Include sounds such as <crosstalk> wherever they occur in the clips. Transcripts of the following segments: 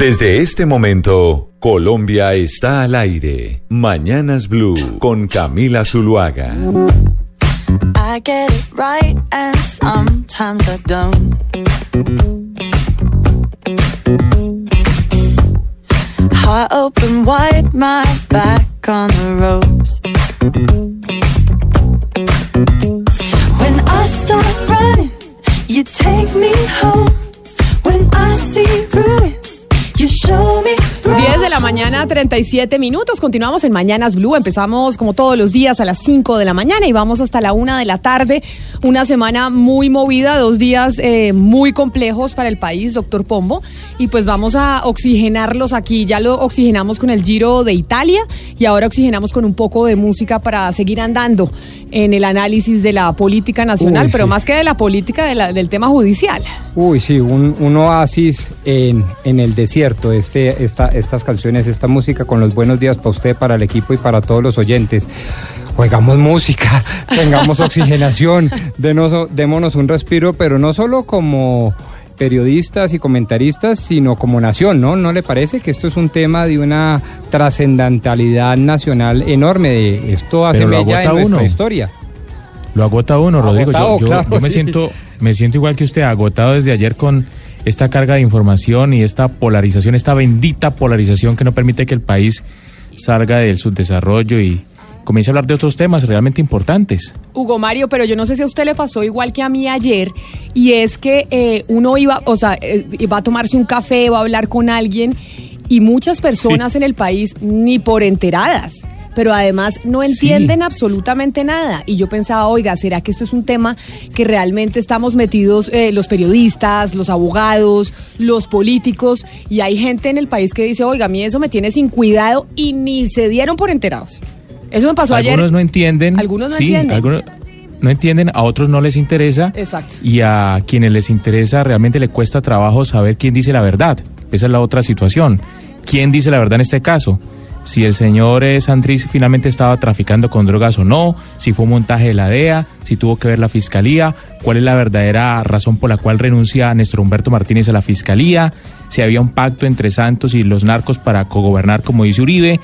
Desde este momento, Colombia está al aire. Mañanas Blue con Camila Zuluaga. I get it right and sometimes I don't. Heart open wide, my back on the ropes. When I start running, you take me home. When I see you show me 10 de la mañana, 37 minutos. Continuamos en Mañanas Blue. Empezamos como todos los días a las 5 de la mañana y vamos hasta la 1 de la tarde. Una semana muy movida, dos días eh, muy complejos para el país, doctor Pombo. Y pues vamos a oxigenarlos aquí. Ya lo oxigenamos con el Giro de Italia y ahora oxigenamos con un poco de música para seguir andando en el análisis de la política nacional, Uy, pero sí. más que de la política, de la- del tema judicial. Uy, sí, un, un oasis en, en el desierto, este, esta, estas canciones, esta música con los buenos días para usted, para el equipo y para todos los oyentes. Oigamos música, <laughs> tengamos oxigenación, denos, démonos un respiro, pero no solo como periodistas y comentaristas, sino como nación, ¿no? ¿No le parece que esto es un tema de una trascendentalidad nacional enorme? Esto hace mella en agota nuestra uno. historia. Lo agota uno, Rodrigo. Yo- Agotado, Yo, claro, yo me sí. siento, me siento igual que usted, agotado desde ayer con esta carga de información y esta polarización, esta bendita polarización que no permite que el país salga del subdesarrollo y comience a hablar de otros temas realmente importantes. Hugo Mario, pero yo no sé si a usted le pasó igual que a mí ayer, y es que eh, uno iba, o sea, eh, iba a tomarse un café, va a hablar con alguien, y muchas personas en el país ni por enteradas. Pero además no Sí. entienden absolutamente nada. Y yo pensaba, oiga, ¿será que esto es un tema que realmente estamos metidos eh, los periodistas, los abogados, los políticos? Y hay gente en el país que dice, oiga, a mí eso me tiene sin cuidado y ni se dieron por enterados. Eso me pasó ayer. algunos no entienden. Algunos no sí, entienden. algunos no entienden, a otros no les interesa. Exacto. Y a quienes les interesa realmente le cuesta trabajo saber quién dice la verdad. Esa es la otra situación. ¿Quién dice la verdad en este caso? Si el señor eh, Santriz finalmente estaba traficando con drogas o no, si fue un montaje de la DEA, si tuvo que ver la fiscalía, cuál es la verdadera razón por la cual renuncia Néstor Humberto Martínez a la fiscalía, si había un pacto entre Santos y los narcos para cogobernar como dice Uribe,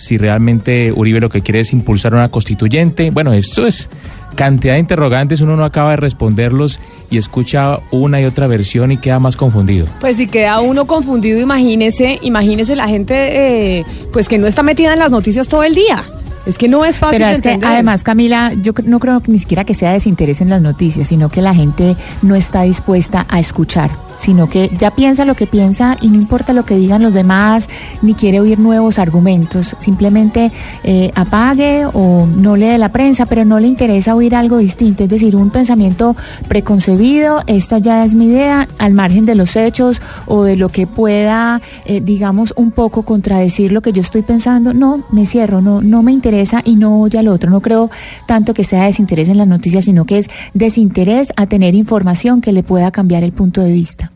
si realmente Uribe lo que quiere es impulsar una constituyente. Bueno, esto es cantidad de interrogantes, uno no acaba de responderlos y escucha una y otra versión y queda más confundido. Pues si queda uno confundido, imagínese, imagínese la gente eh, pues que no está metida en las noticias todo el día. Es que no es fácil Pero es que entender. además, Camila, yo no creo ni siquiera que sea desinterés en las noticias, sino que la gente no está dispuesta a escuchar, sino que ya piensa lo que piensa y no importa lo que digan los demás, ni quiere oír nuevos argumentos, simplemente eh, apague o no lee la prensa, pero no le interesa oír algo distinto, es decir, un pensamiento preconcebido, esta ya es mi idea, al margen de los hechos o de lo que pueda, eh, digamos, un poco contradecir lo que yo estoy pensando, no, me cierro, no, no me interesa y no oye al otro. No creo tanto que sea desinterés en las noticias, sino que es desinterés a tener información que le pueda cambiar el punto de vista.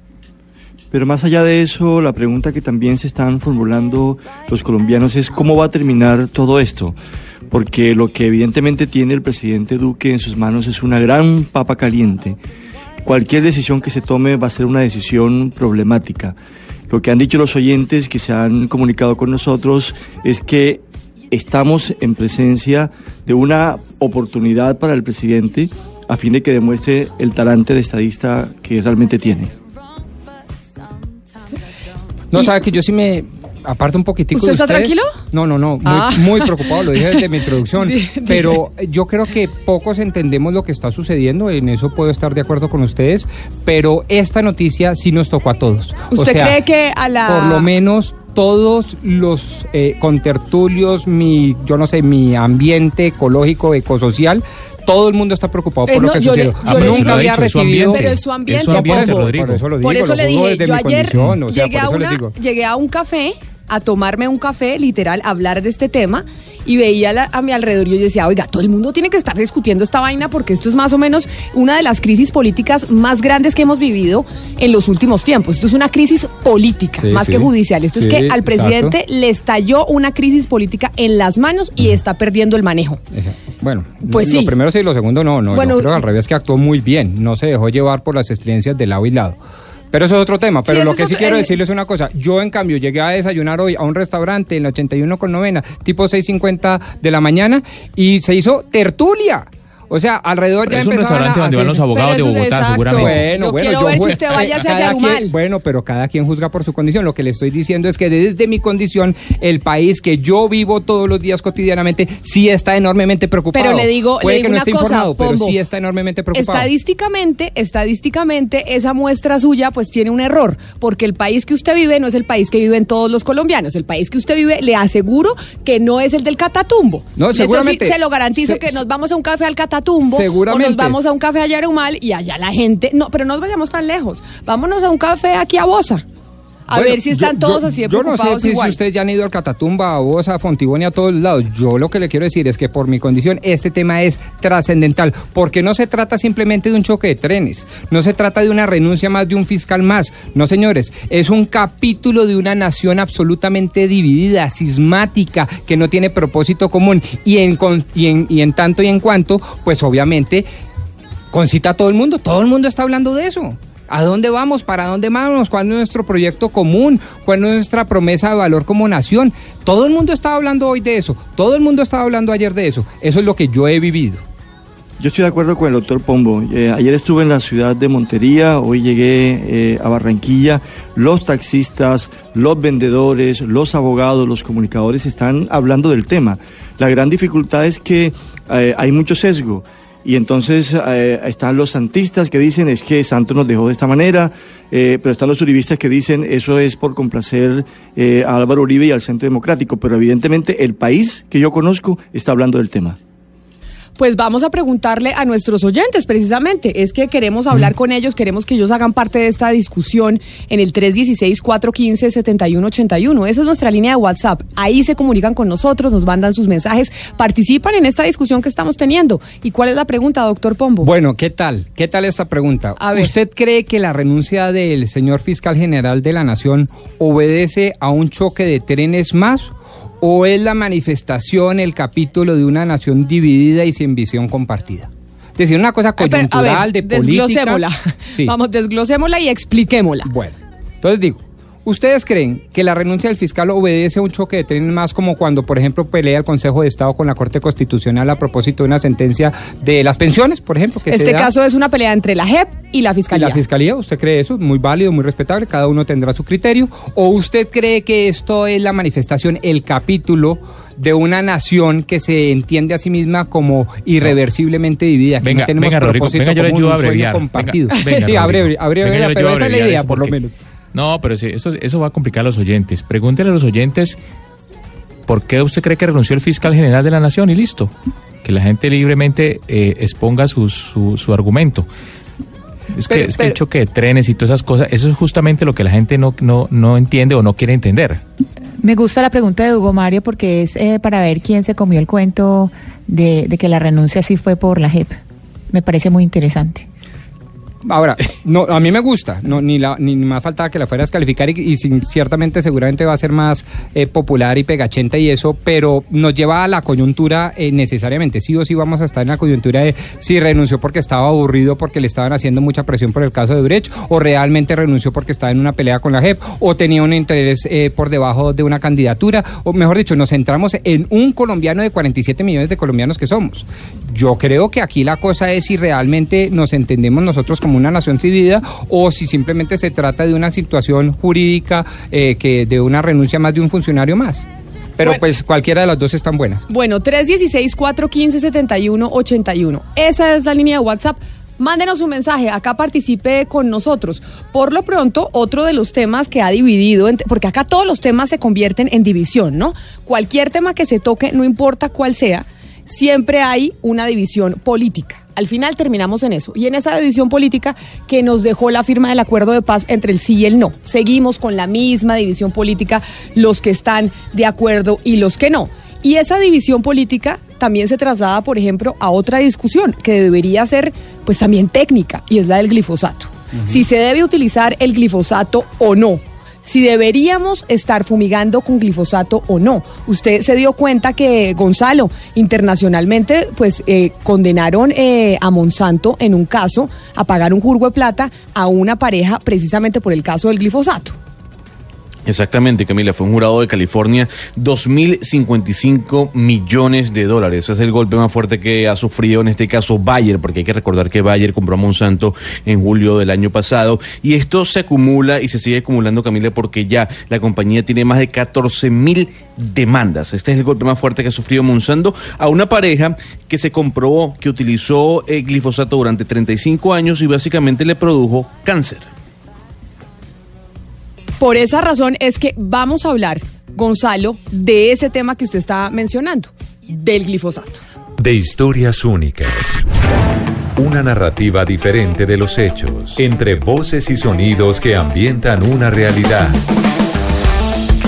Pero más allá de eso, la pregunta que también se están formulando los colombianos es cómo va a terminar todo esto. Porque lo que evidentemente tiene el presidente Duque en sus manos es una gran papa caliente. Cualquier decisión que se tome va a ser una decisión problemática. Lo que han dicho los oyentes que se han comunicado con nosotros es que estamos en presencia de una oportunidad para el presidente a fin de que demuestre el talante de estadista que realmente tiene. No, sabe que yo sí me aparto un poquitico ¿Usted de está ustedes. tranquilo? No, no, no, muy, Ah. muy preocupado, lo dije desde mi <laughs> introducción. Pero yo creo que pocos entendemos lo que está sucediendo, en eso puedo estar de acuerdo con ustedes, pero esta noticia sí nos tocó a todos. O ¿Usted sea, cree que a la por lo menos todos los eh, contertulios, mi, yo no sé, mi ambiente ecológico, ecosocial, todo el mundo está preocupado Eh, por no, lo que yo le- sucedió. yo le- Nunca Lo ha había recibido... Pero es su ambiente. Por eso lo digo, Por eso lo le dije, yo ayer llegué, a una, llegué un café a tomarme un café, literal, a hablar de este tema y veía la- a mi alrededor y yo decía, oiga, todo el mundo tiene que estar discutiendo esta vaina porque esto es más o menos una de las crisis políticas más grandes que hemos vivido en los últimos tiempos. Esto es una crisis política, Sí, más sí. que judicial. Esto es que al exacto. presidente le estalló una crisis política en las manos y está perdiendo el manejo. Bueno, Pues lo sí. primero sí, lo segundo no, no. Bueno, yo creo que al revés que actuó muy bien, no se dejó llevar por las estridencias de lado y lado. Pero eso es otro tema. Pero Sí, lo que sí otro- quiero eh, decirles una cosa. Yo, en cambio, llegué a desayunar hoy a un restaurante en la 81 con novena, tipo 6.50 de la mañana, y se hizo tertulia. O sea, alrededor Pero ya es un restaurante a donde van los abogados de Bogotá, exacto. seguramente. Yo quiero ver si usted vaya eh, hacia Yarumal. quien- Bueno, pero cada quien juzga por su condición. Lo que le estoy diciendo es que desde mi condición, el país que yo vivo todos los días cotidianamente, sí está enormemente preocupado. Pero le digo, Puede le que no una esté cosa, informado, pero sí está enormemente preocupado. Estadísticamente, estadísticamente, esa muestra suya pues tiene un error, porque el país que usted vive no es el país que viven todos los colombianos. El país que usted vive, le aseguro que no es el del Catatumbo. No, Eso sí, seguramente. se lo garantizo Se- que nos vamos a un café al Catatumbo, Seguramente. o nos vamos a un café a Yarumal y allá la gente, no, pero no nos vayamos tan lejos. Vámonos a un café aquí a Bosa. A Bueno, ver si están yo- todos yo- así de Yo no sé si, igual. ustedes ya han ido al Catatumba, a Voz, a Fontibón y a todos lados. Yo lo que le quiero decir es que por mi condición este tema es trascendental, porque no se trata simplemente de un choque de trenes, no se trata de una renuncia más de un fiscal más. No, señores, es un capítulo de una nación absolutamente dividida, sismática, que no tiene propósito común. Y en, y en, y en tanto y en cuanto, pues obviamente concita a todo el mundo, todo el mundo está hablando de eso. ¿A dónde vamos? ¿Para dónde vamos? ¿Cuál es nuestro proyecto común? ¿Cuál es nuestra promesa de valor como nación? Todo el mundo estaba hablando hoy de eso, todo el mundo estaba hablando ayer de eso. Eso es lo que yo he vivido. Yo estoy de acuerdo con el doctor Pombo. Eh, ayer estuve en la ciudad de Montería, hoy llegué eh, a Barranquilla. Los taxistas, los vendedores, los abogados, los comunicadores están hablando del tema. La gran dificultad es que eh, hay mucho sesgo. Y entonces eh, están los santistas que dicen es que Santos nos dejó de esta manera, eh, pero están los uribistas que dicen eso es por complacer eh, a Álvaro Uribe y al Centro Democrático. Pero evidentemente el país que yo conozco está hablando del tema. Pues vamos a preguntarle a nuestros oyentes, precisamente. Es que queremos hablar con ellos, queremos que ellos hagan parte de esta discusión en el 316-415-7181. Esa es nuestra línea de WhatsApp. Ahí se comunican con nosotros, nos mandan sus mensajes, participan en esta discusión que estamos teniendo. ¿Y cuál es la pregunta, doctor Pombo? Bueno, ¿qué tal? ¿Qué tal esta pregunta? A ver. ¿Usted cree que la renuncia del señor fiscal general de la Nación obedece a un choque de trenes más? ¿O es la manifestación, el capítulo de una nación dividida y sin visión compartida? Es decir, una cosa A ver, coyuntural, a ver, de política. desglosémosla. Sí. Vamos, desglosémosla y expliquémosla. Bueno, entonces digo, ¿ustedes creen que la renuncia del fiscal obedece a un choque de trenes más como cuando, por ejemplo, pelea el Consejo de Estado con la Corte Constitucional a propósito de una sentencia de las pensiones, por ejemplo? Que se Este da? caso es una pelea entre la JEP y la ¿Y Fiscalía. la fiscalía, usted cree eso? Muy válido, muy respetable, cada uno tendrá su criterio. ¿O usted cree que esto es la manifestación, el capítulo de una nación que se entiende a sí misma como irreversiblemente dividida? Que Venga, no tenemos venga, Rodrigo, propósito venga, yo le ayudo a abreviar. compartido. Venga, <laughs> venga, sí, pero esa es la idea, por lo menos. No, pero sí, eso, eso va a complicar a los oyentes. Pregúntele a los oyentes por qué usted cree que renunció el fiscal general de la nación y listo. Que la gente libremente eh, exponga su, su, su argumento. Es, que, Pero- es que el choque de trenes y todas esas cosas, eso es justamente lo que la gente no, no, no entiende o no quiere entender. Me gusta la pregunta de Hugo Mario porque es eh, para ver quién se comió el cuento de, de que la renuncia sí fue por la JEP. Me parece muy interesante. Ahora, <laughs> no, a mí me gusta, no, ni, la, ni más faltaba que la fueras calificar y, y sin- ciertamente seguramente va a ser más eh, popular y pegachenta y eso, pero nos lleva a la coyuntura eh, necesariamente. Sí o sí vamos a estar en la coyuntura de si renunció porque estaba aburrido, porque le estaban haciendo mucha presión por el caso de Brecht, o realmente renunció porque estaba en una pelea con la JEP, o tenía un interés eh, por debajo de una candidatura, o mejor dicho, nos centramos en un colombiano de 47 millones de colombianos que somos. Yo creo que aquí la cosa es si realmente nos entendemos nosotros como una nación dividida o si simplemente se trata de una situación jurídica eh, que de una renuncia más de un funcionario más. Pero Bueno. pues cualquiera de las dos están buenas. Bueno, 316-415-7181. Esa es la línea de WhatsApp. Mándenos un mensaje, acá participe con nosotros. Por lo pronto, otro de los temas que ha dividido, porque acá todos los temas se convierten en división, ¿no? Cualquier tema que se toque, no importa cuál sea, siempre hay una división política. Al final terminamos en eso. Y en esa división política que nos dejó la firma del acuerdo de paz entre el sí y el no. Seguimos con la misma división política, los que están de acuerdo y los que no. Y esa división política también se traslada, por ejemplo, a otra discusión que debería ser, pues también técnica, y es la del glifosato. Si se debe utilizar el glifosato o no. Si deberíamos estar fumigando con glifosato o no. Usted se dio cuenta que, Gonzalo, internacionalmente, pues eh, condenaron eh, a Monsanto en un caso a pagar un jurgo de plata a una pareja precisamente por el caso del glifosato. Exactamente, Camila, fue un jurado de California, 2.055 millones de dólares. Ese es el golpe más fuerte que ha sufrido en este caso Bayer, porque hay que recordar que Bayer compró a Monsanto en julio del año pasado. Y esto se acumula y se sigue acumulando, Camila, porque ya la compañía tiene más de 14 mil demandas. Este es el golpe más fuerte que ha sufrido Monsanto a una pareja que se comprobó que utilizó el glifosato durante 35 años y básicamente le produjo cáncer. Por esa razón es que vamos a hablar, Gonzalo, de ese tema que usted está mencionando, del glifosato. De historias únicas. Una narrativa diferente de los hechos, entre voces y sonidos que ambientan una realidad.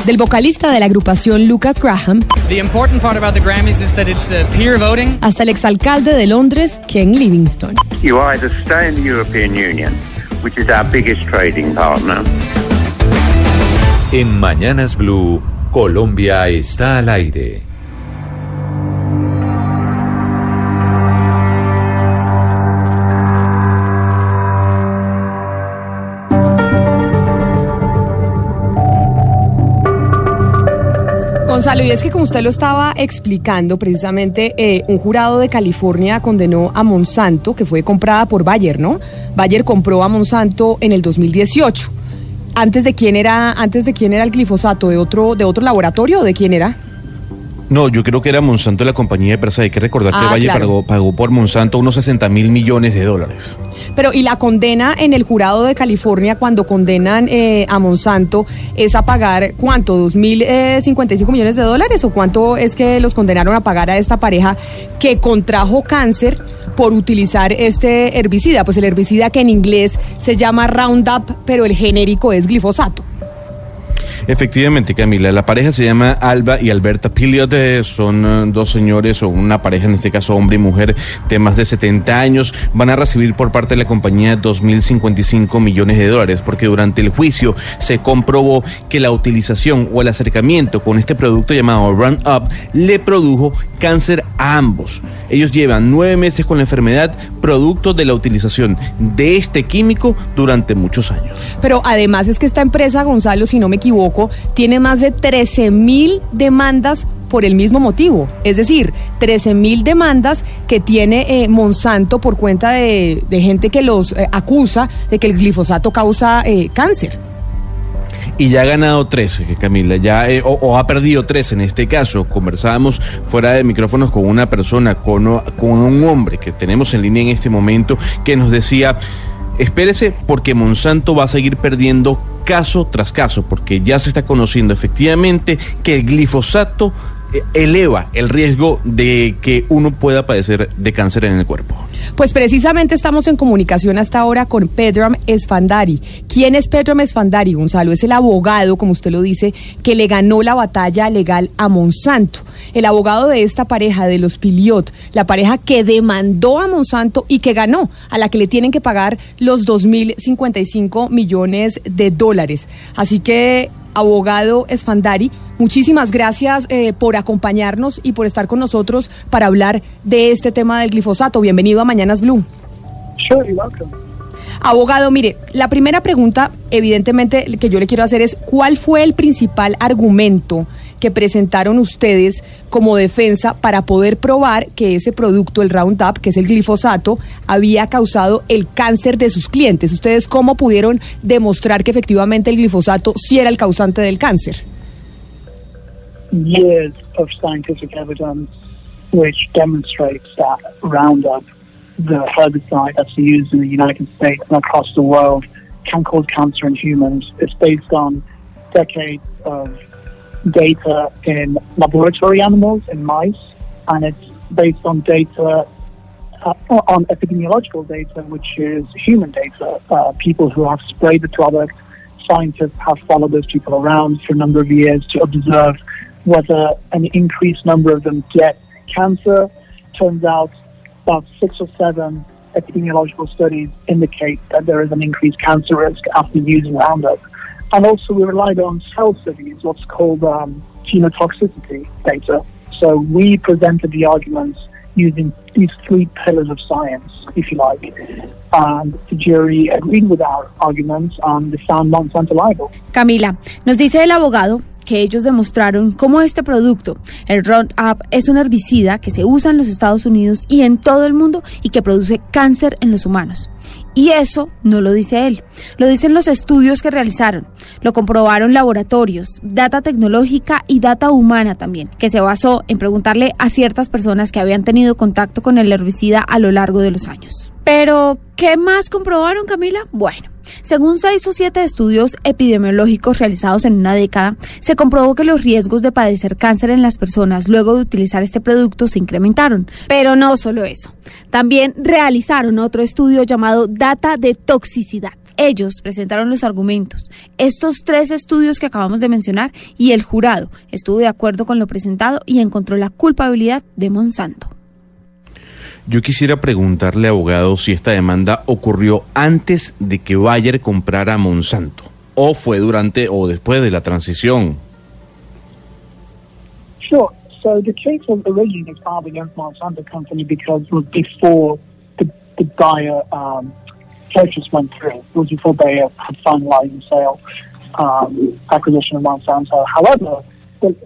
Del vocalista de la agrupación Lucas Graham The important part about the Grammys is that it's uh, peer voting. hasta el exalcalde de Londres, Ken Livingstone. You either stay in the European Union, which is our biggest trading partner, En Mañanas Blue, Colombia está al aire. Gonzalo, y es que como usted lo estaba explicando, precisamente eh, un jurado de California condenó a Monsanto, que fue comprada por Bayer, ¿no? Bayer compró a Monsanto en el 2018. Antes de quién era, antes de quién era el glifosato, de otro, de otro laboratorio o de quién era? No, yo creo que era Monsanto la compañía de presa. Hay que recordar que Ah, claro. pagó, pagó por Monsanto unos 60 mil millones de dólares. Pero y la condena en el jurado de California cuando condenan eh, a Monsanto es a pagar cuánto, dos mil eh, cincuenta y cinco millones de dólares o cuánto es que los condenaron a pagar a esta pareja que contrajo cáncer por utilizar este herbicida, pues el herbicida que en inglés se llama Roundup, pero el genérico es glifosato. Efectivamente, Camila, la pareja se llama Alba y Alberta Piliot, eh, son eh, dos señores o una pareja, en este caso hombre y mujer, de más de 70 años, van a recibir por parte de la compañía 2.055 millones de dólares, porque durante el juicio se comprobó que la utilización o el acercamiento con este producto llamado Roundup le produjo cáncer a ambos. Ellos llevan nueve meses con la enfermedad, producto de la utilización de este químico durante muchos años. Pero además es que esta empresa, Gonzalo, si no me equivoco, tiene más de 13 mil demandas por el mismo motivo. Es decir, 13 mil demandas que tiene eh, Monsanto por cuenta de, gente que los eh, acusa de que el glifosato causa eh, cáncer. y ya ha ganado tres, eh, Camila, ya o, ha perdido tres en este caso. Conversábamos fuera de micrófonos con una persona, con, con un hombre que tenemos en línea en este momento, que nos decía, espérese porque Monsanto va a seguir perdiendo caso tras caso, porque ya se está conociendo efectivamente que el glifosato eleva el riesgo de que uno pueda padecer de cáncer en el cuerpo. Pues precisamente estamos en comunicación hasta ahora con Pedram Esfandari. ¿Quién es Pedram Esfandari, Gonzalo? Es el abogado, como usted lo dice, que le ganó la batalla legal a Monsanto. El abogado de esta pareja, de los Piliot, la pareja que demandó a Monsanto y que ganó, a la que le tienen que pagar los 2.055 millones de dólares. Así que, abogado Esfandari, muchísimas gracias eh, por acompañarnos y por estar con nosotros para hablar de este tema del glifosato. Bienvenido a Mañanas Blue. Sure, you're welcome. Abogado, mire, la primera pregunta, evidentemente, que yo le quiero hacer es, ¿cuál fue el principal argumento que presentaron ustedes como defensa para poder probar que ese producto, el Roundup, que es el glifosato, había causado el cáncer de sus clientes? ¿Ustedes cómo pudieron demostrar que efectivamente el glifosato sí era el causante del cáncer? Years of scientific evidence which demonstrates that Roundup, the herbicide that's used in the United States and across the world, can cause cancer in humans. It's based on decades of data in laboratory animals, in mice, and it's based on data uh, on epidemiological data, which is human data. Uh, people who have sprayed the product, scientists have followed those people around for a number of years to observe whether an increased number of them get cancer. Turns out about six or seven epidemiological studies indicate that there is an increased cancer risk after using Roundup. And also we relied on cell studies, what's called um, genotoxicity data. So we presented the arguments using these three pillars of science, if you like. And the jury agreed with our arguments and they found Monsanto liable. Camila, nos dice el abogado que ellos demostraron cómo este producto, el Roundup, es un herbicida que se usa en los Estados Unidos y en todo el mundo y que produce cáncer en los humanos. Y eso no lo dice él, lo dicen los estudios que realizaron, lo comprobaron laboratorios, data tecnológica y data humana también, que se basó en preguntarle a ciertas personas que habían tenido contacto con el herbicida a lo largo de los años. Pero, ¿qué más comprobaron, Camila? Bueno. Según seis o siete estudios epidemiológicos realizados en una década, se comprobó que los riesgos de padecer cáncer en las personas luego de utilizar este producto se incrementaron. Pero no solo eso. También realizaron otro estudio llamado Data de Toxicidad. Ellos presentaron los argumentos, estos tres estudios que acabamos de mencionar, y el jurado estuvo de acuerdo con lo presentado y encontró la culpabilidad de Monsanto. Yo quisiera preguntarle, abogado, si esta demanda ocurrió antes de que Bayer comprara Monsanto, o fue durante o después de la transición. Sure. So the case was originally filed against Monsanto Company because it was before the, the Bayer um, purchase went through. It was before Bayer had finalized the sale um, acquisition of Monsanto. However, the,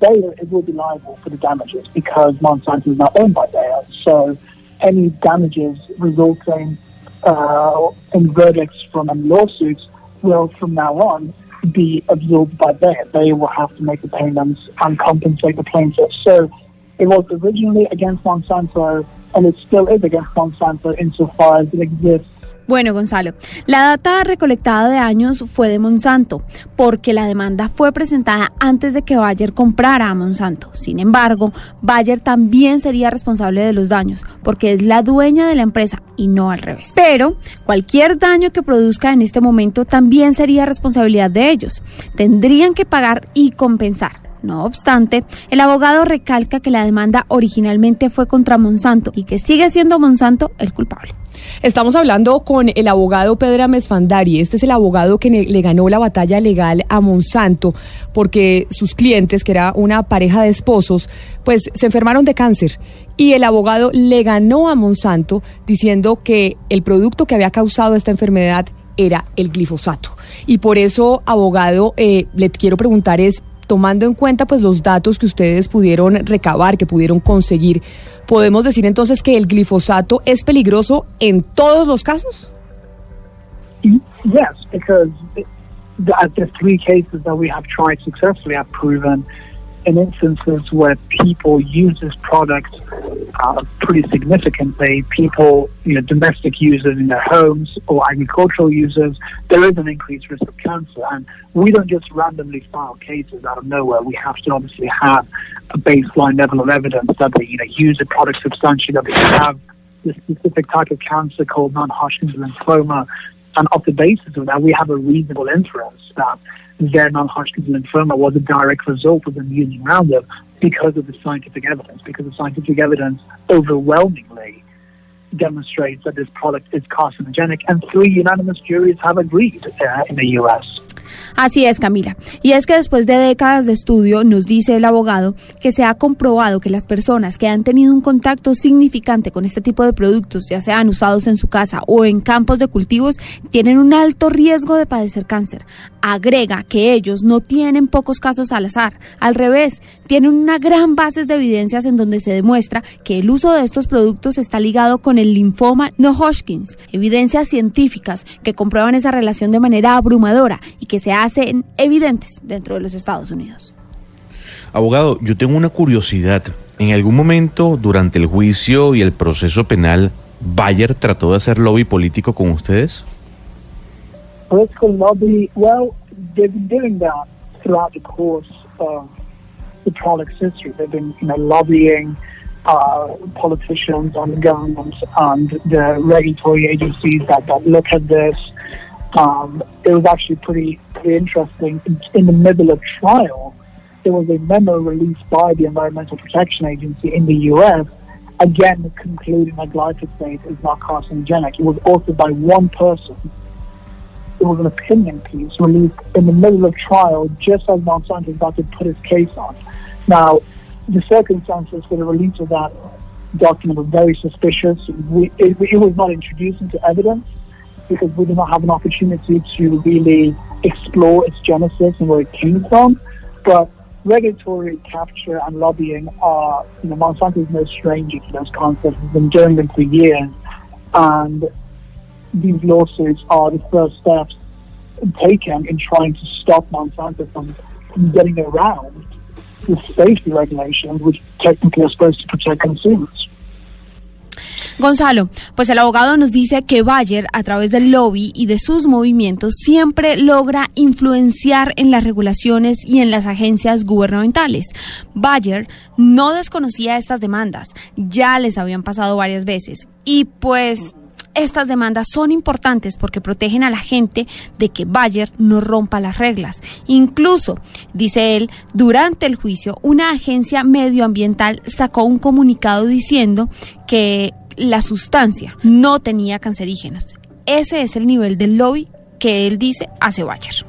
Bayer will be liable for the damages because Monsanto is not owned by Bayer. So any damages resulting uh, in verdicts from any lawsuits will from now on be absorbed by Bayer. They will have to make the payments and compensate the plaintiffs. So it was originally against Monsanto and it still is against Monsanto insofar as it exists Bueno, Gonzalo, la data recolectada de años fue de Monsanto, porque la demanda fue presentada antes de que Bayer comprara a Monsanto. Sin embargo, Bayer también sería responsable de los daños, porque es la dueña de la empresa y no al revés. Pero cualquier daño que produzca en este momento también sería responsabilidad de ellos. Tendrían que pagar y compensar. No obstante, el abogado recalca que la demanda originalmente fue contra Monsanto y que sigue siendo Monsanto el culpable. Estamos hablando con el abogado Pedro Mesfandari. Este es el abogado que le ganó la batalla legal a Monsanto porque sus clientes, que era una pareja de esposos, pues se enfermaron de cáncer. Y el abogado le ganó a Monsanto diciendo que el producto que había causado esta enfermedad era el glifosato. Y por eso, abogado, eh, le quiero preguntar es, tomando en cuenta pues los datos que ustedes pudieron recabar, que pudieron conseguir, ¿podemos decir entonces que el glifosato es peligroso en todos los casos? Yes, because the, the three cases that we have tried successfully have proven in instances where people use this product uh, pretty significantly, people, you know, domestic users in their homes or agricultural users, there is an increased risk of cancer. And we don't just randomly file cases out of nowhere. We have to obviously have a baseline level of evidence that they, you know, use the product substantially, that they have this specific type of cancer called non-Hodgkin's lymphoma. And off the basis of that, we have a reasonable inference that their non-Hodgkin's lymphoma was a direct result of them using Roundup because of the scientific evidence, because the scientific evidence overwhelmingly demonstrates that this product is carcinogenic, and three unanimous juries have agreed uh, in the U.S. Así es, Camila. Y es que después de décadas de estudio, nos dice el abogado que se ha comprobado que las personas que han tenido un contacto significante con este tipo de productos, ya sean usados en su casa o en campos de cultivos, tienen un alto riesgo de padecer cáncer. Agrega que ellos no tienen pocos casos al azar. Al revés, tienen una gran base de evidencias en donde se demuestra que el uso de estos productos está ligado con el linfoma no Hodgkins. Evidencias científicas que comprueban esa relación de manera abrumadora y que se hacen evidentes dentro de los Estados Unidos. Abogado, yo tengo una curiosidad. ¿En algún momento durante el juicio y el proceso penal, Bayer trató de hacer lobby político con ustedes? Political lobby, well, they've been doing that throughout the course of the product's history. They've been, you know, lobbying uh, politicians and governments and the regulatory agencies that, that look at this. Um, it was actually pretty, pretty interesting. In, the middle of trial, there was a memo released by the Environmental Protection Agency in the U.S. Again, concluding that glyphosate is not carcinogenic. It was authored by one person, was an opinion piece released in the middle of trial just as Monsanto was about to put his case on. Now, the circumstances for the release of that document were very suspicious. We, it, it was not introduced into evidence because we did not have an opportunity to really explore its genesis and where it came from. But regulatory capture and lobbying are, you know, Monsanto is no stranger to those concepts. We've been doing them for years. And these lawsuits are the first steps taken in trying to stop Monsanto from getting around the safety regulations, which technically are supposed to protect consumers. Gonzalo, pues el abogado nos dice que Bayer, a través del lobby y de sus movimientos, siempre logra influenciar en las regulaciones y en las agencias gubernamentales. Bayer no desconocía estas demandas, ya les habían pasado varias veces. Y pues estas demandas son importantes porque protegen a la gente de que Bayer no rompa las reglas. Incluso, dice él, durante el juicio, una agencia medioambiental sacó un comunicado diciendo que la sustancia no tenía cancerígenos. Ese es el nivel del lobby que él dice hace Bayer.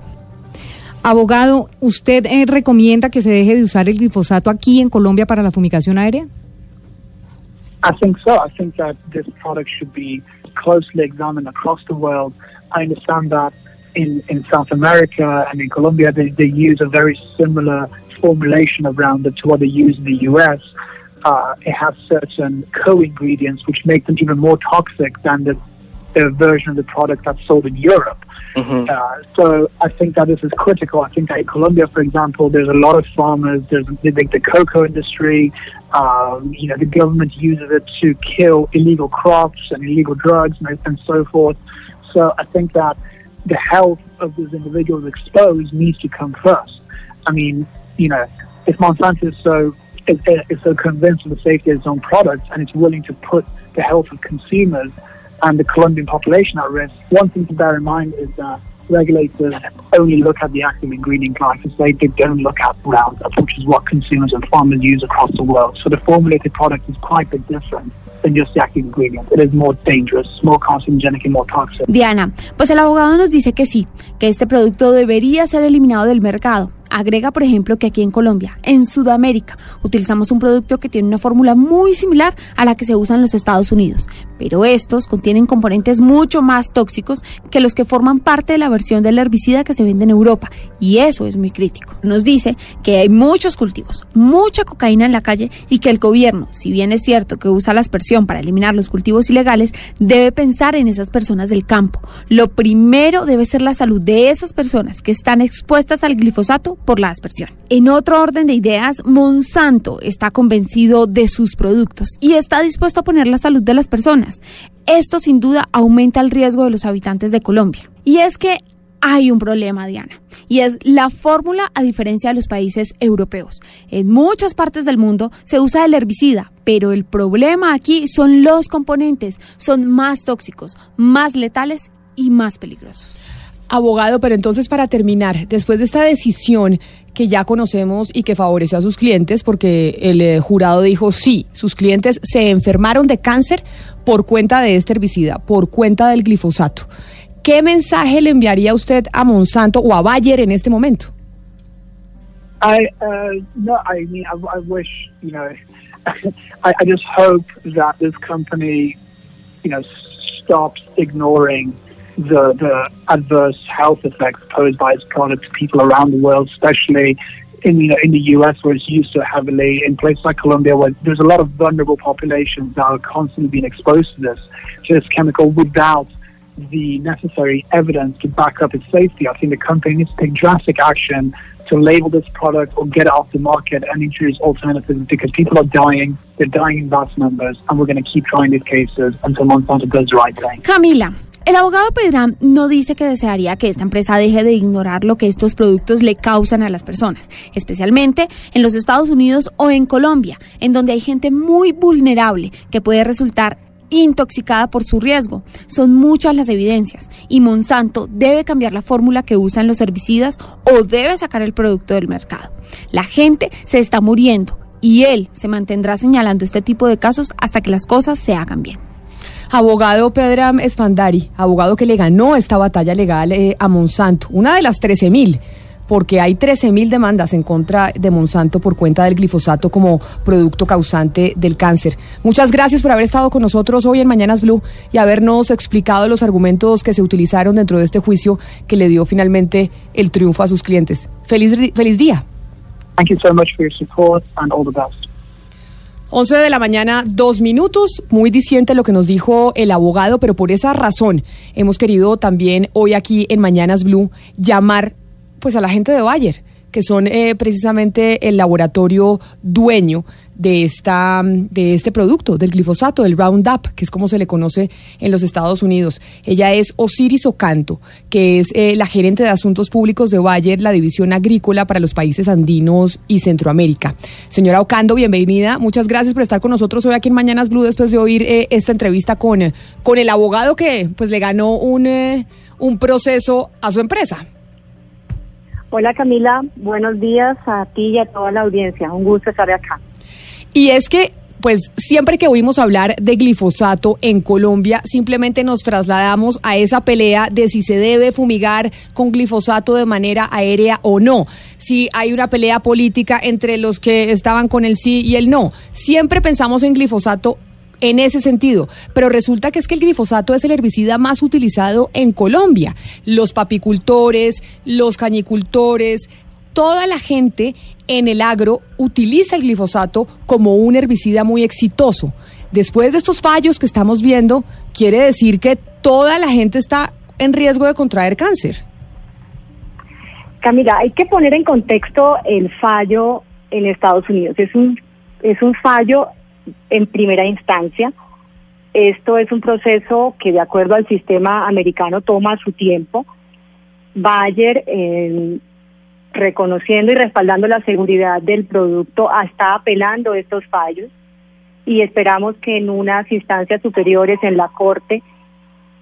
Abogado, ¿usted eh, recomienda que se deje de usar el glifosato aquí en Colombia para la fumigación aérea? I think so. I think that this product should be closely examined across the world. I understand that in, in South America and in Colombia, they, they use a very similar formulation of Roundup to what they use in the US. Uh, it has certain co-ingredients which make them even more toxic than the, the version of the product that's sold in Europe. Uh, so I think that this is critical. I think that in Colombia, for example, there's a lot of farmers. There's the, the cocoa industry. Um, you know, the government uses it to kill illegal crops and illegal drugs and, and so forth. So I think that the health of those individuals exposed needs to come first. I mean, you know, if Monsanto is so is, is so convinced of the safety of its own products and it's willing to put the health of consumers and the Colombian population at risk, one thing to bear in mind is that regulators only look at the active ingredient glyphosate. They don't look at Roundup, which is what consumers and farmers use across the world. So the formulated product is quite a bit different than just the active ingredient. It is more dangerous, more carcinogenic and more toxic. Diana, pues el abogado nos dice que sí, que este producto debería ser eliminado del mercado. Agrega, por ejemplo, que aquí en Colombia, en Sudamérica, utilizamos un producto que tiene una fórmula muy similar a la que se usa en los Estados Unidos, pero estos contienen componentes mucho más tóxicos que los que forman parte de la versión del herbicida que se vende en Europa, y eso es muy crítico. Nos dice que hay muchos cultivos, mucha cocaína en la calle y que el gobierno, si bien es cierto que usa la aspersión para eliminar los cultivos ilegales, debe pensar en esas personas del campo. Lo primero debe ser la salud de esas personas que están expuestas al glifosato por la aspersión. En otro orden de ideas, Monsanto está convencido de sus productos y está dispuesto a poner la salud de las personas. Esto sin duda aumenta el riesgo de los habitantes de Colombia. Y es que hay un problema, Diana, y es la fórmula a diferencia de los países europeos. En muchas partes del mundo se usa el herbicida, pero el problema aquí son los componentes, son más tóxicos, más letales y más peligrosos. Abogado, pero entonces para terminar, después de esta decisión que ya conocemos y que favorece a sus clientes, porque el eh, jurado dijo sí, sus clientes se enfermaron de cáncer por cuenta de este herbicida, por cuenta del glifosato. ¿Qué mensaje le enviaría usted a Monsanto o a Bayer en este momento? Uh, no, I mean, I, I wish you know, <laughs> I, I just hope that this company, you know, stops ignoring the the adverse health effects posed by its product to people around the world, especially in you know in the U.S. where it's used so heavily. In places like Colombia, where there's a lot of vulnerable populations that are constantly being exposed to this to this chemical without the necessary evidence to back up its safety. I think the company needs to take drastic action to label this product or get it off the market and introduce alternatives because people are dying. They're dying in vast numbers, and we're going to keep trying these cases until Monsanto does the right thing. Camila, el abogado Pedram no dice que desearía que esta empresa deje de ignorar lo que estos productos le causan a las personas, especialmente en los Estados Unidos o en Colombia, en donde hay gente muy vulnerable que puede resultar intoxicada por su riesgo. Son muchas las evidencias y Monsanto debe cambiar la fórmula que usan los herbicidas o debe sacar el producto del mercado. La gente se está muriendo y él se mantendrá señalando este tipo de casos hasta que las cosas se hagan bien. Abogado Pedram Espandari, abogado que le ganó esta batalla legal eh, a Monsanto, una de las 13 mil, porque hay 13 mil demandas en contra de Monsanto por cuenta del glifosato como producto causante del cáncer. Muchas gracias por haber estado con nosotros hoy en Mañanas Blue y habernos explicado los argumentos que se utilizaron dentro de este juicio que le dio finalmente el triunfo a sus clientes. Feliz, feliz día. Thank you so much for your support and all the best. 11 de la mañana, dos minutos. Muy diciente lo que nos dijo el abogado, pero por esa razón hemos querido también hoy aquí en Mañanas Blue llamar pues a la gente de Bayer, que son eh, precisamente el laboratorio dueño de esta de este producto, del glifosato, del Roundup, que es como se le conoce en los Estados Unidos. Ella es Osiris Ocanto, que es eh, la gerente de asuntos públicos de Bayer, la división agrícola para los países andinos y Centroamérica. Señora Ocando, bienvenida. Muchas gracias por estar con nosotros hoy aquí en Mañanas Blue después de oír eh, esta entrevista con, con el abogado que pues le ganó un, eh, un proceso a su empresa. Hola Camila, buenos días a ti y a toda la audiencia. Un gusto estar acá. Y es que, pues, siempre que oímos hablar de glifosato en Colombia, simplemente nos trasladamos a esa pelea de si se debe fumigar con glifosato de manera aérea o no. Si hay una pelea política entre los que estaban con el sí y el no. Siempre pensamos en glifosato en ese sentido, pero resulta que es que el glifosato es el herbicida más utilizado en Colombia. Los papicultores, los cañicultores, toda la gente en el agro utiliza el glifosato como un herbicida muy exitoso. Después de estos fallos que estamos viendo, quiere decir que toda la gente está en riesgo de contraer cáncer. Camila, hay que poner en contexto el fallo en Estados Unidos. Es un, es un fallo en primera instancia. Esto es un proceso que de acuerdo al sistema americano toma su tiempo. Bayer, eh, reconociendo y respaldando la seguridad del producto, está apelando estos fallos y esperamos que en unas instancias superiores en la Corte,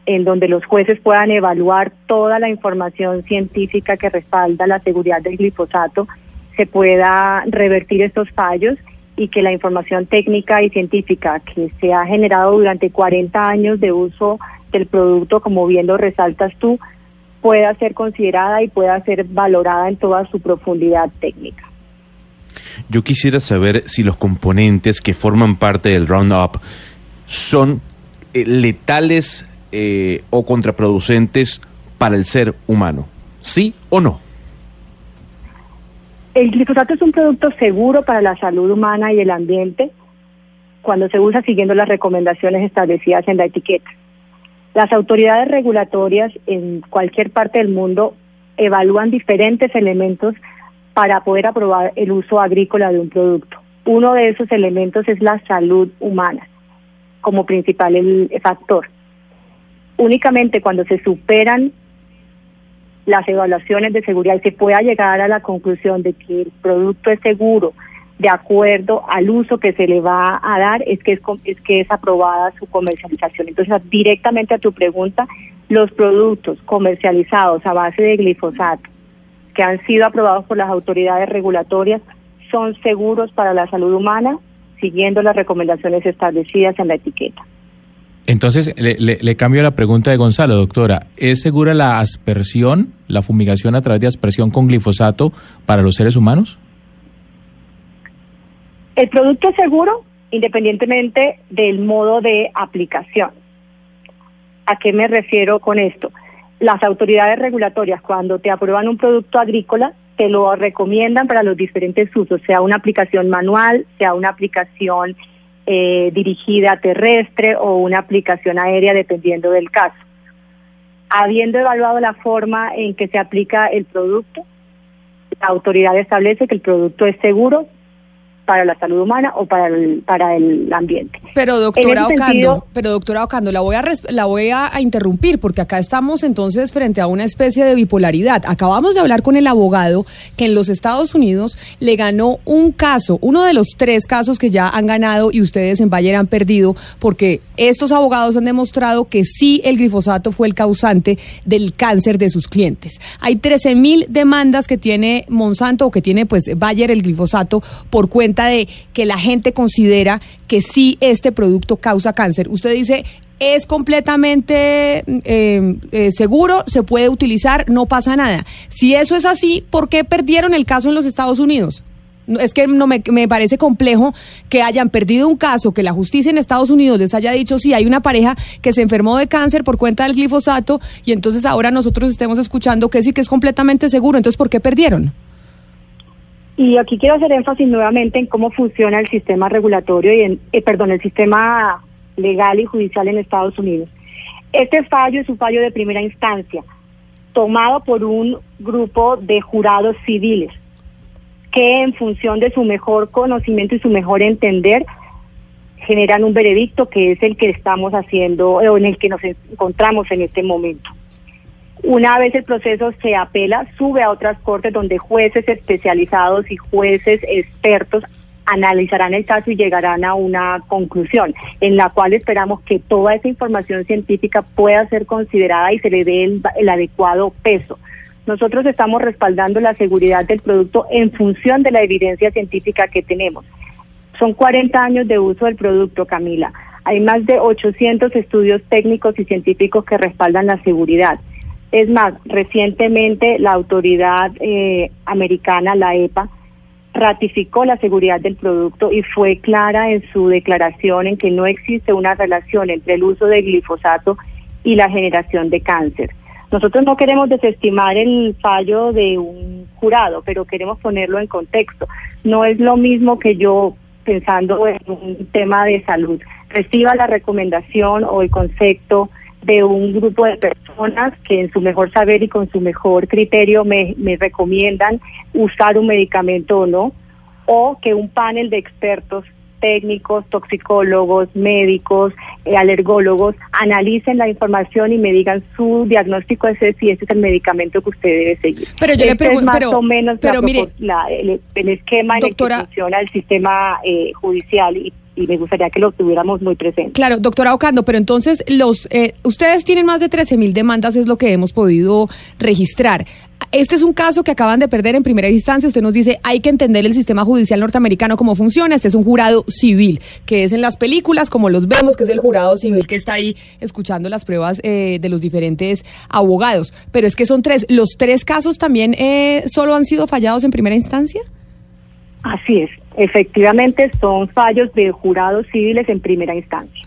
en donde los jueces puedan evaluar toda la información científica que respalda la seguridad del glifosato, se pueda revertir estos fallos y que la información técnica y científica que se ha generado durante 40 años de uso del producto, como bien lo resaltas tú, pueda ser considerada y pueda ser valorada en toda su profundidad técnica. Yo quisiera saber si los componentes que forman parte del Roundup son eh, letales eh, o contraproducentes para el ser humano. ¿Sí o no? El glifosato es un producto seguro para la salud humana y el ambiente cuando se usa siguiendo las recomendaciones establecidas en la etiqueta. Las autoridades regulatorias en cualquier parte del mundo evalúan diferentes elementos para poder aprobar el uso agrícola de un producto. Uno de esos elementos es la salud humana como principal factor. Únicamente cuando se superan las evaluaciones de seguridad y se pueda llegar a la conclusión de que el producto es seguro de acuerdo al uso que se le va a dar es que es, es que es aprobada su comercialización. Entonces, directamente a tu pregunta, los productos comercializados a base de glifosato que han sido aprobados por las autoridades regulatorias son seguros para la salud humana siguiendo las recomendaciones establecidas en la etiqueta. Entonces, le, le- le cambio la pregunta de Gonzalo, doctora. ¿Es segura la aspersión, la fumigación a través de aspersión con glifosato para los seres humanos? El producto es seguro independientemente del modo de aplicación. ¿A qué me refiero con esto? Las autoridades regulatorias cuando te aprueban un producto agrícola te lo recomiendan para los diferentes usos, sea una aplicación manual, sea una aplicación eh, dirigida terrestre o una aplicación aérea dependiendo del caso. Habiendo evaluado la forma en que se aplica el producto, la autoridad establece que el producto es seguro para la salud humana o para el, para el ambiente. Pero doctora Ocando, sentido- pero doctora Ocando, la voy a la voy a, a interrumpir porque acá estamos entonces frente a una especie de bipolaridad. Acabamos de hablar con el abogado que en los Estados Unidos le ganó un caso, uno de los tres casos que ya han ganado y ustedes en Bayer han perdido porque estos abogados han demostrado que sí el glifosato fue el causante del cáncer de sus clientes. Hay 13 mil demandas que tiene Monsanto o que tiene pues Bayer el glifosato por cuenta de que la gente considera que sí este producto causa cáncer. Usted dice, es completamente eh, eh, seguro, se puede utilizar, no pasa nada. Si eso es así, ¿por qué perdieron el caso en los Estados Unidos? Es que no me, me parece complejo que hayan perdido un caso, que la justicia en Estados Unidos les haya dicho, sí, hay una pareja que se enfermó de cáncer por cuenta del glifosato y entonces ahora nosotros estemos escuchando que sí que es completamente seguro. Entonces, ¿por qué perdieron? Y aquí quiero hacer énfasis nuevamente en cómo funciona el sistema regulatorio y en, eh, perdón, el sistema legal y judicial en Estados Unidos. Este fallo es un fallo de primera instancia, tomado por un grupo de jurados civiles que en función de su mejor conocimiento y su mejor entender generan un veredicto que es el que estamos haciendo eh, o en el que nos encontramos en este momento. Una vez el proceso se apela, sube a otras cortes donde jueces especializados y jueces expertos analizarán el caso y llegarán a una conclusión en la cual esperamos que toda esa información científica pueda ser considerada y se le dé el, adecuado peso. Nosotros estamos respaldando la seguridad del producto en función de la evidencia científica que tenemos. Son 40 años de uso del producto, Camila. Hay más de 800 estudios técnicos y científicos que respaldan la seguridad. Es más, recientemente la autoridad eh, americana, la EPA, ratificó la seguridad del producto y fue clara en su declaración en que no existe una relación entre el uso de glifosato y la generación de cáncer. Nosotros no queremos desestimar el fallo de un jurado, pero queremos ponerlo en contexto. No es lo mismo que yo, pensando en un tema de salud, reciba la recomendación o el concepto de un grupo de personas que en su mejor saber y con su mejor criterio me, me recomiendan usar un medicamento o no, o que un panel de expertos técnicos, toxicólogos, médicos, eh, alergólogos analicen la información y me digan su diagnóstico ese si ese es el medicamento que usted debe seguir. Pero yo le Este es pregunto, más pero- o menos pero la mire, propos- la- el, el esquema doctora- en el que funciona el sistema eh, judicial y, y me gustaría que lo tuviéramos muy presente. Claro, doctora Ocando, pero entonces los eh, ustedes tienen más de 13 mil demandas, es lo que hemos podido registrar. Este es un caso que acaban de perder en primera instancia. Usted nos dice, hay que entender el sistema judicial norteamericano cómo funciona. Este es un jurado civil, que es en las películas, como los vemos, que es el jurado civil que está ahí escuchando las pruebas eh, de los diferentes abogados. Pero es que son tres. ¿Los tres casos también eh, solo han sido fallados en primera instancia? Así es, efectivamente son fallos de jurados civiles en primera instancia.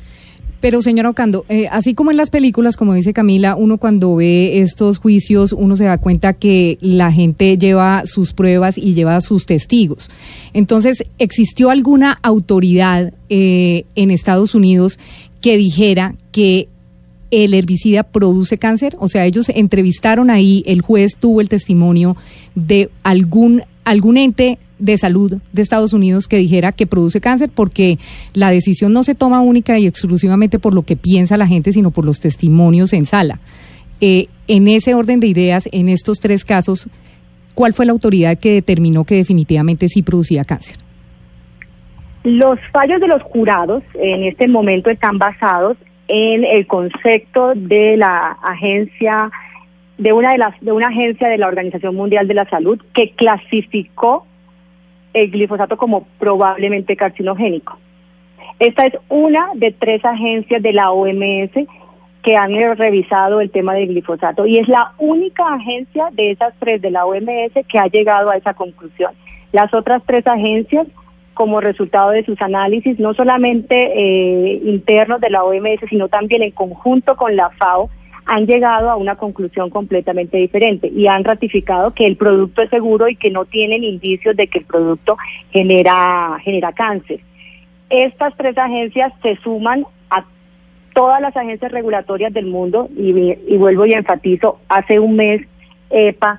Pero, señora Ocando, eh, así como en las películas, como dice Camila, uno cuando ve estos juicios, uno se da cuenta que la gente lleva sus pruebas y lleva sus testigos. Entonces, ¿existió alguna autoridad eh, en Estados Unidos que dijera que el herbicida produce cáncer? O sea, ellos entrevistaron ahí, el juez tuvo el testimonio de algún, algún ente de salud de Estados Unidos que dijera que produce cáncer porque la decisión no se toma única y exclusivamente por lo que piensa la gente, sino por los testimonios en sala. Eh, en ese orden de ideas, en estos tres casos, ¿cuál fue la autoridad que determinó que definitivamente sí producía cáncer? Los fallos de los jurados en este momento están basados en el concepto de la agencia de una de las de una agencia de la Organización Mundial de la Salud que clasificó el glifosato como probablemente carcinogénico. Esta es una de tres agencias de la OMS que han revisado el tema del glifosato y es la única agencia de esas tres de la OMS que ha llegado a esa conclusión. Las otras tres agencias, como resultado de sus análisis, no solamente eh, internos de la OMS, sino también en conjunto con la FAO, han llegado a una conclusión completamente diferente y han ratificado que el producto es seguro y que no tienen indicios de que el producto genera, genera cáncer. Estas tres agencias se suman a todas las agencias regulatorias del mundo y, vuelvo y enfatizo, hace un mes EPA,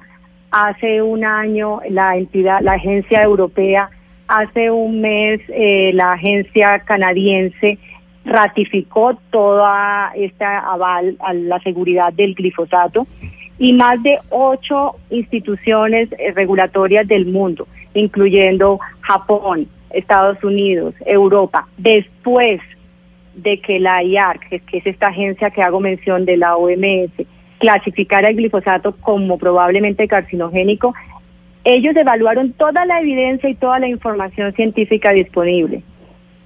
hace un año la entidad, la agencia europea, hace un mes eh, la agencia canadiense ratificó toda esta aval a la seguridad del glifosato y más de ocho instituciones eh, regulatorias del mundo, incluyendo Japón, Estados Unidos, Europa, después de que la IARC, que es esta agencia que hago mención de la OMS, clasificara el glifosato como probablemente carcinogénico, Ellos evaluaron toda la evidencia y toda la información científica disponible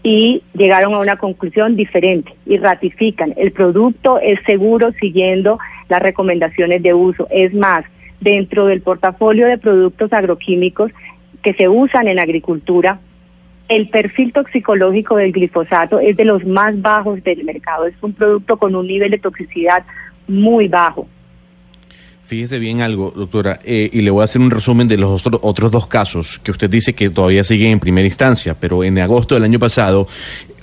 y llegaron a una conclusión diferente y ratifican el producto es seguro siguiendo las recomendaciones de uso. Es más, dentro del portafolio de productos agroquímicos que se usan en agricultura, el perfil toxicológico del glifosato es de los más bajos del mercado. Es un producto con un nivel de toxicidad muy bajo. Fíjese bien algo, doctora, eh, y le voy a hacer un resumen de los otro- otros dos casos que usted dice que todavía siguen en primera instancia, pero en agosto del año pasado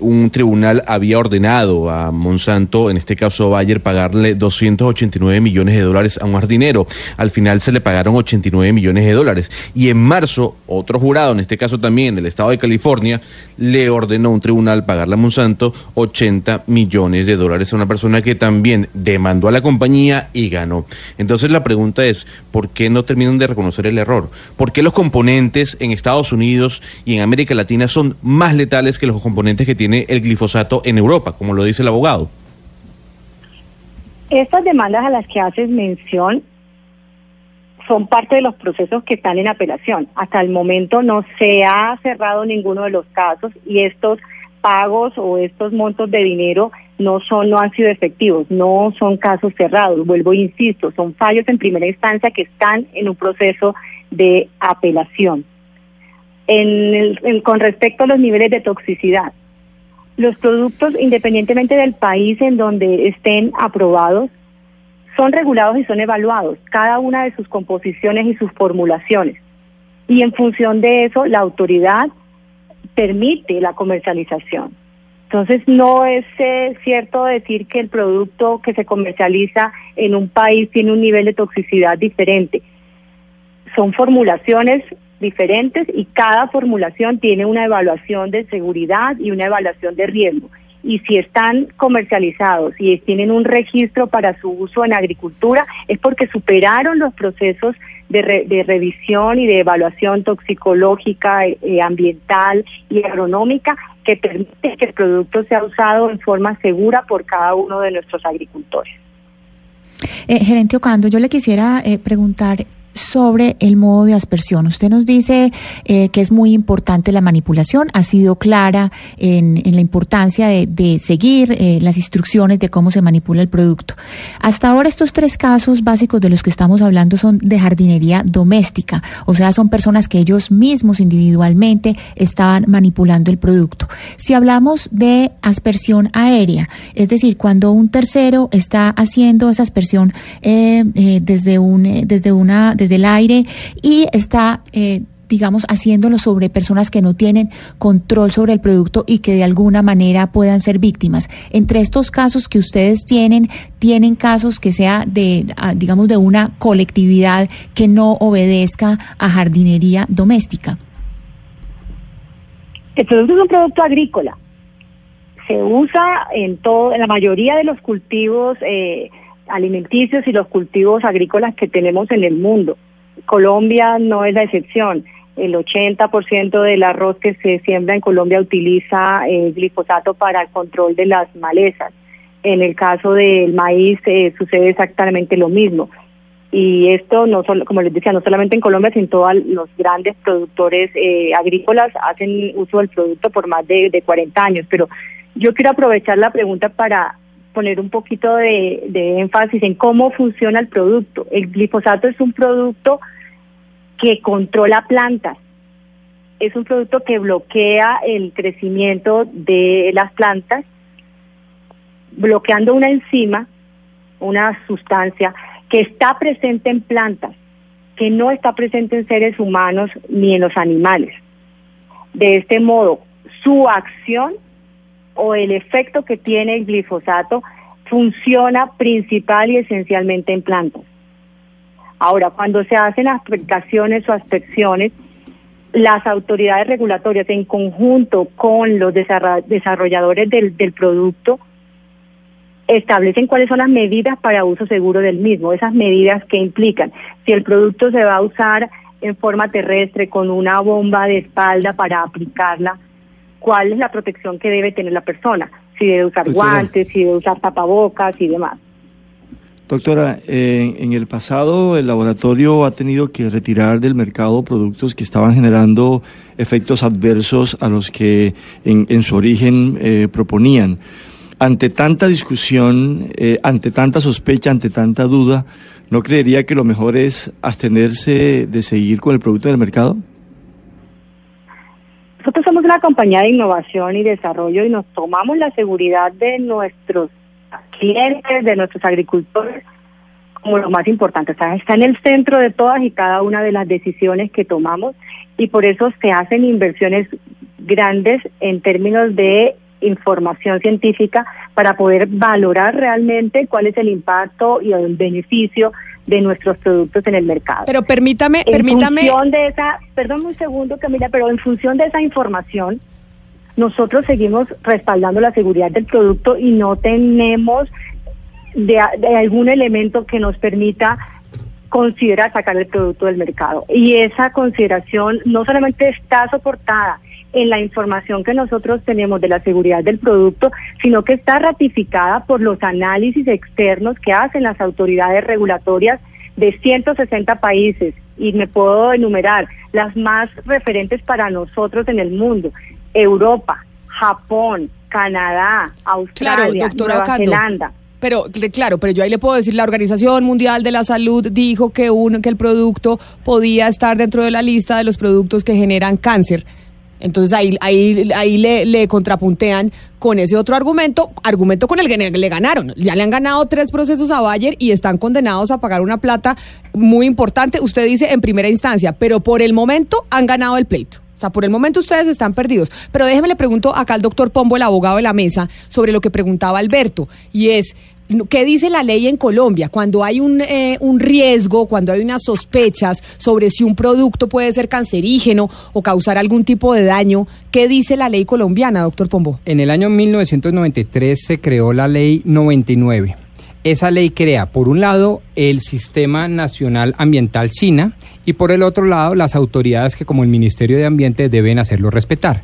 un tribunal había ordenado a Monsanto, en este caso Bayer, pagarle 289 millones de dólares a un jardinero. Al final se le pagaron 89 millones de dólares. Y en marzo, otro jurado, en este caso también del estado de California, le ordenó a un tribunal pagarle a Monsanto 80 millones de dólares a una persona que también demandó a la compañía y ganó. Entonces la pregunta es, ¿por qué no terminan de reconocer el error? ¿Por qué los componentes en Estados Unidos y en América Latina son más letales que los componentes que el glifosato en Europa, como lo dice el abogado? Estas demandas a las que haces mención son parte de los procesos que están en apelación. Hasta el momento no se ha cerrado ninguno de los casos y estos pagos o estos montos de dinero no son no han sido efectivos, no son casos cerrados. Vuelvo e insisto, son fallos en primera instancia que están en un proceso de apelación. En el- con respecto a los niveles de toxicidad, los productos, independientemente del país en donde estén aprobados, son regulados y son evaluados, cada una de sus composiciones y sus formulaciones. Y en función de eso, la autoridad permite la comercialización. Entonces, no es eh, cierto decir que el producto que se comercializa en un país tiene un nivel de toxicidad diferente. Son formulaciones diferentes y cada formulación tiene una evaluación de seguridad y una evaluación de riesgo. Y si están comercializados y tienen un registro para su uso en agricultura, es porque superaron los procesos de, re- de revisión y de evaluación toxicológica, eh, eh, ambiental y agronómica que permite que el producto sea usado en forma segura por cada uno de nuestros agricultores. Eh, gerente Ocando, yo le quisiera eh, preguntar sobre el modo de aspersión. Usted nos dice eh, que es muy importante la manipulación, ha sido clara en, la importancia de, seguir eh, las instrucciones de cómo se manipula el producto. Hasta ahora estos tres casos básicos de los que estamos hablando son de jardinería doméstica, o sea, son personas que ellos mismos individualmente estaban manipulando el producto. Si hablamos de aspersión aérea, es decir, cuando un tercero está haciendo esa aspersión eh, desde un desde una desde el aire y está eh, digamos, haciéndolo sobre personas que no tienen control sobre el producto y que de alguna manera puedan ser víctimas. Entre estos casos que ustedes tienen, tienen casos que sea de, ah, digamos, de una colectividad que no obedezca a jardinería doméstica. El producto es un producto agrícola. Se usa en todo, en la mayoría de los cultivos eh, alimenticios y los cultivos agrícolas que tenemos en el mundo. Colombia no es la excepción. El 80% del arroz que se siembra en Colombia utiliza eh, glifosato para el control de las malezas. En el caso del maíz eh, sucede exactamente lo mismo. Y esto, no solo, como les decía, no solamente en Colombia, sino en todos los grandes productores eh, agrícolas hacen uso del producto por más de, de 40 años. Pero yo quiero aprovechar la pregunta para poner un poquito de, de énfasis en cómo funciona el producto. El glifosato es un producto que controla plantas. Es un producto que bloquea el crecimiento de las plantas, bloqueando una enzima, una sustancia que está presente en plantas, que no está presente en seres humanos ni en los animales. De este modo, su acción o el efecto que tiene el glifosato funciona principal y esencialmente en plantas. Ahora, cuando se hacen aplicaciones o aspecciones, las autoridades regulatorias en conjunto con los desarrolladores del, del producto establecen cuáles son las medidas para uso seguro del mismo, esas medidas que implican si el producto se va a usar en forma terrestre con una bomba de espalda para aplicarla, cuál es la protección que debe tener la persona, si debe usar Doctora. guantes, si debe usar tapabocas y demás. Doctora, eh, en el pasado el laboratorio ha tenido que retirar del mercado productos que estaban generando efectos adversos a los que en, en su origen eh, proponían. Ante tanta discusión, eh, ante tanta sospecha, ante tanta duda, ¿no creería que lo mejor es abstenerse de seguir con el producto en el mercado? Nosotros somos una compañía de innovación y desarrollo y nos tomamos la seguridad de nuestros clientes, de nuestros agricultores, como lo más importante. Está en el centro de todas y cada una de las decisiones que tomamos y por eso se hacen inversiones grandes en términos de información científica para poder valorar realmente cuál es el impacto y el beneficio de nuestros productos en el mercado. Pero permítame, en permítame. función de esa, perdón un segundo Camila, pero en función de esa información, nosotros seguimos respaldando la seguridad del producto y no tenemos de, de algún elemento que nos permita considerar sacar el producto del mercado. Y esa consideración no solamente está soportada en la información que nosotros tenemos de la seguridad del producto, sino que está ratificada por los análisis externos que hacen las autoridades regulatorias de 160 países. Y me puedo enumerar las más referentes para nosotros en el mundo. Europa, Japón, Canadá, Australia, doctora Nueva Ocando. Zelanda. Pero cl- claro, pero yo ahí le puedo decir, la Organización Mundial de la Salud dijo que un que el producto podía estar dentro de la lista de los productos que generan cáncer. Entonces ahí ahí ahí le, le contrapuntean con ese otro argumento, argumento con el que le ganaron. Ya le han ganado tres procesos a Bayer y están condenados a pagar una plata muy importante. Usted dice en primera instancia, pero por el momento han ganado el pleito. O sea, por el momento ustedes están perdidos. Pero déjeme le pregunto acá al doctor Pombo, el abogado de la mesa, sobre lo que preguntaba Alberto. Y es, ¿qué dice la ley en Colombia? Cuando hay un, eh, un riesgo, cuando hay unas sospechas sobre si un producto puede ser cancerígeno o causar algún tipo de daño, ¿qué dice la ley colombiana, doctor Pombo? En el año 1993 se creó la ley 99. Esa ley crea, por un lado, el Sistema Nacional Ambiental SINA y por el otro lado, las autoridades que como el Ministerio de Ambiente deben hacerlo respetar.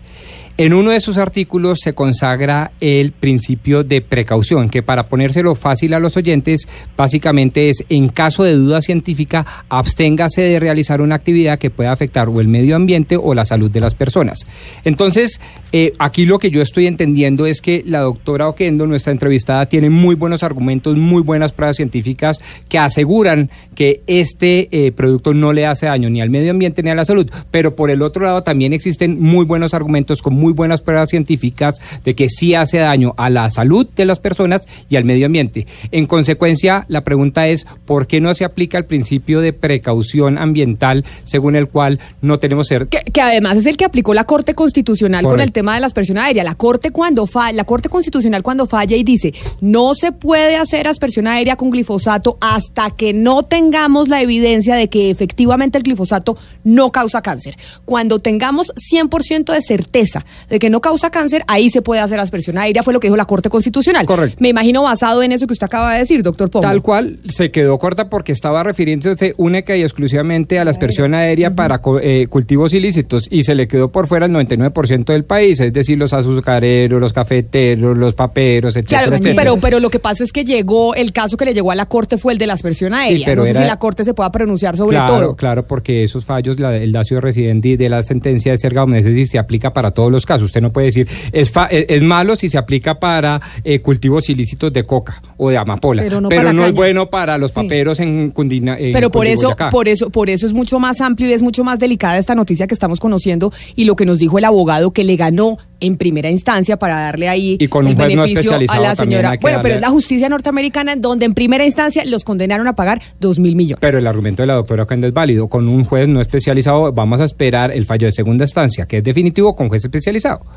En uno de sus artículos se consagra el principio de precaución, que para ponérselo fácil a los oyentes, básicamente es, en caso de duda científica, absténgase de realizar una actividad que pueda afectar o el medio ambiente o la salud de las personas. Entonces, eh, aquí lo que yo estoy entendiendo es que la doctora Oquendo, nuestra entrevistada, tiene muy buenos argumentos, muy buenas pruebas científicas que aseguran que este eh, producto no le hace daño ni al medio ambiente ni a la salud. Pero por el otro lado también existen muy buenos argumentos con muy buenas pruebas científicas de que sí hace daño a la salud de las personas y al medio ambiente. En consecuencia, la pregunta es, ¿por qué no se aplica el principio de precaución ambiental según el cual no tenemos ser... Que, que además es el que aplicó la Corte Constitucional con el tema de la aspersión aérea. La Corte cuando fa- la Corte Constitucional cuando falla y dice no se puede hacer aspersión aérea con glifosato hasta que no tengamos la evidencia de que efectivamente el glifosato no causa cáncer. Cuando tengamos 100% de certeza de que no causa cáncer, ahí se puede hacer aspersión aérea, fue lo que dijo la Corte Constitucional. Correcto. Me imino basado en eso que usted acaba de decir, doctor Pombo. Tal cual se quedó corta porque estaba refiriéndose única y exclusivamente a la aspersión aérea para co- eh, cultivos ilícitos y se le quedó por fuera el 99% del país, es decir, los azucareros, los cafeteros, los paperos, etcétera, Claro, etcétera. pero, pero lo que pasa es que llegó, el caso que le llegó a la Corte fue el de la aspersión aérea. pero no sé si la Corte se pueda pronunciar sobre claro, todo. Claro, porque esos fallos, la- el dacio residente de la sentencia de Serga Omnes, es decir, se aplica para todos los casos. Usted no puede decir, es, fa- es, malo si se aplica para eh, cultivos ilícitos de coca o de amapola, Pero no para la es bueno para los paperos en Cundina. en Pero por eso, por eso, por eso es mucho más amplio y es mucho más delicada esta noticia que estamos conociendo y lo que nos dijo el abogado que le ganó en primera instancia para darle ahí Y con el un juez no a especializado la señora. Bueno, pero es la justicia norteamericana en donde en primera instancia los condenaron a pagar dos mil millones. Pero el argumento de la doctora Ocando es válido. Con un juez no especializado vamos a esperar el fallo de segunda instancia, que es definitivo con juez especializado.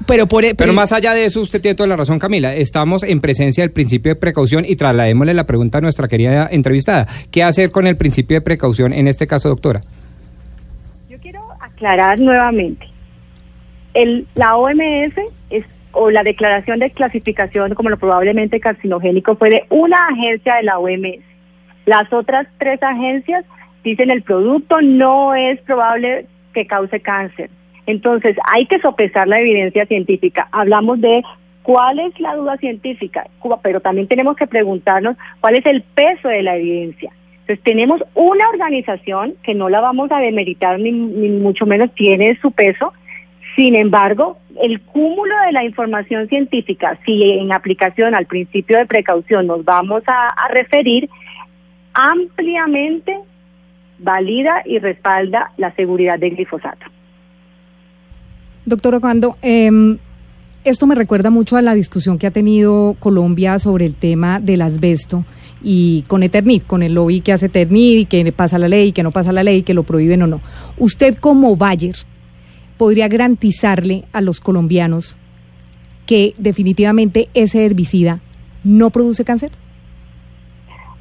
Pero por e- Pero más allá de eso, usted tiene toda la razón, Camila. Estamos en presencia del principio de precaución y trasladémosle la pregunta a nuestra querida entrevistada. ¿Qué hacer con el principio de precaución en este caso, doctora? aclarar nuevamente. El, la OMS es, o la declaración de clasificación como lo probablemente carcinogénico fue de una agencia de la OMS. Las otras tres agencias dicen el producto no es probable que cause cáncer. Entonces hay que sopesar la evidencia científica. Hablamos de ¿Cuál es la duda científica? Pero también tenemos que preguntarnos cuál es el peso de la evidencia. Entonces tenemos una organización que no la vamos a demeritar ni, ni mucho menos tiene su peso. Sin embargo, el cúmulo de la información científica, si en aplicación al principio de precaución nos vamos a referir, ampliamente valida y respalda la seguridad del glifosato. Doctor Ocando, eh, esto me recuerda mucho a la discusión que ha tenido Colombia sobre el tema del asbesto y con Eternit, con el lobby que hace Eternit y que pasa la ley, que no pasa la ley, que lo prohíben o no. Usted como Bayer podría garantizarle a los colombianos que definitivamente ese herbicida no produce cáncer?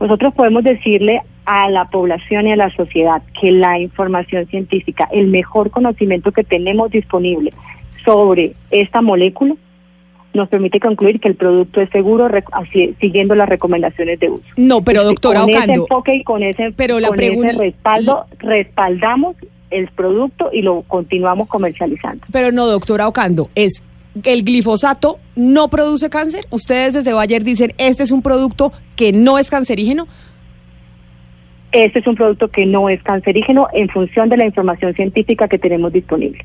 Nosotros podemos decirle a la población y a la sociedad que la información científica, el mejor conocimiento que tenemos disponible sobre esta molécula, nos permite concluir que el producto es seguro así- siguiendo las recomendaciones de uso. No, pero doctora con ese enfoque y con ese, pero la con ese respaldo, respaldamos el producto y lo continuamos comercializando. pero no, doctora Ocando, es el glifosato no produce cáncer. Ustedes desde Bayer dicen, este es un producto que no es cancerígeno. Este es un producto que no es cancerígeno en función de la información científica que tenemos disponible.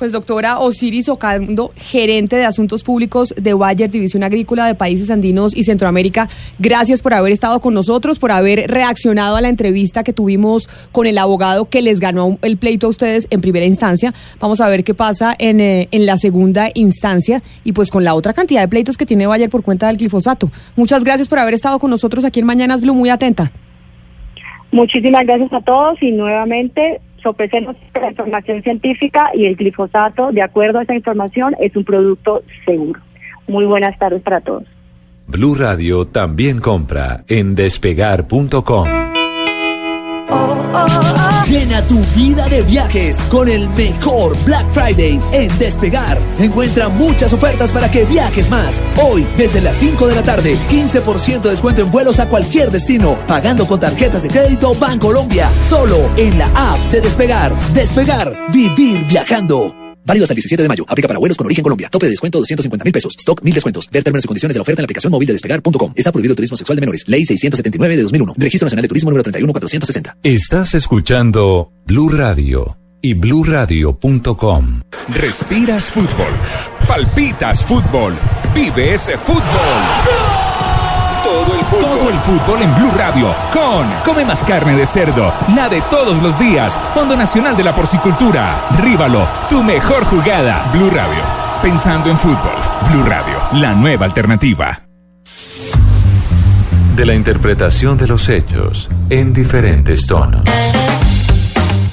Pues doctora Osiris Ocando, gerente de Asuntos Públicos de Bayer, División Agrícola de Países Andinos y Centroamérica, gracias por haber estado con nosotros, por haber reaccionado a la entrevista que tuvimos con el abogado que les ganó el pleito a ustedes en primera instancia. Vamos a ver qué pasa en, eh, en la segunda instancia y pues con la otra cantidad de pleitos que tiene Bayer por cuenta del glifosato. Muchas gracias por haber estado con nosotros aquí en Mañanas Blue, muy atenta. Muchísimas gracias a todos y nuevamente sopesemos la información científica y el glifosato, de acuerdo a esa información, es un producto seguro. Muy buenas tardes para todos. Blue Radio también compra en despegar.com. Llena tu vida de viajes con el mejor Black Friday en Despegar. Encuentra muchas ofertas para que viajes más. Hoy, desde las 5 de la tarde, 15% de descuento en vuelos a cualquier destino, pagando con tarjetas de crédito Bancolombia. Solo en la app de Despegar. Despegar, vivir viajando. Válido hasta el 17 de mayo. Aplica para vuelos con origen Colombia. Tope de descuento 250 mil pesos. Stock 1000 descuentos. Ver términos y condiciones de la oferta en la aplicación móvil de despegar.com. Está prohibido el turismo sexual de menores. Ley 679 de 2001. Registro Nacional de Turismo número 31460. Estás escuchando Blue Radio y bluradio.com. Respiras fútbol. Palpitas fútbol. Vive ese fútbol. Todo el fútbol. Todo el fútbol en Blue Radio. Con Come más carne de cerdo. La de todos los días. Fondo Nacional de la Porcicultura. Ríbalo. Tu mejor jugada. Blue Radio. Pensando en fútbol. Blue Radio. La nueva alternativa. De la interpretación de los hechos en diferentes tonos.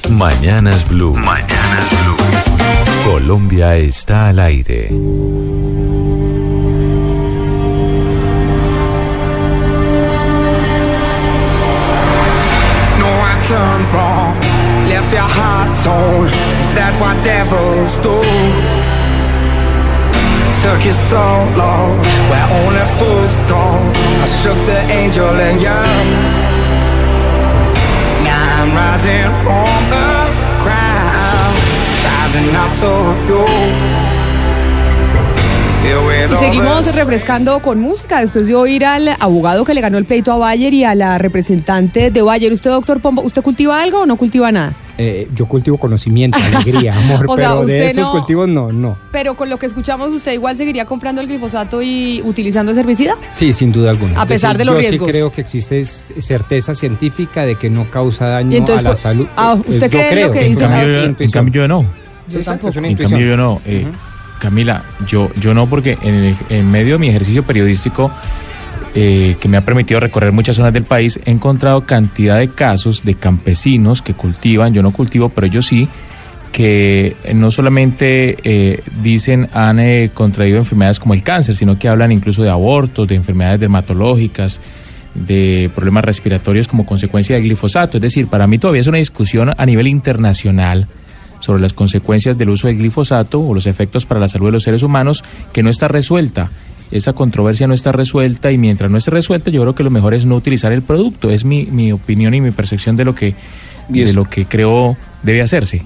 Mañanas Blue. Mañanas Blue. Colombia está al aire. Turned wrong, left your heart torn. Is that what devils do? Took you so long, where only fools go. I shook the angel and young. Now I'm rising from the crowd, rising up to you. Y seguimos refrescando con música después de oír al abogado que le ganó el pleito a Bayer y a la representante de Bayer. ¿Usted, doctor Pombo, usted cultiva algo o no cultiva nada? Eh, yo cultivo conocimiento, alegría, amor, <laughs> O sea, pero de usted esos no- cultivos no, no. Pero con lo que escuchamos, ¿usted igual seguiría comprando el glifosato y utilizando ese herbicida? Sí, sin duda alguna. A pesar de los yo riesgos. sí creo que existe certeza científica de que no causa daño entonces, a la pues, salud. ah, ¿usted yo cree lo que dice yo- En intuición. cambio yo no. Es una En intuición. cambio yo no. Eh, Camila, yo, yo no porque en, medio de mi ejercicio periodístico eh, que me ha permitido recorrer muchas zonas del país, he encontrado cantidad de casos de campesinos que cultivan, yo no cultivo, pero ellos sí, que no solamente eh, dicen han eh, contraído enfermedades como el cáncer, sino que hablan incluso de abortos, de enfermedades dermatológicas, de problemas respiratorios como consecuencia del glifosato. Es decir, para mí todavía es una discusión a nivel internacional sobre las consecuencias del uso del glifosato o los efectos para la salud de los seres humanos que no está resuelta. Esa controversia no está resuelta y mientras no esté resuelta yo creo que lo mejor es no utilizar el producto. Es mi, mi opinión y mi percepción de lo que, de lo que creo debe hacerse.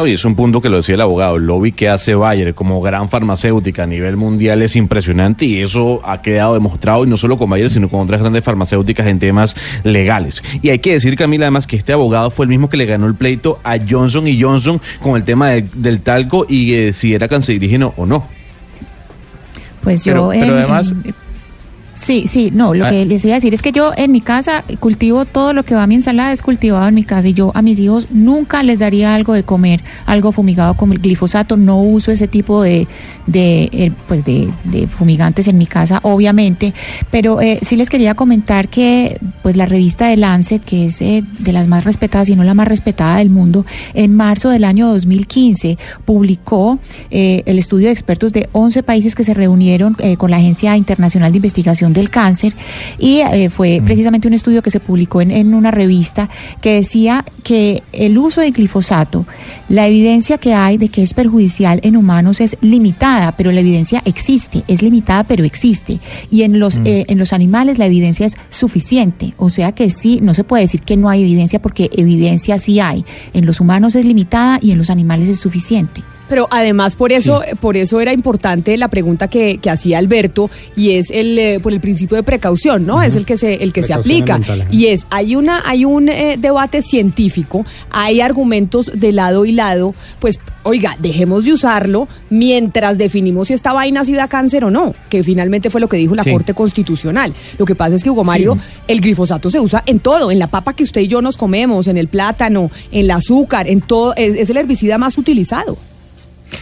No, y es un punto que lo decía el abogado, el lobby que hace Bayer como gran farmacéutica a nivel mundial es impresionante y eso ha quedado demostrado y no solo con Bayer, sino con otras grandes farmacéuticas en temas legales. Y hay que decir, Camila, además que este abogado fue el mismo que le ganó el pleito a Johnson y Johnson con el tema de- del talco y eh, si era cancerígeno o no. Pues yo. Pero- pero en- además- en- Sí, sí, no, lo Ah. que les iba a decir es que yo en mi casa cultivo todo lo que va a mi ensalada, es cultivado en mi casa y yo a mis hijos nunca les daría algo de comer, algo fumigado como el glifosato, no uso ese tipo de, de, eh, pues de, de fumigantes en mi casa, obviamente, pero eh, sí les quería comentar que pues la revista de Lancet, que es eh, de las más respetadas y no la más respetada del mundo, en marzo del año 2015 publicó eh, el estudio de expertos de 11 países que se reunieron eh, con la Agencia Internacional de Investigación del Cáncer y eh, fue precisamente un estudio que se publicó en, en una revista que decía que el uso de glifosato, la evidencia que hay de que es perjudicial en humanos es limitada, pero la evidencia existe, es limitada pero existe. Y en los, eh, en los animales la evidencia es suficiente, o sea que sí, no se puede decir que no hay evidencia porque evidencia sí hay. En los humanos es limitada y en los animales es suficiente. Pero además por eso, por eso era importante la pregunta que, que hacía Alberto y es el eh, por el principio de precaución, ¿no? Es el que se el que se aplica y es hay una hay un eh, debate científico, hay argumentos de lado y lado, pues oiga, dejemos de usarlo mientras definimos si esta vaina sí da cáncer o no, que finalmente fue lo que dijo la Sí. Corte Constitucional. Lo que pasa es que Hugo Mario, el glifosato se usa en todo, en la papa que usted y yo nos comemos, en el plátano, en el azúcar, en todo, es- es el herbicida más utilizado.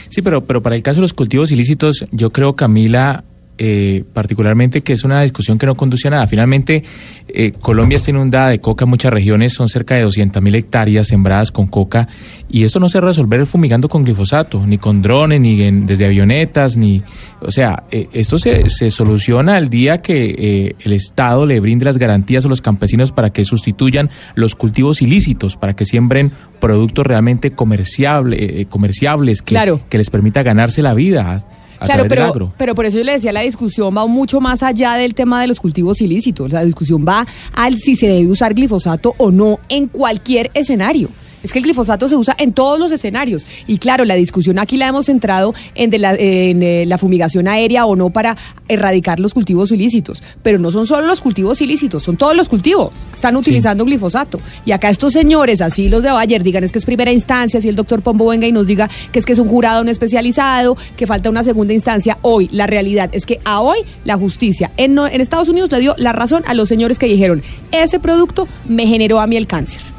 Sí, pero, pero para el caso de los cultivos ilícitos, yo creo, Camila, eh, particularmente que es una discusión que no conduce a nada. Finalmente, eh, Colombia está inundada de coca, muchas regiones son cerca de 200 mil hectáreas sembradas con coca, y esto no se va a resolver fumigando con glifosato, ni con drones, ni en- desde avionetas, ni... O sea, eh, esto se, se soluciona el día que eh, el Estado le brinde las garantías a los campesinos para que sustituyan los cultivos ilícitos, para que siembren productos realmente comerciable, eh, comerciables, que, Claro. que les permita ganarse la vida Claro, del pero, agro. pero por eso yo le decía, la discusión va mucho más allá del tema de los cultivos ilícitos. La discusión va al si se debe usar glifosato o no en cualquier escenario. Es que el glifosato se usa en todos los escenarios. Y claro, la discusión aquí la hemos centrado en, de la, en eh, la fumigación aérea o no para erradicar los cultivos ilícitos. Pero no son solo los cultivos ilícitos, son todos los cultivos que están utilizando glifosato. Y acá estos señores, así los de Bayer, digan es que es primera instancia, si el doctor Pombo venga y nos diga que es que es un jurado no especializado, que falta una segunda instancia. Hoy, la realidad es que a hoy la justicia en, en Estados Unidos le dio la razón a los señores que dijeron, ese producto me generó a mí el cáncer.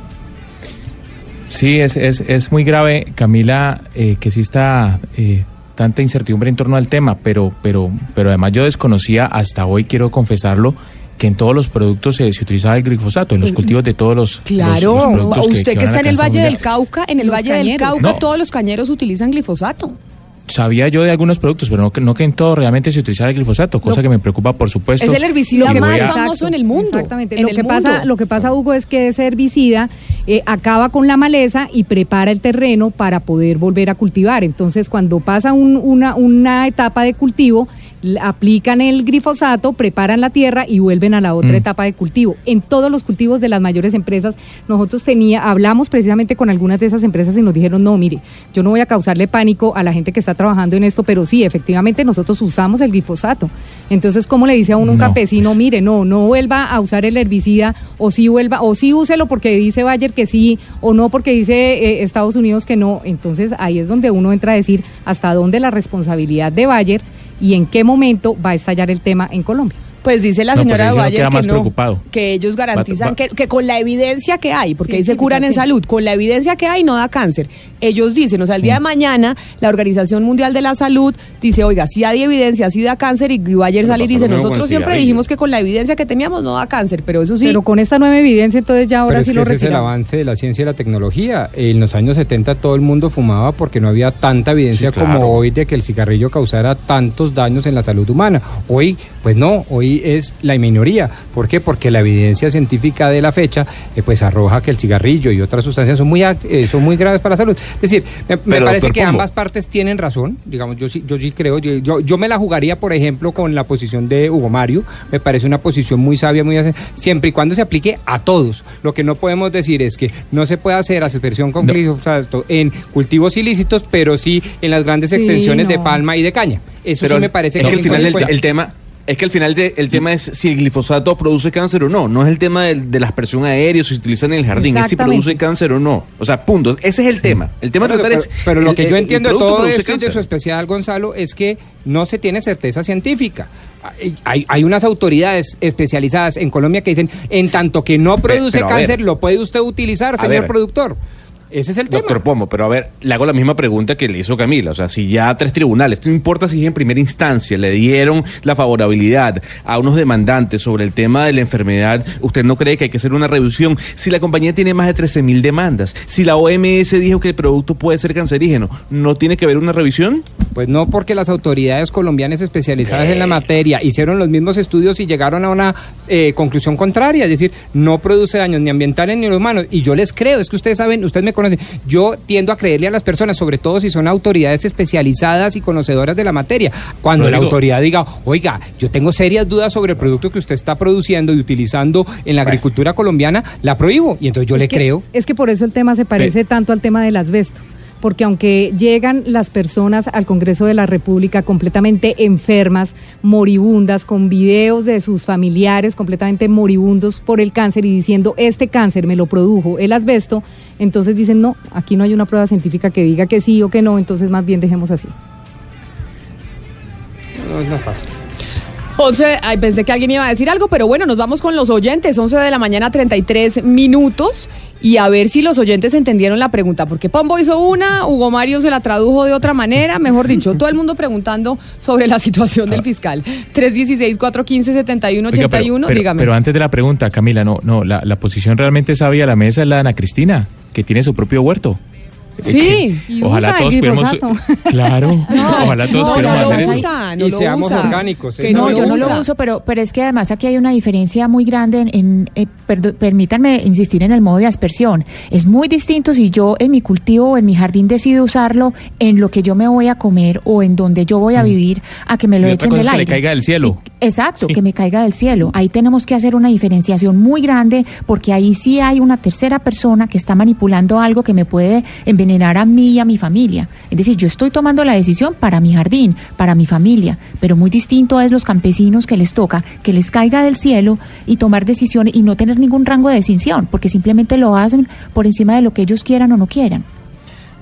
Sí, es, es, es muy grave, Camila, eh, que exista eh, tanta incertidumbre en torno al tema, pero, pero, pero además yo desconocía hasta hoy, quiero confesarlo, que en todos los productos se, se utilizaba el glifosato, en los cultivos de todos los, Claro, los productos usted que, está en el Valle mundial. del Cauca, en el Los Valle del. Cauca, No. todos los cañeros utilizan glifosato. Sabía yo de algunos productos, pero no que, no que en todo realmente se utilizara el glifosato, cosa que me preocupa, por supuesto. Es el herbicida más a- famoso en el mundo. Exactamente. en Lo el que, pasa, lo que pasa, Hugo, es que ese herbicida eh, acaba con la maleza y prepara el terreno para poder volver a cultivar. Entonces, cuando pasa un- una, una etapa de cultivo, aplican el glifosato, preparan la tierra y vuelven a la otra Mm. etapa de cultivo. En todos los cultivos de las mayores empresas, nosotros tenía, hablamos precisamente con algunas de esas empresas y nos dijeron, no, mire, yo no voy a causarle pánico a la gente que está trabajando en esto, pero sí, efectivamente nosotros usamos el glifosato. Entonces, ¿cómo le dice a uno un No, campesino, mire, no, no vuelva a usar el herbicida, o sí vuelva, o sí úselo porque dice Bayer que sí, o no porque dice eh, Estados Unidos que no? Entonces, ahí es donde uno entra a decir hasta dónde la responsabilidad de Bayer y en qué momento va a estallar el tema en Colombia. Pues dice la No, pues señora sí uno Bayer queda que más no, preocupado. que ellos garantizan Va- va- que, que con la evidencia que hay, porque ahí se curan en sí. salud, con la evidencia que hay no da cáncer. Ellos dicen, o sea, el día de mañana la Organización Mundial de la Salud dice, oiga, si hay evidencia, si da cáncer, y Bayer sale y dice, nosotros siempre cigarrillo". dijimos que con la evidencia que teníamos no da cáncer, pero eso sí. Pero con esta nueva evidencia, entonces ya ahora Pero es sí que lo ese es el avance de la ciencia y la tecnología. En los años 70 todo el mundo fumaba porque no había tanta evidencia Sí, claro. como hoy de que el cigarrillo causara tantos daños en la salud humana. Hoy, pues no, hoy es la minoría. ¿Por qué? Porque la evidencia científica de la fecha eh, pues arroja que el cigarrillo y otras sustancias son muy, eh, son muy graves para la salud. Es decir, me, me Pero, parece que Pombo. ambas partes tienen razón. Digamos, yo sí, yo sí creo. Yo, yo, yo me la jugaría, por ejemplo, con la posición de Hugo Mario. Me parece una posición muy sabia, muy siempre y cuando se aplique a todos. Lo que no podemos decir es que no se puede hacer aspersión con glifosato en cultivos ilícitos, pero sí en las grandes Sí, extensiones de no. palma y de caña. Eso Pero sí me parece es que que al final el, el tema es que al final de- el tema es si el glifosato produce cáncer o no, no es el tema del- de, la aspersión aérea, si se utiliza en el jardín, es si produce cáncer o no. O sea, punto. Ese es el tema. El tema a Pero, tratar pero- es pero lo el- que yo el entiendo de todo esto y de su especial, Gonzalo, es que no se tiene certeza científica. Hay, hay- hay unas autoridades especializadas en Colombia que dicen, en tanto que no produce pero a ver. cáncer, lo puede usted utilizar, señor ver. productor. Ese es el tema. Doctor Pomo, pero a ver, le hago la misma pregunta que le hizo Camila. O sea, si ya tres tribunales, no importa si es en primera instancia, le dieron la favorabilidad a unos demandantes sobre el tema de la enfermedad, ¿usted no cree que hay que hacer una revisión? Si la compañía tiene más de 13 mil demandas, si la OMS dijo que el producto puede ser cancerígeno, ¿no tiene que haber una revisión? Pues no, porque las autoridades colombianas especializadas en la materia hicieron los mismos estudios y llegaron a una eh, conclusión contraria, es decir, no produce daños ni ambientales ni humanos. Y yo les creo, es que ustedes saben, ustedes me conocen, yo tiendo a creerle a las personas, sobre todo si son autoridades especializadas y conocedoras de la materia. Cuando la autoridad diga, oiga, yo tengo serias dudas sobre el producto que usted está produciendo y utilizando en la agricultura colombiana, la prohíbo. Y entonces yo Es le que- creo. Es que por eso el tema se parece tanto al tema del asbesto. Porque aunque llegan las personas al Congreso de la República completamente enfermas, moribundas, con videos de sus familiares completamente moribundos por el cáncer y diciendo, este cáncer me lo produjo el asbesto, entonces dicen, no, aquí no hay una prueba científica que diga que sí o que no, entonces más bien dejemos así. No es más fácil. 11, ay, pensé que alguien iba a decir algo, pero bueno, nos vamos con los oyentes, 11 de la mañana, 33 minutos, y a ver si los oyentes entendieron la pregunta, porque Pombo hizo una, Hugo Mario se la tradujo de otra manera, mejor dicho, todo el mundo preguntando sobre la situación del fiscal. 316-415-7181, Oiga, pero, pero- dígame. pero antes de la pregunta, Camila, no, no, la, la posición realmente sabia la mesa es la de Ana Cristina, que tiene su propio huerto. Sí, y Ojalá usa todos el pudiéramos. <laughs> Claro, <laughs> No, ojalá todos no, pudiéramos no hacer eso. usa, no y lo seamos usa. orgánicos. Que eso No, no yo no lo uso, pero, pero es que además aquí hay una diferencia muy grande en, en, eh, perdo- permítanme insistir en el modo de aspersión. Es muy distinto si yo en mi cultivo o en mi jardín decido usarlo en lo que yo me voy a comer o en donde yo voy a vivir a que me lo Mm. Y echen del es que le aire. caiga del cielo. Exacto, que me caiga del cielo. Ahí tenemos que hacer una diferenciación muy grande porque ahí sí hay una tercera persona que está manipulando algo que me puede envenenar a mí y a mi familia. Es decir, yo estoy tomando la decisión para mi jardín, para mi familia, pero muy distinto es los campesinos que les toca que les caiga del cielo y tomar decisiones y no tener ningún rango de decisión, porque simplemente lo hacen por encima de lo que ellos quieran o no quieran.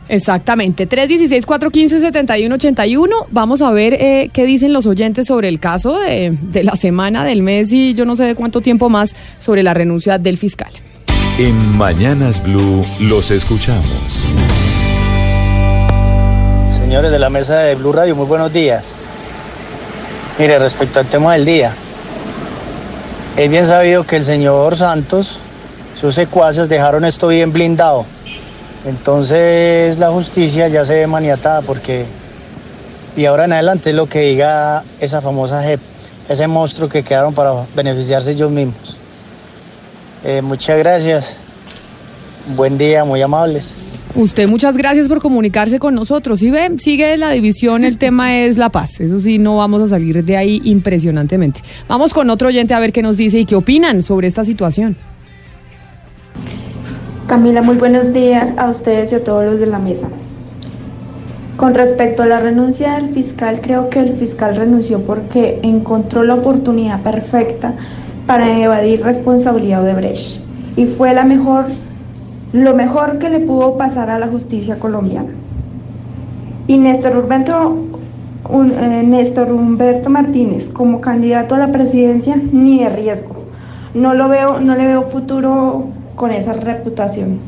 Exactamente, 316-415-7181. Vamos a ver eh, qué dicen los oyentes sobre el caso de, de la semana, del mes y yo no sé de cuánto tiempo más sobre la renuncia del fiscal. En Mañanas Blue los escuchamos. Señores de la mesa de Blue Radio, muy buenos días. Mire, respecto al tema del día, es bien sabido que el señor Santos, sus secuaces dejaron esto bien blindado. Entonces la justicia ya se ve maniatada porque, y ahora en adelante es lo que diga esa famosa JEP, ese monstruo que quedaron para beneficiarse ellos mismos. Eh, muchas gracias. Buen día, muy amables. Usted, muchas gracias por comunicarse con nosotros. Si ve, sigue la división, el tema <laughs> es la paz. Eso sí, no vamos a salir de ahí impresionantemente. Vamos con otro oyente a ver qué nos dice y qué opinan sobre esta situación. Camila, muy buenos días a ustedes y a todos los de la mesa. Con respecto a la renuncia del fiscal, creo que el fiscal renunció porque encontró la oportunidad perfecta para evadir responsabilidad de Brecht y fue la mejor, lo mejor que le pudo pasar a la justicia colombiana. Y Néstor Humberto, eh, Néstor Humberto Martínez como candidato a la presidencia ni de riesgo. No lo veo, no le veo futuro con esa reputación.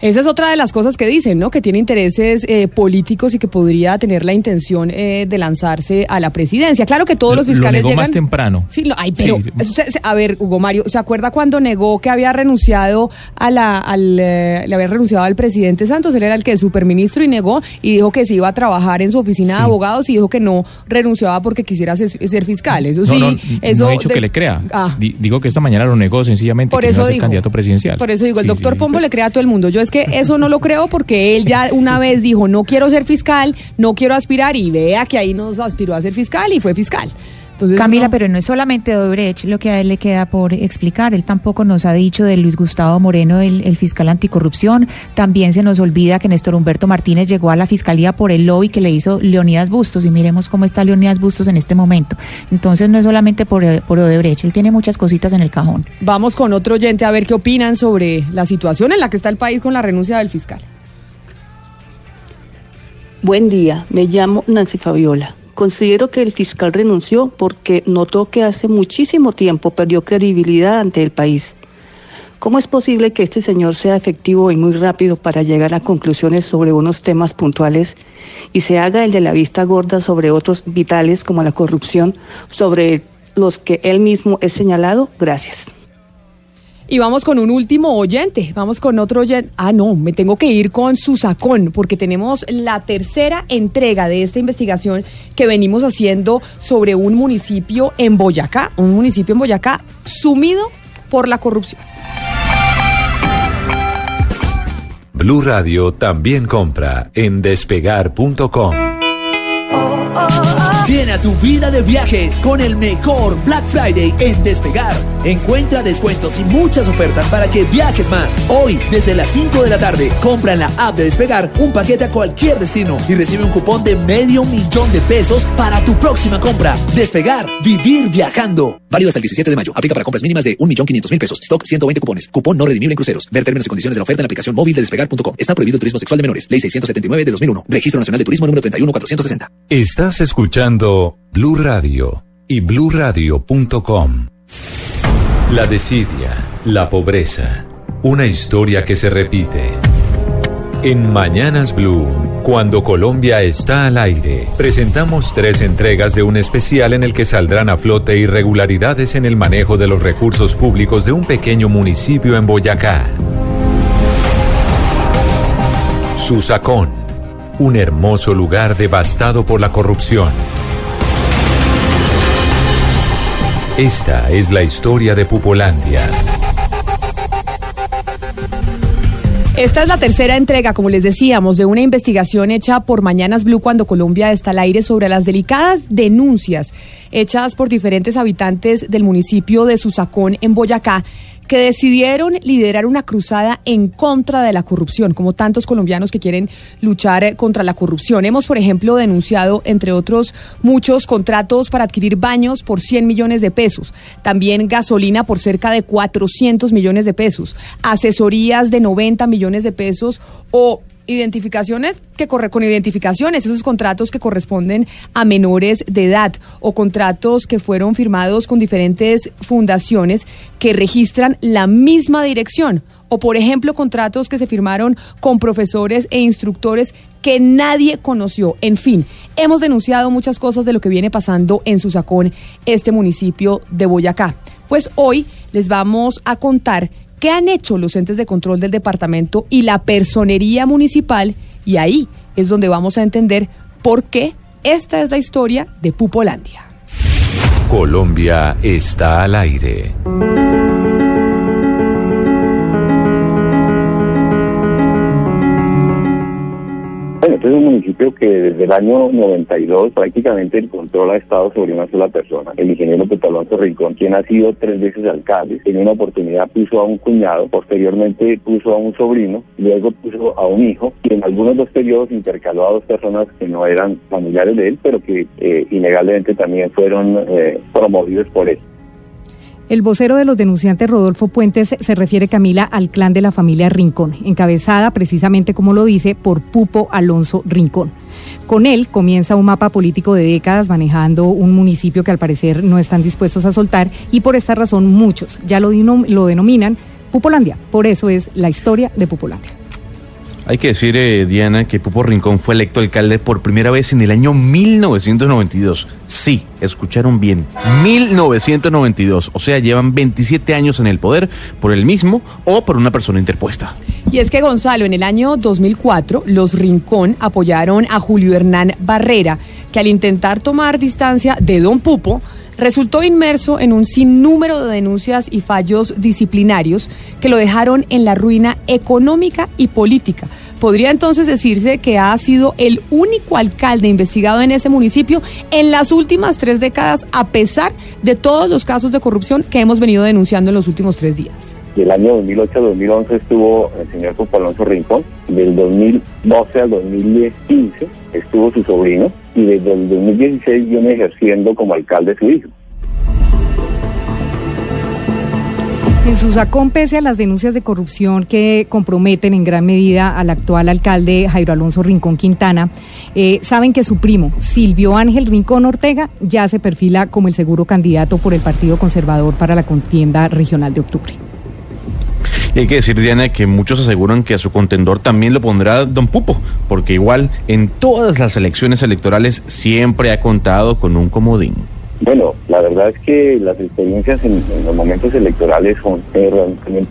Esa es otra de las cosas que dicen, ¿no? Que tiene intereses eh, políticos y que podría tener la intención eh, de lanzarse a la presidencia. Claro que todos Lo- los lo fiscales negó llegan. más temprano. Sí, lo- ay, pero Sí. usted- a ver, Hugo Mario, ¿se acuerda cuando negó que había renunciado a la, al, eh, le había renunciado al presidente Santos? Él era el que es superministro y negó y dijo que se iba a trabajar en su oficina de abogados y dijo que no renunciaba porque quisiera ser, ser fiscal. Eso No, sí, no, eso no he dicho de- que le crea. Ah. Di- digo que esta mañana lo negó sencillamente Por que no eso digo. candidato presidencial. Por eso digo, el Sí, doctor. Pombo le crea a todo el mundo. Yo es que eso no lo creo porque él ya una vez dijo, no quiero ser fiscal, no quiero aspirar y vea que ahí nos aspiró a ser fiscal y fue fiscal. Entonces, Camila, no- pero no es solamente Odebrecht lo que a él le queda por explicar. Él tampoco nos ha dicho de Luis Gustavo Moreno, el, el fiscal anticorrupción. También se nos olvida que Néstor Humberto Martínez llegó a la fiscalía por el lobby que le hizo Leonidas Bustos. Y miremos cómo está Leonidas Bustos en este momento. Entonces no es solamente por, por Odebrecht, él tiene muchas cositas en el cajón. Vamos con otro oyente a ver qué opinan sobre la situación en la que está el país con la renuncia del fiscal. Buen día, me llamo Nancy Fabiola. Considero que el fiscal renunció porque notó que hace muchísimo tiempo perdió credibilidad ante el país. ¿Cómo es posible que este señor sea efectivo y muy rápido para llegar a conclusiones sobre unos temas puntuales y se haga el de la vista gorda sobre otros vitales como la corrupción, sobre los que él mismo es señalado? Gracias. Y vamos con un último oyente, vamos con otro oyente. Ah, no, me tengo que ir con Susacón, porque tenemos la tercera entrega de esta investigación que venimos haciendo sobre un municipio en Boyacá, un municipio en Boyacá sumido por la corrupción. Blue Radio también compra en despegar.com. Llena tu vida de viajes con el mejor Black Friday en Despegar. Encuentra descuentos y muchas ofertas para que viajes más. Hoy, desde las 5 de la tarde, compra en la app de Despegar un paquete a cualquier destino y recibe un cupón de medio millón de pesos para tu próxima compra. Despegar, vivir viajando. Válido hasta el 17 de mayo. Aplica para compras mínimas de 1.500.000 pesos. Stock 120 cupones. Cupón no redimible en cruceros. Ver términos y condiciones de la oferta en la aplicación móvil de despegar.com. Está prohibido turismo sexual de menores. Ley 679 de 2001. Registro Nacional de Turismo número 31460. Estás escuchando Blue Radio y bluradio.com. La desidia, la pobreza, una historia que se repite. En Mañanas Blue, cuando Colombia está al aire, presentamos tres entregas de un especial en el que saldrán a flote irregularidades en el manejo de los recursos públicos de un pequeño municipio en Boyacá. Susacón, un hermoso lugar devastado por la corrupción. Esta es la historia de Pupolandia. Esta es la tercera entrega, como les decíamos, de una investigación hecha por Mañanas Blue cuando Colombia está al aire sobre las delicadas denuncias hechas por diferentes habitantes del municipio de Susacón en Boyacá que decidieron liderar una cruzada en contra de la corrupción, como tantos colombianos que quieren luchar eh, contra la corrupción. Hemos, por ejemplo, denunciado, entre otros, muchos contratos para adquirir baños por 100 millones de pesos, también gasolina por cerca de 400 millones de pesos, asesorías de 90 millones de pesos o identificaciones que corre con identificaciones, esos contratos que corresponden a menores de edad o contratos que fueron firmados con diferentes fundaciones que registran la misma dirección o por ejemplo contratos que se firmaron con profesores e instructores que nadie conoció. En fin, hemos denunciado muchas cosas de lo que viene pasando en Susacón, este municipio de Boyacá. Pues hoy les vamos a contar qué han hecho los entes de control del departamento y la personería municipal y ahí es donde vamos a entender por qué esta es la historia de Pupolandia. Colombia está al aire. Es un municipio que desde el año 92 prácticamente el control ha estado sobre una sola persona, el ingeniero Pepe Alonso Rincón, quien ha sido tres veces alcalde. En una oportunidad puso a un cuñado, posteriormente puso a un sobrino, luego puso a un hijo y en algunos dos periodos intercaló a dos personas que no eran familiares de él, pero que eh, innegablemente también fueron eh, promovidos por él. El vocero de los denunciantes, Rodolfo Puentes, se refiere, Camila, al clan de la familia Rincón, encabezada precisamente, como lo dice, por Pupo Alonso Rincón. Con él comienza un mapa político de décadas manejando un municipio que al parecer no están dispuestos a soltar y por esta razón muchos ya lo, lo denominan Pupolandia. Por eso es la historia de Pupolandia. Hay que decir, eh, Diana, que Pupo Rincón fue electo alcalde por primera vez en el año 1992. Sí, escucharon bien. 1992. O sea, llevan 27 años en el poder por el mismo o por una persona interpuesta. Y es que Gonzalo, en el año 2004, los Rincón apoyaron a Julio Hernán Barrera, que al intentar tomar distancia de Don Pupo, resultó inmerso en un sinnúmero de denuncias y fallos disciplinarios que lo dejaron en la ruina económica y política. Podría entonces decirse que ha sido el único alcalde investigado en ese municipio en las últimas tres décadas, a pesar de todos los casos de corrupción que hemos venido denunciando en los últimos tres días. Del año 2008 al 2011 estuvo el señor Juan Alonso Rincón, del 2012 al 2015 estuvo su sobrino y desde el 2016 viene ejerciendo como alcalde su hijo. En Susacón, pese a las denuncias de corrupción que comprometen en gran medida al actual alcalde Jairo Alonso Rincón Quintana, eh, saben que su primo, Silvio Ángel Rincón Ortega, ya se perfila como el seguro candidato por el Partido Conservador para la contienda regional de octubre. Y hay que decir, Diana, que muchos aseguran que a su contendor también lo pondrá Don Pupo, porque igual en todas las elecciones electorales siempre ha contado con un comodín. Bueno, la verdad es que las experiencias en, los momentos electorales son eh,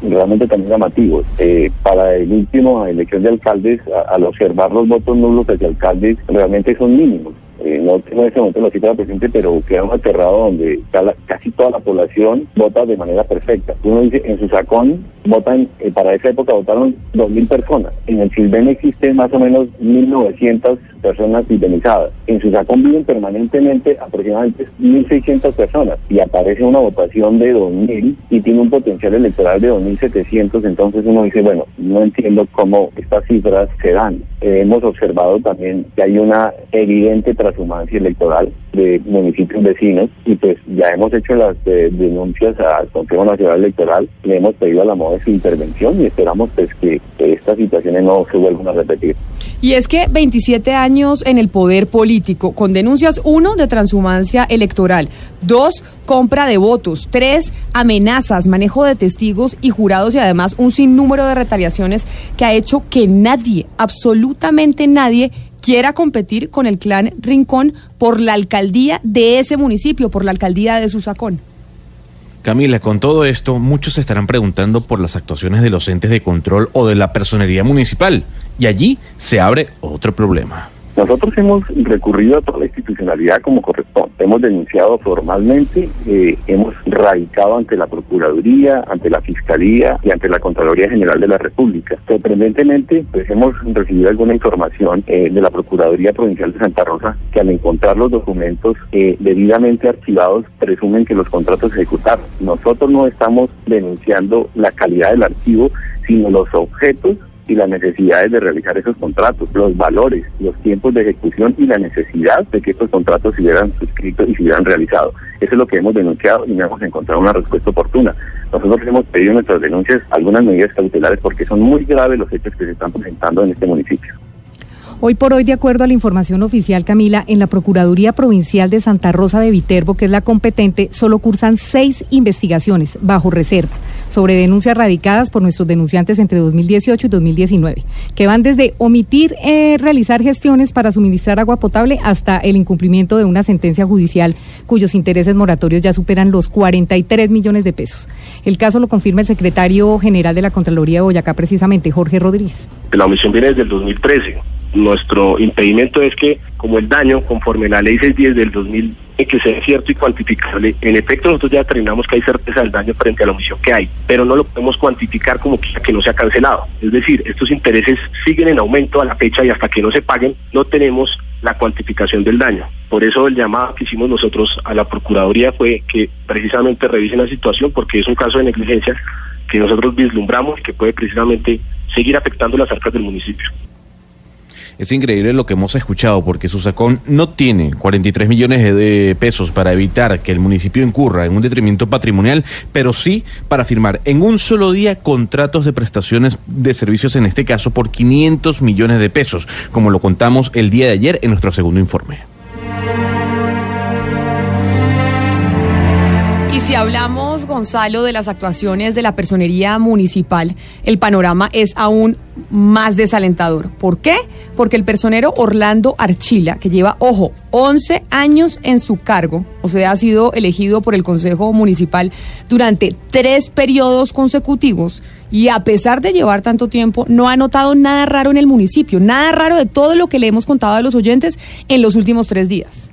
realmente, también llamativos. Eh, para el último elección de alcaldes, al observar los votos nulos hacia alcaldes, realmente son mínimos. Eh, no tengo en este momento la cifra presente, pero queda un aterrado donde casi toda la población vota de manera perfecta. Uno dice, en su sacón votan, eh, para esa época votaron 2.000 personas. En el Silven existen más o menos 1.900 personas indemnizadas. En su sacón viven permanentemente aproximadamente 1.600 personas y aparece una votación de 2.000 y tiene un potencial electoral de 2.700. Entonces uno dice, bueno, no entiendo cómo estas cifras se dan. Eh, hemos observado también que hay una evidente transhumancia electoral de municipios vecinos y pues ya hemos hecho las eh, denuncias al Consejo Nacional Electoral, le hemos pedido a la MOE su intervención y esperamos pues que, estas situaciones no se vuelvan a repetir. Y es que 27 años en el poder político, con denuncias, uno, de transhumancia electoral, dos, compra de votos, tres, amenazas, manejo de testigos y jurados y además un sinnúmero de retaliaciones que ha hecho que nadie, absolutamente nadie, quiera competir con el clan Rincón por la alcaldía de ese municipio, por la alcaldía de Susacón. Camila, con todo esto, muchos se estarán preguntando por las actuaciones de los entes de control o de la personería municipal. Y allí se abre otro problema. Nosotros hemos recurrido a toda la institucionalidad como corresponde. Hemos denunciado formalmente, eh, hemos radicado ante la Procuraduría, ante la Fiscalía y ante la Contraloría General de la República. Sorprendentemente, pues hemos recibido alguna información eh, de la Procuraduría Provincial de Santa Rosa que al encontrar los documentos eh, debidamente archivados presumen que los contratos se ejecutaron. Nosotros no estamos denunciando la calidad del archivo, sino los objetos y las necesidades de realizar esos contratos, los valores, los tiempos de ejecución y la necesidad de que estos contratos se hubieran suscrito y se hubieran realizado. Eso es lo que hemos denunciado y no hemos encontrado una respuesta oportuna. Nosotros hemos pedido en nuestras denuncias algunas medidas cautelares porque son muy graves los hechos que se están presentando en este municipio. Hoy por hoy, de acuerdo a la información oficial, Camila, en la Procuraduría Provincial de Santa Rosa de Viterbo, que es la competente, solo cursan seis investigaciones bajo reserva sobre denuncias radicadas por nuestros denunciantes entre 2018 y 2019, que van desde omitir eh, realizar gestiones para suministrar agua potable hasta el incumplimiento de una sentencia judicial cuyos intereses moratorios ya superan los 43 millones de pesos. El caso lo confirma el secretario general de la Contraloría de Boyacá, precisamente, Jorge Rodríguez. La omisión viene desde el 2013. Nuestro impedimento es que, como el daño, conforme la ley 610 del 2000, en que sea cierto y cuantificable, en efecto nosotros ya determinamos que hay certeza del daño frente a la omisión que hay, pero no lo podemos cuantificar como que, que no se ha cancelado. Es decir, estos intereses siguen en aumento a la fecha y hasta que no se paguen no tenemos la cuantificación del daño. Por eso el llamado que hicimos nosotros a la Procuraduría fue que precisamente revisen la situación porque es un caso de negligencia que nosotros vislumbramos que puede precisamente seguir afectando las arcas del municipio. Es increíble lo que hemos escuchado porque Susacón no tiene 43 millones de- pesos para evitar que el municipio incurra en un detrimento patrimonial, pero sí para firmar en un solo día contratos de prestaciones de servicios, en este caso por 500 millones de pesos, como lo contamos el día de ayer en nuestro segundo informe. Si hablamos, Gonzalo, de las actuaciones de la personería municipal, el panorama es aún más desalentador. ¿Por qué? Porque el personero Orlando Archila, que lleva, ojo, 11 años en su cargo, o sea, ha sido elegido por el Consejo Municipal durante tres periodos consecutivos, y a pesar de llevar tanto tiempo, no ha notado nada raro en el municipio, nada raro de todo lo que le hemos contado a los oyentes en los últimos tres días.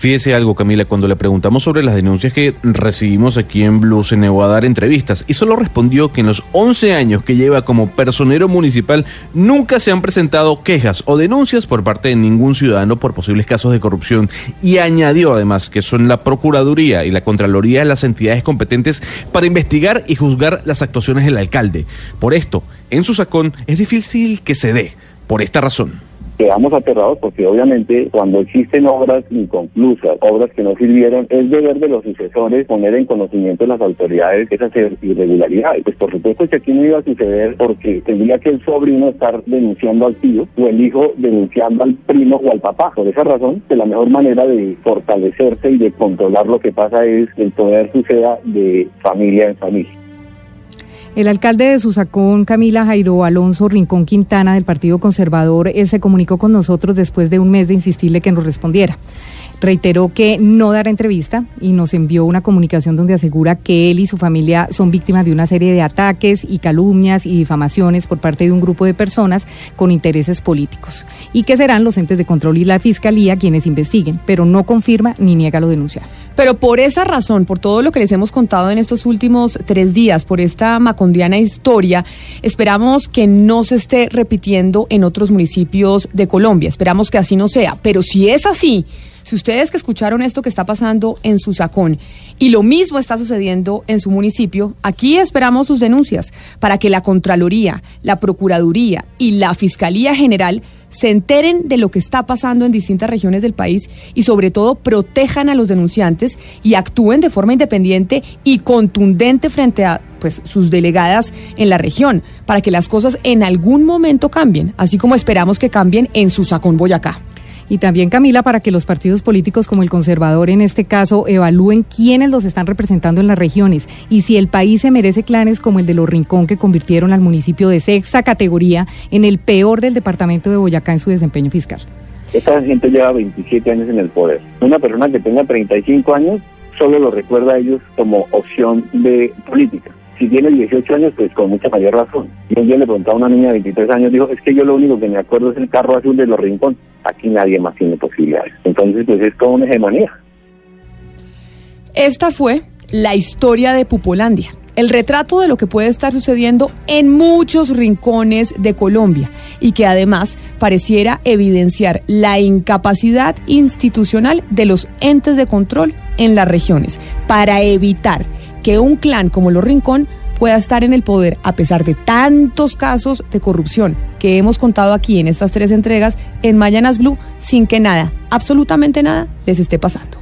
Fíjese algo, Camila, cuando le preguntamos sobre las denuncias que recibimos aquí en Blue, se negó a dar entrevistas y solo respondió que en los 11 años que lleva como personero municipal nunca se han presentado quejas o denuncias por parte de ningún ciudadano por posibles casos de corrupción y añadió además que son la Procuraduría y la Contraloría las entidades competentes para investigar y juzgar las actuaciones del alcalde. Por esto, en su sacón es difícil que se dé, por esta razón quedamos aterrados porque obviamente cuando existen obras inconclusas, obras que no sirvieron, es deber de los sucesores poner en conocimiento de las autoridades esas irregularidades. Pues por supuesto que aquí no iba a suceder porque tendría que el sobrino estar denunciando al tío o el hijo denunciando al primo o al papá. Por esa razón, que la mejor manera de fortalecerse y de controlar lo que pasa es que el poder suceda de familia en familia. El alcalde de Susacón, Camila Jairo Alonso Rincón Quintana, del Partido Conservador, él se comunicó con nosotros después de un mes de insistirle que nos respondiera reiteró que no dará entrevista y nos envió una comunicación donde asegura que él y su familia son víctimas de una serie de ataques y calumnias y difamaciones por parte de un grupo de personas con intereses políticos y que serán los entes de control y la fiscalía quienes investiguen, pero no confirma ni niega lo denunciado. Pero por esa razón, por todo lo que les hemos contado en estos últimos tres días, por esta macondiana historia, esperamos que no se esté repitiendo en otros municipios de Colombia. Esperamos que así no sea. Pero si es así, si ustedes que escucharon esto que está pasando en su sacón y lo mismo está sucediendo en su municipio, aquí esperamos sus denuncias para que la Contraloría, la Procuraduría y la Fiscalía General se enteren de lo que está pasando en distintas regiones del país y sobre todo protejan a los denunciantes y actúen de forma independiente y contundente frente a pues sus delegadas en la región para que las cosas en algún momento cambien, así como esperamos que cambien en su Sacón Boyacá. Y también, Camila, para que los partidos políticos como el conservador en este caso evalúen quiénes los están representando en las regiones y si el país se merece clanes como el de Los Rincón que convirtieron al municipio de sexta categoría en el peor del departamento de Boyacá en su desempeño fiscal. Esta gente lleva 27 años en el poder. Una persona que tenga 35 años solo lo recuerda a ellos como opción de política si tiene 18 años, pues con mucha mayor razón. Y un día le preguntaba a una niña de 23 años, dijo, es que yo lo único que me acuerdo es el carro azul de los rincones. Aquí nadie más tiene posibilidades. Entonces, pues es como una hegemonía. Esta fue la historia de Pupolandia, el retrato de lo que puede estar sucediendo en muchos rincones de Colombia y que además pareciera evidenciar la incapacidad institucional de los entes de control en las regiones para evitar que un clan como los Rincón pueda estar en el poder a pesar de tantos casos de corrupción que hemos contado aquí en estas tres entregas en Mayanas Blue sin que nada, absolutamente nada, les esté pasando.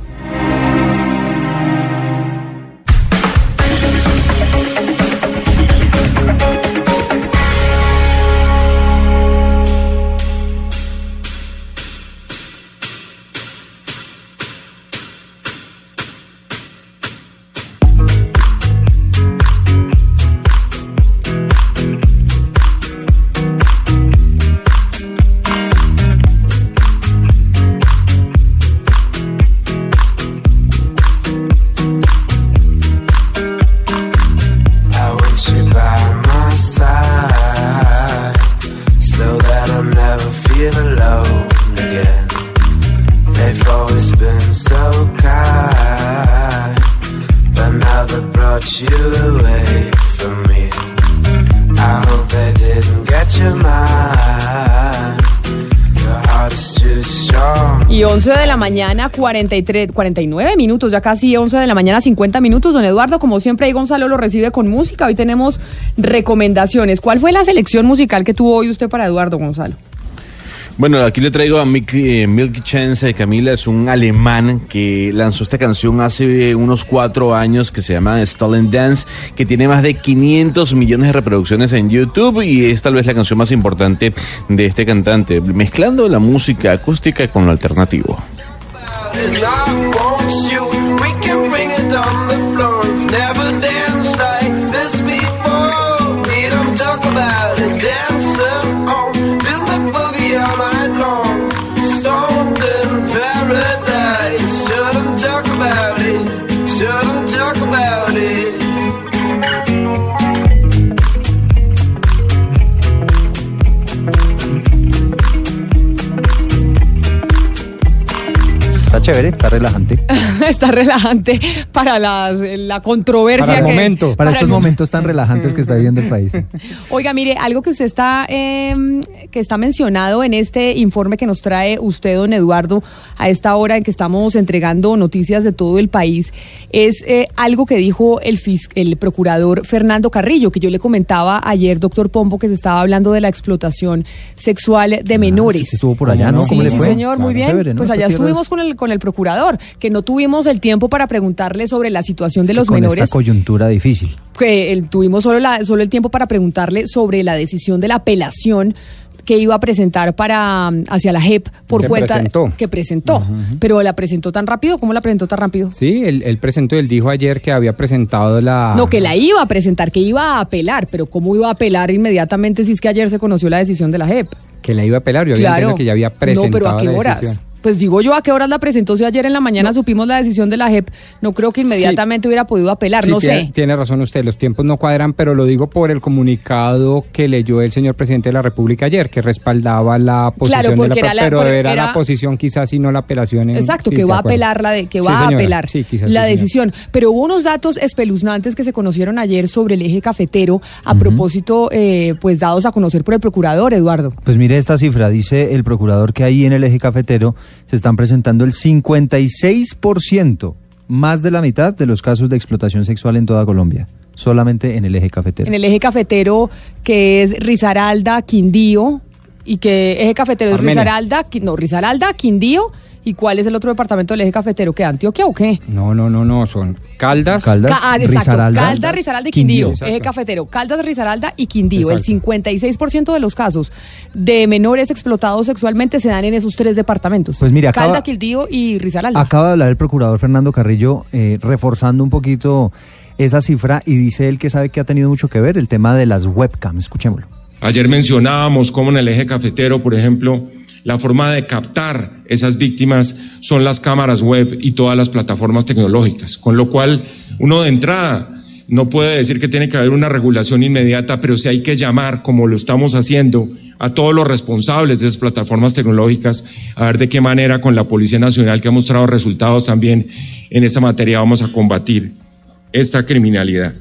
Mañana, 43, 49 minutos, ya casi 11 de la mañana, 50 minutos. Don Eduardo, como siempre, ahí Gonzalo lo recibe con música. Hoy tenemos recomendaciones. ¿Cuál fue la selección musical que tuvo hoy usted para Eduardo Gonzalo? Bueno, aquí le traigo a Milky, eh, Milky Chance, Camila, es un alemán que lanzó esta canción hace unos cuatro años que se llama Stolen Dance, que tiene más de 500 millones de reproducciones en YouTube y es tal vez la canción más importante de este cantante, mezclando la música acústica con lo alternativo. and I want you. We can bring it on the floor if never. Chévere, está relajante. <laughs> está relajante para las, la controversia Para el que- momento. Para estos el- momentos tan relajantes que está viviendo el país. <laughs> Oiga, mire, algo que usted está eh, que está mencionado en este informe que nos trae usted, don Eduardo, a esta hora en que estamos entregando noticias de todo el país, es eh, algo que dijo el, fis- el procurador Fernando Carrillo, que yo le comentaba ayer, doctor Pombo, que se estaba hablando de la explotación sexual de menores. Estuvo por allá, ¿no? Sí, ¿Cómo le sí, señor, muy bien. chévere, ¿no? Pues allá estuvimos es- con el con el procurador, que no tuvimos el tiempo para preguntarle sobre la situación de los Con menores esta coyuntura difícil. que el- tuvimos solo, la, solo el tiempo para preguntarle sobre la decisión de la apelación que iba a presentar para mm, hacia la JEP por Que cuenta presentó. que presentó, pero la presentó tan rápido, ¿cómo la presentó tan rápido? Sí, él, él presentó, él dijo ayer que había presentado la... No, que la iba a presentar, que iba a apelar, pero ¿cómo iba a apelar inmediatamente si es que ayer se conoció la decisión de la JEP? Que la iba a apelar, yo había Claro. entendido que ya había presentado No, pero ¿a qué la horas? decisión. Pues digo yo, ¿a qué horas la presentó? Si ayer en la mañana supimos la decisión de la JEP, no creo que inmediatamente hubiera podido apelar, Sí, no tiene, sé. tiene razón usted, los tiempos no cuadran, pero lo digo por el comunicado que leyó el señor presidente de la República ayer, que respaldaba la posición Claro, de la, era la- pero era, era- la posición quizás y no la apelación. en- Exacto, sí, que va a apelar la de, que Sí, va a apelar Sí, quizás la señora. decisión. Pero hubo unos datos espeluznantes que se conocieron ayer sobre el eje cafetero a propósito, eh, pues dados a conocer por el procurador Eduardo. Pues mire esta cifra, dice el procurador que ahí en el eje cafetero se están presentando el 56%, más de la mitad de los casos de explotación sexual en toda Colombia, solamente en el eje cafetero. En el eje cafetero que es Risaralda, Quindío y que eje cafetero es. Risaralda, no Risaralda, Quindío y cuál es el otro departamento del eje cafetero que Antioquia o qué? No, no, no, no, son Caldas, Ca- ah, exacto. Risaralda, Caldas, Risaralda y Quindío. Exacto. Eje cafetero. Caldas, Risaralda y Quindío. Exacto. El 56% de los casos de menores explotados sexualmente se dan en esos tres departamentos. Pues mire, acaba- Caldas, Quindío y Risaralda. Acaba de hablar el procurador Fernando Carrillo, eh, reforzando un poquito esa cifra y dice él que sabe que ha tenido mucho que ver el tema de las webcams. Escuchémoslo. Ayer mencionábamos cómo en el eje cafetero, por ejemplo, la forma de captar esas víctimas son las cámaras web y todas las plataformas tecnológicas, con lo cual uno de entrada no puede decir que tiene que haber una regulación inmediata, pero sí hay que llamar, como lo estamos haciendo, a todos los responsables de esas plataformas tecnológicas, a ver de qué manera con la Policía Nacional, que ha mostrado resultados también en esta materia, vamos a combatir esta criminalidad.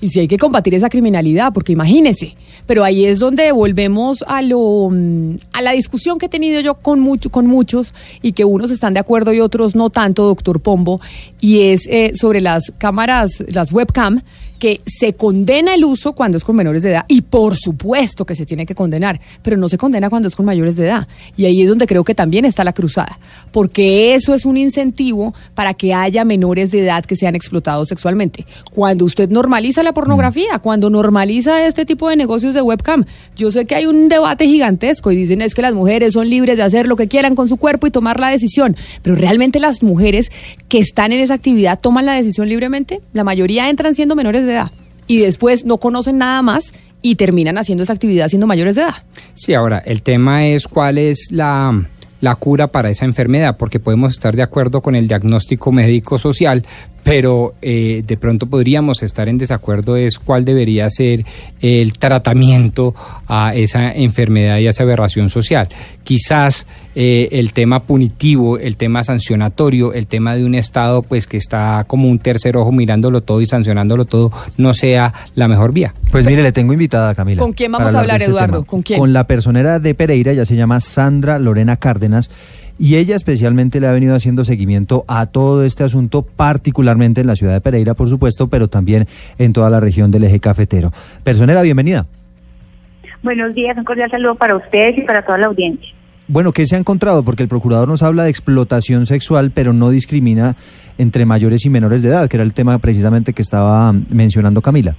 Y si hay que combatir esa criminalidad, porque imagínense. Pero ahí es donde volvemos a lo mm, a la discusión que he tenido yo con mucho, con muchos y que unos están de acuerdo y otros no tanto, doctor Pombo, y es eh, sobre las cámaras, las webcam, que se condena el uso cuando es con menores de edad y por supuesto que se tiene que condenar, pero no se condena cuando es con mayores de edad. Y ahí es donde creo que también está la cruzada, porque eso es un incentivo para que haya menores de edad que sean explotados sexualmente. Cuando usted normaliza la pornografía, cuando normaliza este tipo de negocios de webcam, yo sé que hay un debate gigantesco y dicen es que las mujeres son libres de hacer lo que quieran con su cuerpo y tomar la decisión, pero realmente las mujeres que están en esa actividad toman la decisión libremente, la mayoría entran siendo menores de edad y después no conocen nada más y terminan haciendo esa actividad siendo mayores de edad. Sí, ahora, el tema es cuál es la, la cura para esa enfermedad, porque podemos estar de acuerdo con el diagnóstico médico-social, pero eh, de pronto podríamos estar en desacuerdo es cuál debería ser el tratamiento a esa enfermedad y a esa aberración social. Quizás eh, el tema punitivo, el tema sancionatorio, el tema de un Estado pues que está como un tercer ojo mirándolo todo y sancionándolo todo, no sea la mejor vía. Pues mire, le tengo invitada, Camila. ¿Con quién vamos a hablar, este Eduardo? ¿Con quién? Con la personera de Pereira, ella se llama Sandra Lorena Cárdenas. Y ella especialmente le ha venido haciendo seguimiento a todo este asunto, particularmente en la ciudad de Pereira, por supuesto, pero también en toda la región del eje cafetero. Personera, bienvenida. Buenos días, un cordial saludo para ustedes y para toda la audiencia. Bueno, ¿qué se ha encontrado? Porque el procurador nos habla de explotación sexual, pero no discrimina entre mayores y menores de edad, que era el tema precisamente que estaba mencionando Camila.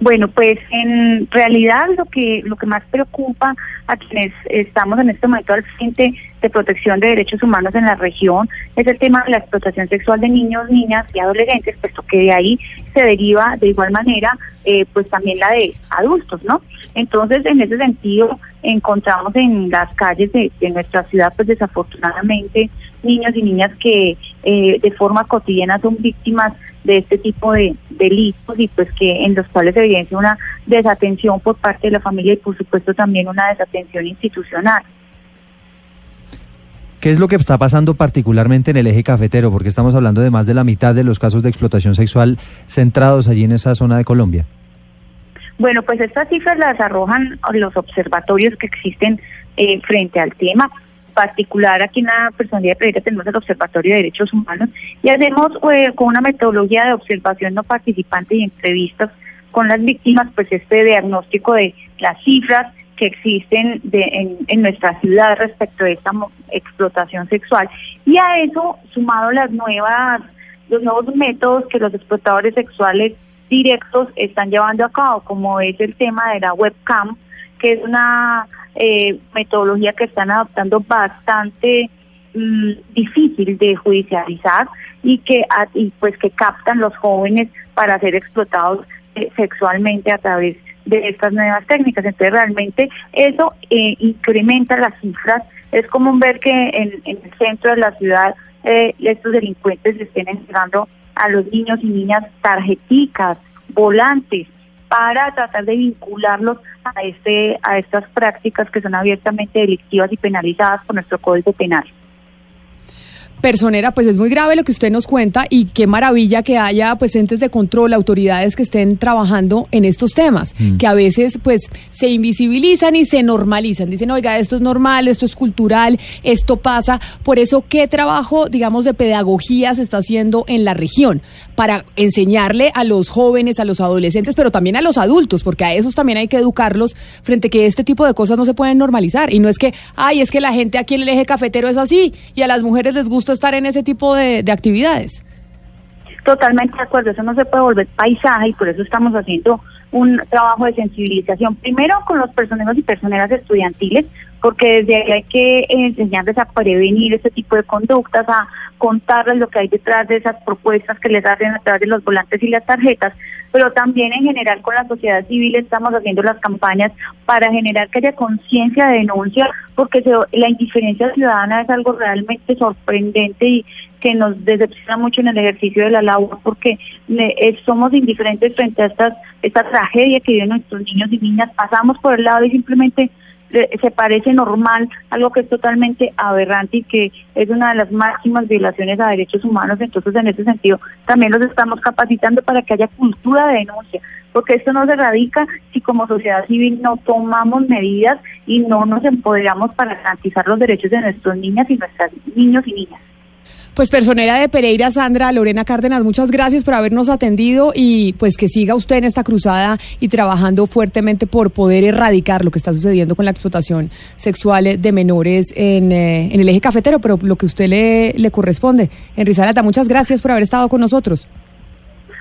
Bueno, pues en realidad lo que lo que más preocupa a quienes estamos en este momento al frente de protección de derechos humanos en la región es el tema de la explotación sexual de niños, niñas y adolescentes, puesto que de ahí se deriva de igual manera eh, pues también la de adultos, ¿no? Entonces, en ese sentido, encontramos en las calles de, de nuestra ciudad, pues desafortunadamente, niños y niñas que eh, de forma cotidiana son víctimas de este tipo de delitos y pues que en los cuales se evidencia una desatención por parte de la familia y por supuesto también una desatención institucional. ¿Qué es lo que está pasando particularmente en el eje cafetero? Porque estamos hablando de más de la mitad de los casos de explotación sexual centrados allí en esa zona de Colombia. Bueno, pues estas cifras las arrojan los observatorios que existen eh, frente al tema. Particular aquí en la personalidad de Pereira tenemos el Observatorio de Derechos Humanos y hacemos eh, con una metodología de observación no participante y entrevistas con las víctimas, pues este diagnóstico de las cifras que existen de, en, nuestra ciudad respecto de esta explotación sexual. Y a eso, sumado las nuevas, los nuevos métodos que los explotadores sexuales directos están llevando a cabo, como es el tema de la webcam, que es una eh, metodología que están adoptando bastante mm, difícil de judicializar y que y pues que captan los jóvenes para ser explotados eh, sexualmente a través de estas nuevas técnicas. Entonces realmente eso eh, incrementa las cifras. Es común ver que en, el centro de la ciudad estos delincuentes estén entregando a los niños y niñas tarjeticas, volantes, para tratar de vincularlos a este a estas prácticas que son abiertamente delictivas y penalizadas por nuestro Código Penal personera, pues es muy grave lo que usted nos cuenta y qué maravilla que haya pues entes de control, autoridades que estén trabajando en estos temas, mm. que a veces pues se invisibilizan y se normalizan. Dicen, oiga, esto es normal, esto es cultural, esto pasa. Por eso, ¿qué trabajo, digamos, de pedagogía se está haciendo en la región para enseñarle a los jóvenes, a los adolescentes, pero también a los adultos, porque a esos también hay que educarlos frente a que este tipo de cosas no se pueden normalizar. Y no es que, ay, es que la gente aquí en el eje cafetero es así y a las mujeres les gusta estar en ese tipo de, actividades. Totalmente de acuerdo, eso no se puede volver paisaje y por eso estamos haciendo un trabajo de sensibilización, primero con los personeros y personeras estudiantiles, porque desde ahí hay que enseñarles a prevenir este tipo de conductas, a contarles lo que hay detrás de esas propuestas que les hacen a través de los volantes y las tarjetas, pero también en general con la sociedad civil estamos haciendo las campañas para generar que haya conciencia de denuncia, porque la indiferencia ciudadana es algo realmente sorprendente y que nos decepciona mucho en el ejercicio de la labor, porque somos indiferentes frente a estas, esta tragedia que viven nuestros niños y niñas, pasamos por el lado y simplemente se parece normal, algo que es totalmente aberrante y que es una de las máximas violaciones a derechos humanos. Entonces, en ese sentido, también los estamos capacitando para que haya cultura de denuncia, porque esto no se radica si como sociedad civil no tomamos medidas y no nos empoderamos para garantizar los derechos de nuestros niñas y nuestros niños y niñas. Pues personera de Pereira, Sandra Lorena Cárdenas, muchas gracias por habernos atendido y pues que siga usted en esta cruzada y trabajando fuertemente por poder erradicar lo que está sucediendo con la explotación sexual de menores en, eh, en el eje cafetero, pero lo que usted le, le corresponde. Enrique Salata, muchas gracias por haber estado con nosotros.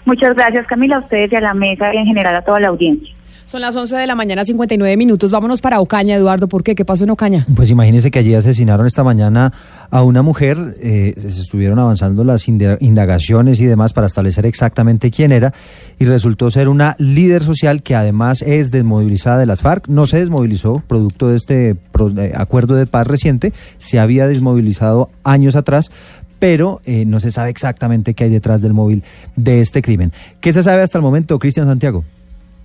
Muchas gracias Camila, a ustedes y a la mesa y en general a toda la audiencia. Son las 11 de la mañana, 59 minutos. Vámonos para Ocaña, Eduardo. ¿Por qué? ¿Qué pasó en Ocaña? Pues imagínese que allí asesinaron esta mañana a una mujer. Eh, se estuvieron avanzando las indagaciones y demás para establecer exactamente quién era. Y resultó ser una líder social que además es desmovilizada de las FARC. No se desmovilizó producto de este eh, acuerdo de paz reciente. Se había desmovilizado años atrás, pero eh, no se sabe exactamente qué hay detrás del móvil de este crimen. ¿Qué se sabe hasta el momento, Cristian Santiago?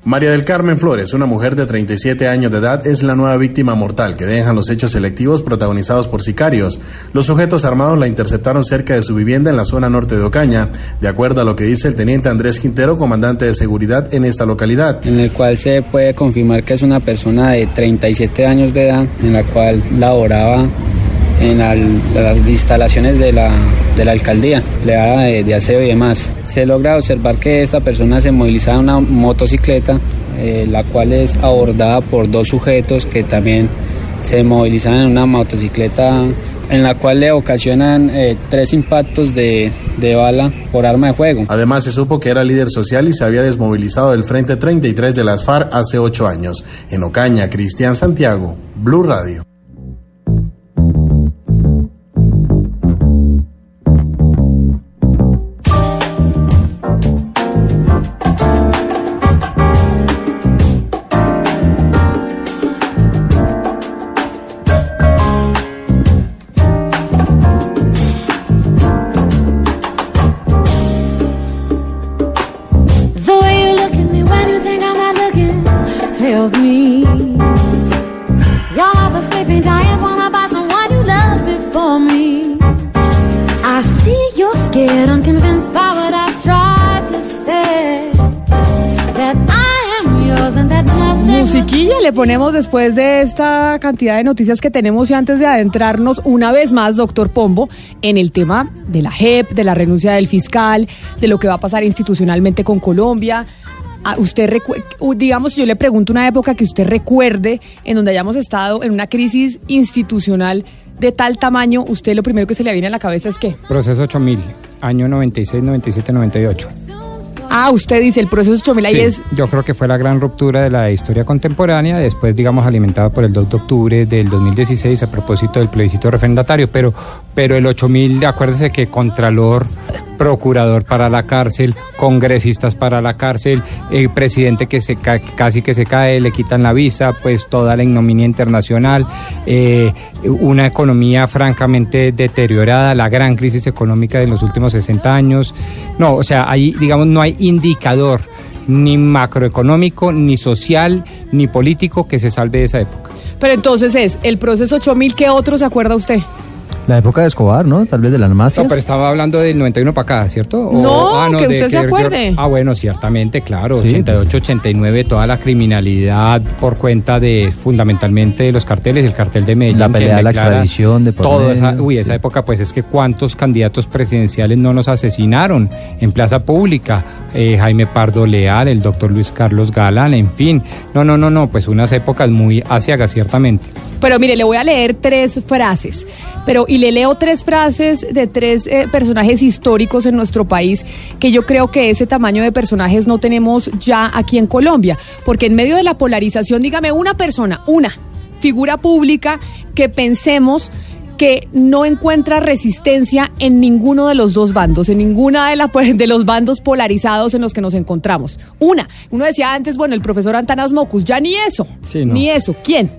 María del Carmen Flores, una mujer de 37 años de edad, es la nueva víctima mortal que dejan los hechos selectivos protagonizados por sicarios. Los sujetos armados la interceptaron cerca de su vivienda en la zona norte de Ocaña, de acuerdo a lo que dice el teniente Andrés Quintero, comandante de seguridad en esta localidad. En el cual se puede confirmar que es una persona de 37 años de edad, en la cual laboraba en las instalaciones de la, de la alcaldía, le de, de, aseo y demás. Se logra observar que esta persona se movilizaba en una motocicleta, eh, la cual es abordada por dos sujetos que también se movilizan en una motocicleta en la cual le ocasionan eh, tres impactos de, de, bala por arma de fuego. Además, se supo que era líder social y se había desmovilizado del Frente 33 de las FARC hace ocho años. En Ocaña, Cristian Santiago, Blue Radio. Después de esta cantidad de noticias que tenemos y antes de adentrarnos una vez más, doctor Pombo, en el tema de la JEP, de la renuncia del fiscal, de lo que va a pasar institucionalmente con Colombia? Usted digamos, yo le pregunto una época que usted recuerde en donde hayamos estado en una crisis institucional de tal tamaño, usted lo primero que se le viene a la cabeza es qué? Proceso 8000, año 96, 97, 98. Ah, usted dice el proceso 8000 ahí Sí, es Yo creo que fue la gran ruptura de la historia contemporánea, después, digamos, alimentada por el 2 de octubre del 2016 a propósito del plebiscito refrendatario, pero, pero el 8000, acuérdese que Contralor, Procurador para la cárcel, congresistas para la cárcel, el presidente que se ca- casi que se cae, le quitan la visa, pues toda la ignominia internacional, eh, una economía francamente deteriorada, la gran crisis económica de los últimos 60 años. No, o sea, ahí, digamos, no hay indicador ni macroeconómico, ni social, ni político que se salve de esa época. Pero entonces es el proceso 8000, ¿qué otro se acuerda usted? La época de Escobar, ¿no? Tal vez de las mafias. No, pero estaba hablando del 91 para acá, ¿cierto? O- No, que de usted se acuerde. ah, bueno, ciertamente, claro. Sí. 88, 89, toda la criminalidad por cuenta de, fundamentalmente, de los carteles, el cartel de Medellín. La que pelea de la extradición de por todo esa, Uy, esa época, pues es que cuántos candidatos presidenciales no nos asesinaron en plaza pública. Eh, Jaime Pardo Leal, el doctor Luis Carlos Galán, en fin. No, no, no, no, pues unas épocas muy asiagas, ciertamente. Pero mire, le voy a leer tres frases. Pero, y le leo tres frases de tres eh, personajes históricos en nuestro país que yo creo que ese tamaño de personajes no tenemos ya aquí en Colombia. Porque en medio de la polarización, dígame una persona, una figura pública que pensemos que no encuentra resistencia en ninguno de los dos bandos, en ninguna de, la, <laughs> de los bandos polarizados en los que nos encontramos. Una, uno decía antes, bueno, el profesor Antanas Mocus, ya ni eso, Sí, no. ni eso. ¿Quién?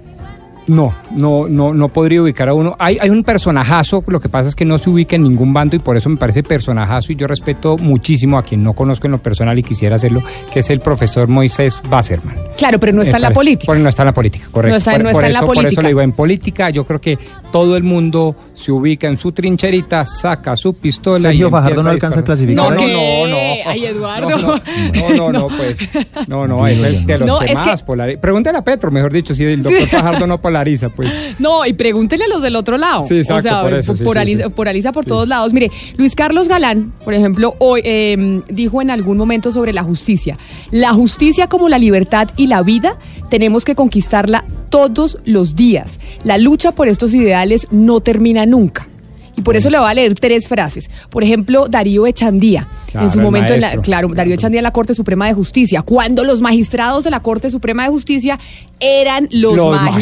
No, no, no, no podría ubicar a uno. Hay, hay un personajazo, lo que pasa es que no se ubica en ningún bando y por eso me parece personajazo y yo respeto muchísimo a quien no conozco en lo personal y quisiera hacerlo, que es el profesor Moisés Basserman. Claro, pero no está en la política. por- no está en la política, correcto. No está- por, no por está en la eso, por eso política. le digo, en política yo creo que todo el mundo se ubica en su trincherita, saca su pistola Sergio y Fajardo no alcanza a clasificar. No, no, no, no. Ay, Eduardo. No, no, no, no, pues. No, no, es el de <laughs> los No, que es más que- polariza. Pregúntale a Petro, mejor dicho, si el doctor Fajardo no <laughs> polariza, pues. No, y pregúntele a los del otro lado. Sí, exacto, o sea, por eso, sí, polariza, sí, sí. polariza por todos lados. Mire, Luis Carlos Galán, por ejemplo, hoy eh, dijo en algún momento sobre la justicia. La justicia como la libertad y la vida tenemos que conquistarla todos los días. La lucha por estos ideales no termina nunca. Y por eso le voy a leer tres frases. Por ejemplo, Darío Echandía, Claro, en su momento, en la, claro, Darío Echandía en la Corte Suprema de Justicia, cuando los magistrados de la Corte Suprema de Justicia eran los, Los magistrados,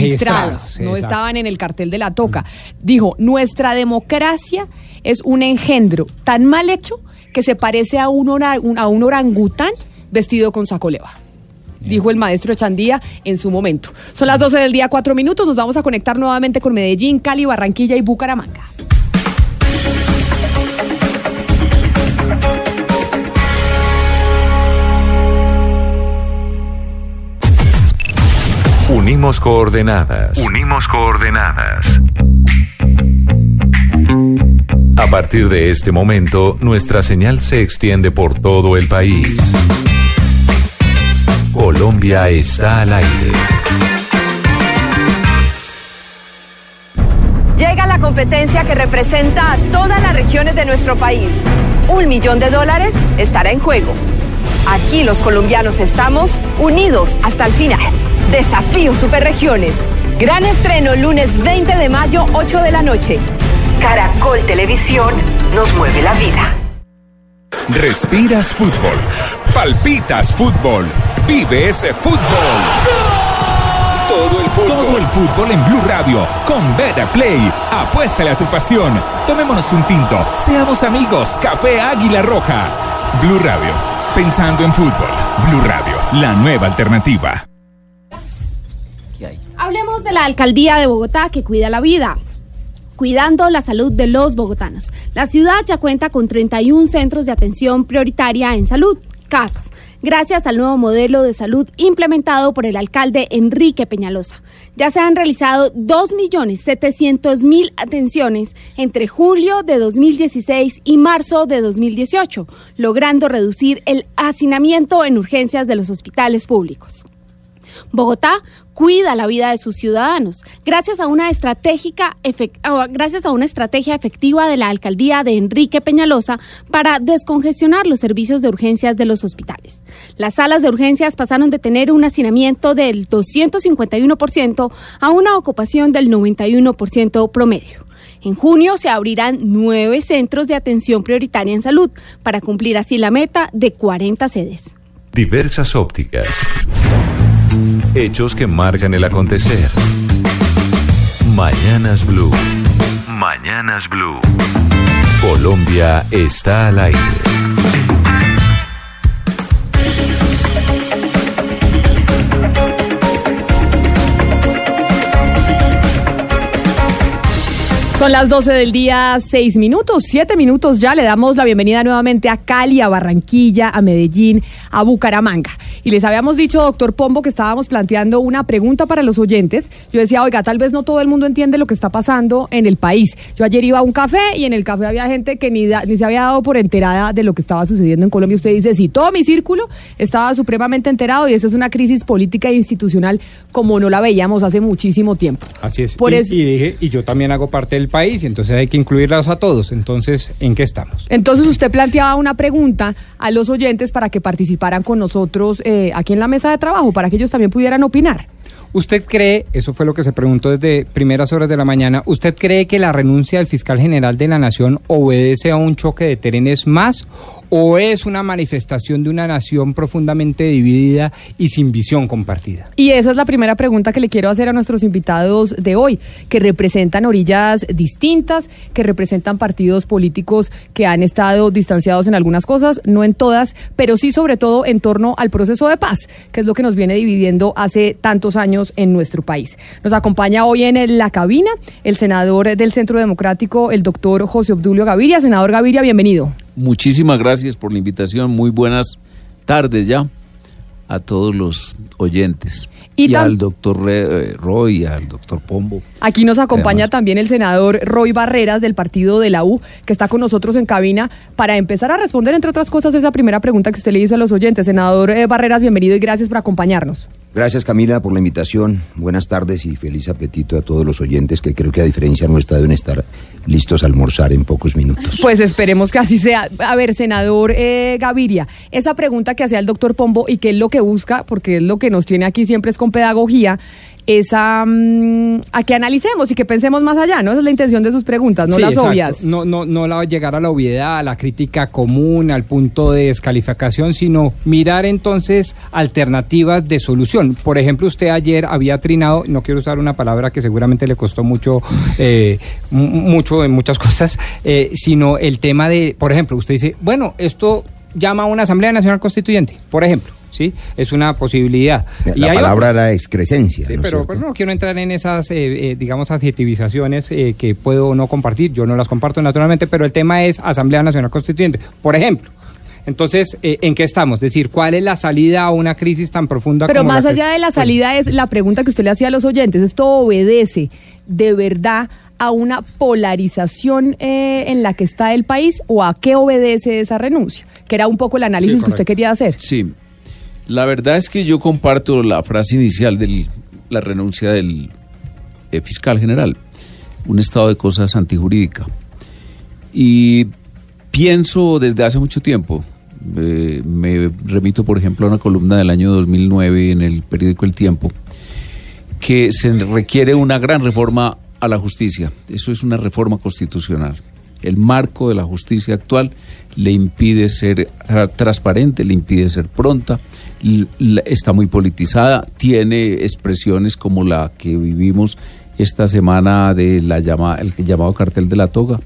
magistrados, no estaban en el cartel de la toca. Dijo, nuestra democracia es un engendro tan mal hecho que se parece a un, ora- un- a un orangután vestido con sacoleva. Dijo el maestro Echandía en su momento. Son las 12 del día, cuatro minutos. Nos vamos a conectar nuevamente con Medellín, Cali, Barranquilla y Bucaramanga. Unimos coordenadas. Unimos coordenadas. A partir de este momento, nuestra señal se extiende por todo el país. Colombia está al aire. Llega la competencia que representa a todas las regiones de nuestro país. Un millón de dólares estará en juego. Aquí los colombianos estamos unidos hasta el final. Desafío Superregiones. Gran estreno lunes 20 de mayo, 8 de la noche. Caracol Televisión nos mueve la vida. Respiras fútbol. Palpitas fútbol. Vive ese fútbol. Todo el fútbol. Todo el fútbol en Blue Radio. Con Beta Play. Apuéstale a tu pasión. Tomémonos un tinto. Seamos amigos. Café Águila Roja. Blue Radio. Pensando en fútbol. Blue Radio. La nueva alternativa. Hablemos de la alcaldía de Bogotá que cuida la vida, cuidando la salud de los bogotanos. La ciudad ya cuenta con 31 centros de atención prioritaria en salud, CAPS, gracias al nuevo modelo de salud implementado por el alcalde Enrique Peñalosa. Ya se han realizado 2.700.000 atenciones entre julio de 2016 y marzo de 2018, logrando reducir el hacinamiento en urgencias de los hospitales públicos. Bogotá cuida la vida de sus ciudadanos gracias a una estratégica ah, gracias a una estrategia efectiva de la alcaldía de Enrique Peñalosa para descongestionar los servicios de urgencias de los hospitales. Las salas de urgencias pasaron de tener un hacinamiento del 251% a una ocupación del 91% promedio. En junio se abrirán nueve centros de atención prioritaria en salud para cumplir así la meta de 40 sedes. Diversas ópticas. Hechos que marcan el acontecer. Mañanas Blue. Mañanas Blue. Colombia está al aire. Son las 12 del día, 6 minutos, 7 minutos ya. Le damos la bienvenida nuevamente a Cali, a Barranquilla, a Medellín, a Bucaramanga. Y les habíamos dicho, doctor Pombo, que estábamos planteando una pregunta para los oyentes. Yo decía, oiga, tal vez no todo el mundo entiende lo que está pasando en el país. Yo ayer iba a un café y en el café había gente que ni, ni se había dado por enterada de lo que estaba sucediendo en Colombia. Usted dice, sí, todo mi círculo estaba supremamente enterado y eso es una crisis política e institucional como no la veíamos hace muchísimo tiempo. Así es. y, y dije, y yo también hago parte del país, y entonces hay que incluirlos a todos. Entonces, ¿en qué estamos? Entonces usted planteaba una pregunta a los oyentes para que participaran con nosotros eh, aquí en la mesa de trabajo, para que ellos también pudieran opinar. ¿Usted cree, eso fue lo que se preguntó desde primeras horas de la mañana, ¿usted cree que la renuncia del fiscal general de la Nación obedece a un choque de trenes más o es una manifestación de una nación profundamente dividida y sin visión compartida? Y esa es la primera pregunta que le quiero hacer a nuestros invitados de hoy, que representan orillas distintas, que representan partidos políticos que han estado distanciados en algunas cosas, no en todas, pero sí sobre todo en torno al proceso de paz, que es lo que nos viene dividiendo hace tantos años en nuestro país. Nos acompaña hoy en la cabina el senador del Centro Democrático, el doctor José Obdulio Gaviria. Senador Gaviria, bienvenido. Muchísimas gracias por la invitación. Muy buenas tardes ya a todos los oyentes. Y, al doctor eh, Roy, al doctor Pombo. Aquí nos acompaña también el senador Roy Barreras del partido de la U, que está con nosotros en cabina para empezar a responder, entre otras cosas, esa primera pregunta que usted le hizo a los oyentes. Senador eh, Barreras, bienvenido y gracias por acompañarnos. Gracias Camila por la invitación. Buenas tardes y feliz apetito a todos los oyentes que creo que a diferencia nuestra deben estar listos a almorzar en pocos minutos. Pues esperemos que así sea. A ver, senador eh, Gaviria, esa pregunta que hacía el doctor Pombo y que es lo que busca, porque es lo que nos tiene aquí siempre es con pedagogía, es a, mm, a, que analicemos y que pensemos más allá, ¿no? Esa es la intención de sus preguntas, no las obvias. No, no, no la, llegar a la obviedad, a la crítica común, al punto de descalificación, sino mirar entonces alternativas de solución. Por ejemplo, usted ayer había trinado, no quiero usar una palabra que seguramente le costó mucho, eh, mucho en muchas <laughs> cosas, eh, sino el tema de, por ejemplo, usted dice, bueno, esto llama a una Asamblea Nacional Constituyente, por ejemplo. ¿Sí? Es una posibilidad. La palabra la excrescencia. Sí, pero pues, no quiero entrar en esas, eh, eh, digamos, adjetivizaciones eh, que puedo no compartir. Yo no las comparto naturalmente, pero el tema es Asamblea Nacional Constituyente. Por ejemplo, entonces, ¿en qué estamos? Es decir, ¿cuál es la salida a una crisis tan profunda Pero más allá de la salida es la pregunta que usted le hacía a los oyentes. ¿Esto obedece de verdad a una polarización en la que está el país o a qué obedece esa renuncia? Que era un poco el análisis que usted quería hacer. Sí, la verdad es que yo comparto la frase inicial de la renuncia del eh, fiscal general, un estado de cosas antijurídica. Y pienso desde hace mucho tiempo, eh, me remito por ejemplo a una columna del año 2009 en el periódico El Tiempo, que se requiere una gran reforma a la justicia. Eso es una reforma constitucional. El marco de la justicia actual le impide ser transparente, le impide ser pronta, está muy politizada, tiene expresiones como la que vivimos esta semana de la llama, el llamado cartel de la toga.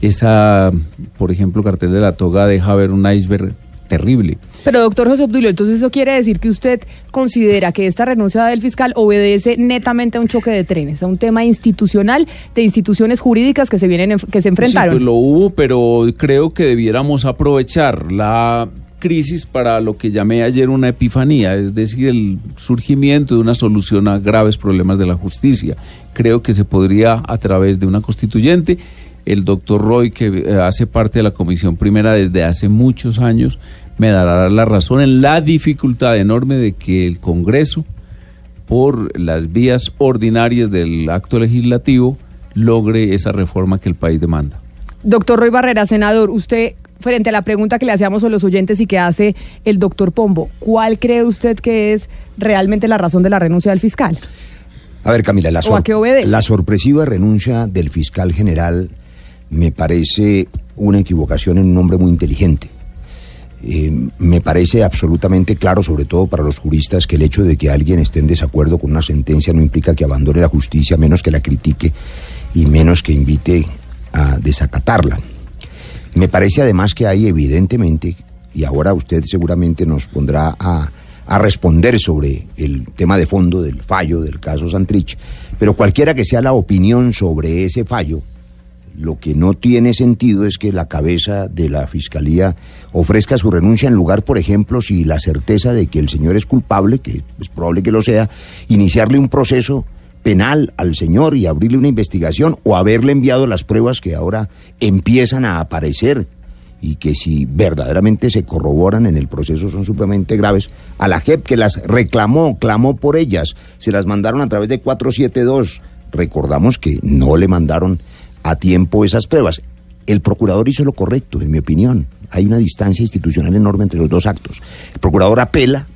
Esa, por ejemplo, cartel de la toga deja ver un iceberg terrible. Pero doctor José Obdulio, entonces eso quiere decir que usted considera que esta renuncia del fiscal obedece netamente a un choque de trenes, a un tema institucional de instituciones jurídicas que se vienen que se enfrentaron. Sí, pues lo hubo, pero creo que debiéramos aprovechar la crisis para lo que llamé ayer una epifanía, es decir, el surgimiento de una solución a graves problemas de la justicia. Creo que se podría, a través de una constituyente, el doctor Roy, que eh, hace parte de la Comisión Primera desde hace muchos años, me dará la razón en la dificultad enorme de que el Congreso por las vías ordinarias del acto legislativo, logre esa reforma que el país demanda. Doctor Roy Barrera, senador, usted, frente a la pregunta que le hacíamos a los oyentes y que hace el doctor Pombo, ¿cuál cree usted que es realmente la razón de la renuncia del fiscal? A ver, Camila, la, la sorpresiva renuncia del fiscal general me parece una equivocación en un hombre muy inteligente. Eh, me parece absolutamente claro, sobre todo para los juristas, que el hecho de que alguien esté en desacuerdo con una sentencia no implica que abandone la justicia, menos que la critique y menos que invite a desacatarla. Me parece además que hay evidentemente, y ahora usted seguramente nos pondrá a, a responder sobre el tema de fondo del fallo del caso Santrich, pero cualquiera que sea la opinión sobre ese fallo, lo que no tiene sentido es que la cabeza de la Fiscalía ofrezca su renuncia en lugar, por ejemplo, si la certeza de que el señor es culpable, que es probable que lo sea, iniciarle un proceso penal al señor y abrirle una investigación o haberle enviado las pruebas que ahora empiezan a aparecer y que si verdaderamente se corroboran en el proceso son supremamente graves, a la JEP que las reclamó, clamó por ellas, se las mandaron a través de 472. Recordamos que no le mandaron a tiempo esas pruebas. El procurador hizo lo correcto, en mi opinión. Hay una distancia institucional enorme entre los dos actos. El procurador apela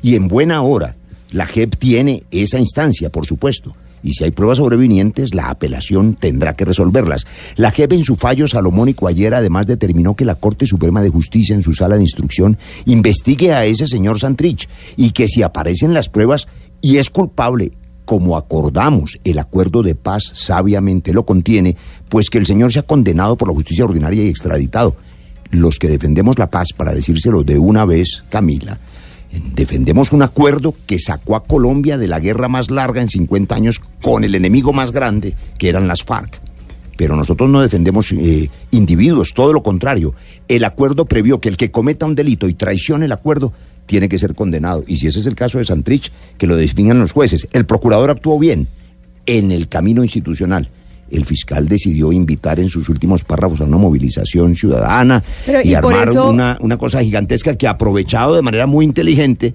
y en buena hora la JEP tiene esa instancia, por supuesto. Y si hay pruebas sobrevinientes, la apelación tendrá que resolverlas. La JEP en su fallo salomónico ayer además determinó que la Corte Suprema de Justicia en su sala de instrucción investigue a ese señor Santrich y que si aparecen las pruebas y es culpable como acordamos, el acuerdo de paz sabiamente lo contiene, pues que el señor sea condenado por la justicia ordinaria y extraditado. Los que defendemos la paz, para decírselo de una vez, Camila, defendemos un acuerdo que sacó a Colombia de la guerra más larga en 50 años con el enemigo más grande, que eran las FARC. Pero nosotros no defendemos eh, individuos, todo lo contrario. El acuerdo previó que el que cometa un delito y traicione el acuerdo tiene que ser condenado. Y si ese es el caso de Santrich, que lo definan los jueces. El procurador actuó bien en el camino institucional. El fiscal decidió invitar en sus últimos párrafos a una movilización ciudadana Pero, y, armar eso- una, una cosa gigantesca que aprovechado de manera muy inteligente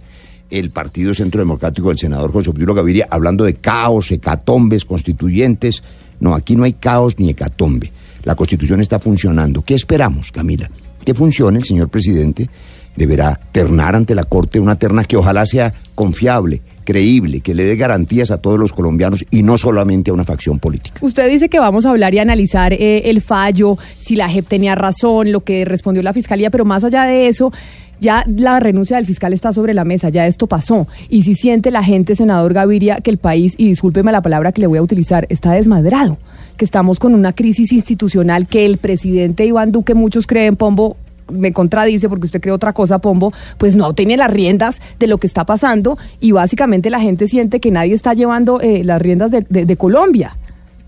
el Partido Centro Democrático del senador José Obdulio Gaviria, hablando de caos, hecatombes, constituyentes. No, aquí no hay caos ni hecatombe. La Constitución está funcionando. ¿Qué esperamos, Camila? Que funcione, el señor presidente deberá ternar ante la Corte una terna que ojalá sea confiable, creíble, que le dé garantías a todos los colombianos y no solamente a una facción política. Usted dice que vamos a hablar y analizar eh, el fallo, si la JEP tenía razón, lo que respondió la fiscalía, pero más allá de eso, ya la renuncia del fiscal está sobre la mesa, ya esto pasó. Y si siente la gente, senador Gaviria, que el país, y discúlpeme la palabra que le voy a utilizar, está desmadrado, que estamos con una crisis institucional que el presidente Iván Duque, muchos creen, Pombo, me contradice porque usted cree otra cosa, Pombo, pues no tiene las riendas de lo que está pasando y básicamente la gente siente que nadie está llevando eh, las riendas de- Colombia.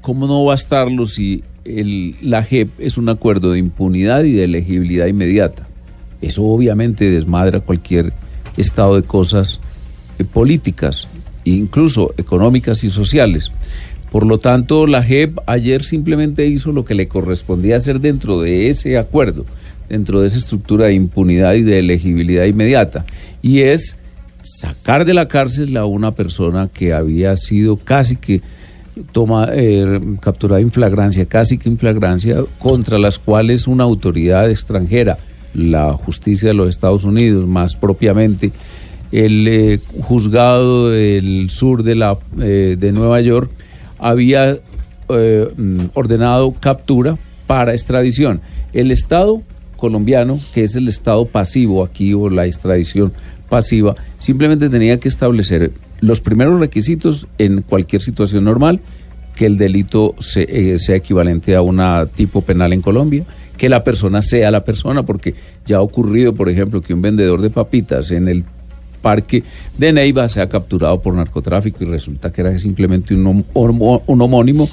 ¿Cómo no va a estarlo si el- la JEP es un acuerdo de impunidad y de elegibilidad inmediata? Eso obviamente desmadra cualquier estado de cosas eh, políticas, incluso económicas y sociales. Por lo tanto, la JEP ayer simplemente hizo lo que le correspondía hacer dentro de ese acuerdo, dentro de esa estructura de impunidad y de elegibilidad inmediata, y es sacar de la cárcel a una persona que había sido casi que toma eh, capturada en flagrancia, casi que en flagrancia, contra las cuales una autoridad extranjera, la justicia de los Estados Unidos, más propiamente el eh, juzgado del sur de, la, eh, de Nueva York, había mm, ordenado captura para extradición. El Estado colombiano, que es el Estado pasivo aquí o la extradición pasiva, simplemente tenía que establecer los primeros requisitos en cualquier situación normal, que el delito se- eh, sea equivalente a una tipo penal en Colombia, que la persona sea la persona, porque ya ha ocurrido, por ejemplo, que un vendedor de papitas en el parque de Neiva se ha capturado por narcotráfico y resulta que era simplemente un, un homónimo.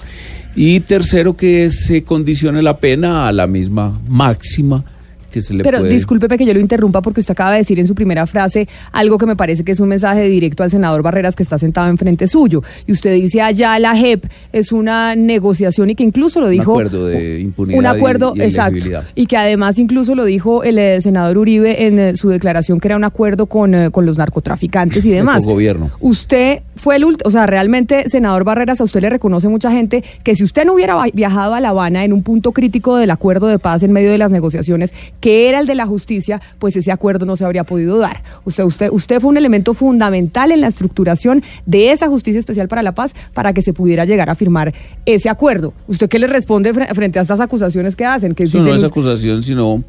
Y tercero, que se condicione la pena a la misma máxima que se le Pero puede... discúlpeme que yo lo interrumpa porque usted acaba de decir en su primera frase algo que me parece que es un mensaje directo al senador Barreras que está sentado enfrente suyo. Y usted dice allá la JEP es una negociación y que incluso lo un dijo... acuerdo de impunidad Un acuerdo, y, y exacto. Y que además incluso lo dijo el eh, senador Uribe en eh, su declaración que era un acuerdo con, eh, con los narcotraficantes y demás. gobierno. Usted fue el último, o sea, realmente, senador Barreras, a usted le reconoce mucha gente que si usted no hubiera viajado a La Habana en un punto crítico del acuerdo de paz en medio de las negociaciones, que era el de la justicia, pues ese acuerdo no se habría podido dar. Usted, usted, usted fue un elemento fundamental en la estructuración de esa justicia especial para la paz para que se pudiera llegar a firmar ese acuerdo. ¿Usted qué le responde fre- frente a estas acusaciones que hacen? Que Eso no es us- acusación, sino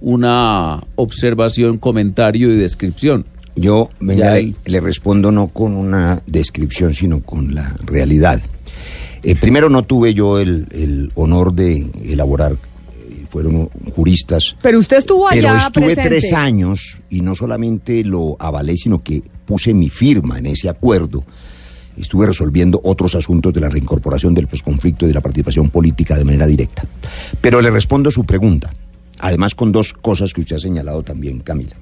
una observación, comentario y descripción. Yo, venga, le, le respondo no con una descripción, sino con la realidad. Eh, primero, no tuve yo el, el honor de elaborar, fueron juristas. Pero usted estuvo allá Pero estuve presente. tres años y no solamente lo avalé, sino que puse mi firma en ese acuerdo. Estuve resolviendo otros asuntos de la reincorporación del posconflicto y de la participación política de manera directa. Pero le respondo su pregunta, además con dos cosas que usted ha señalado también, Camila.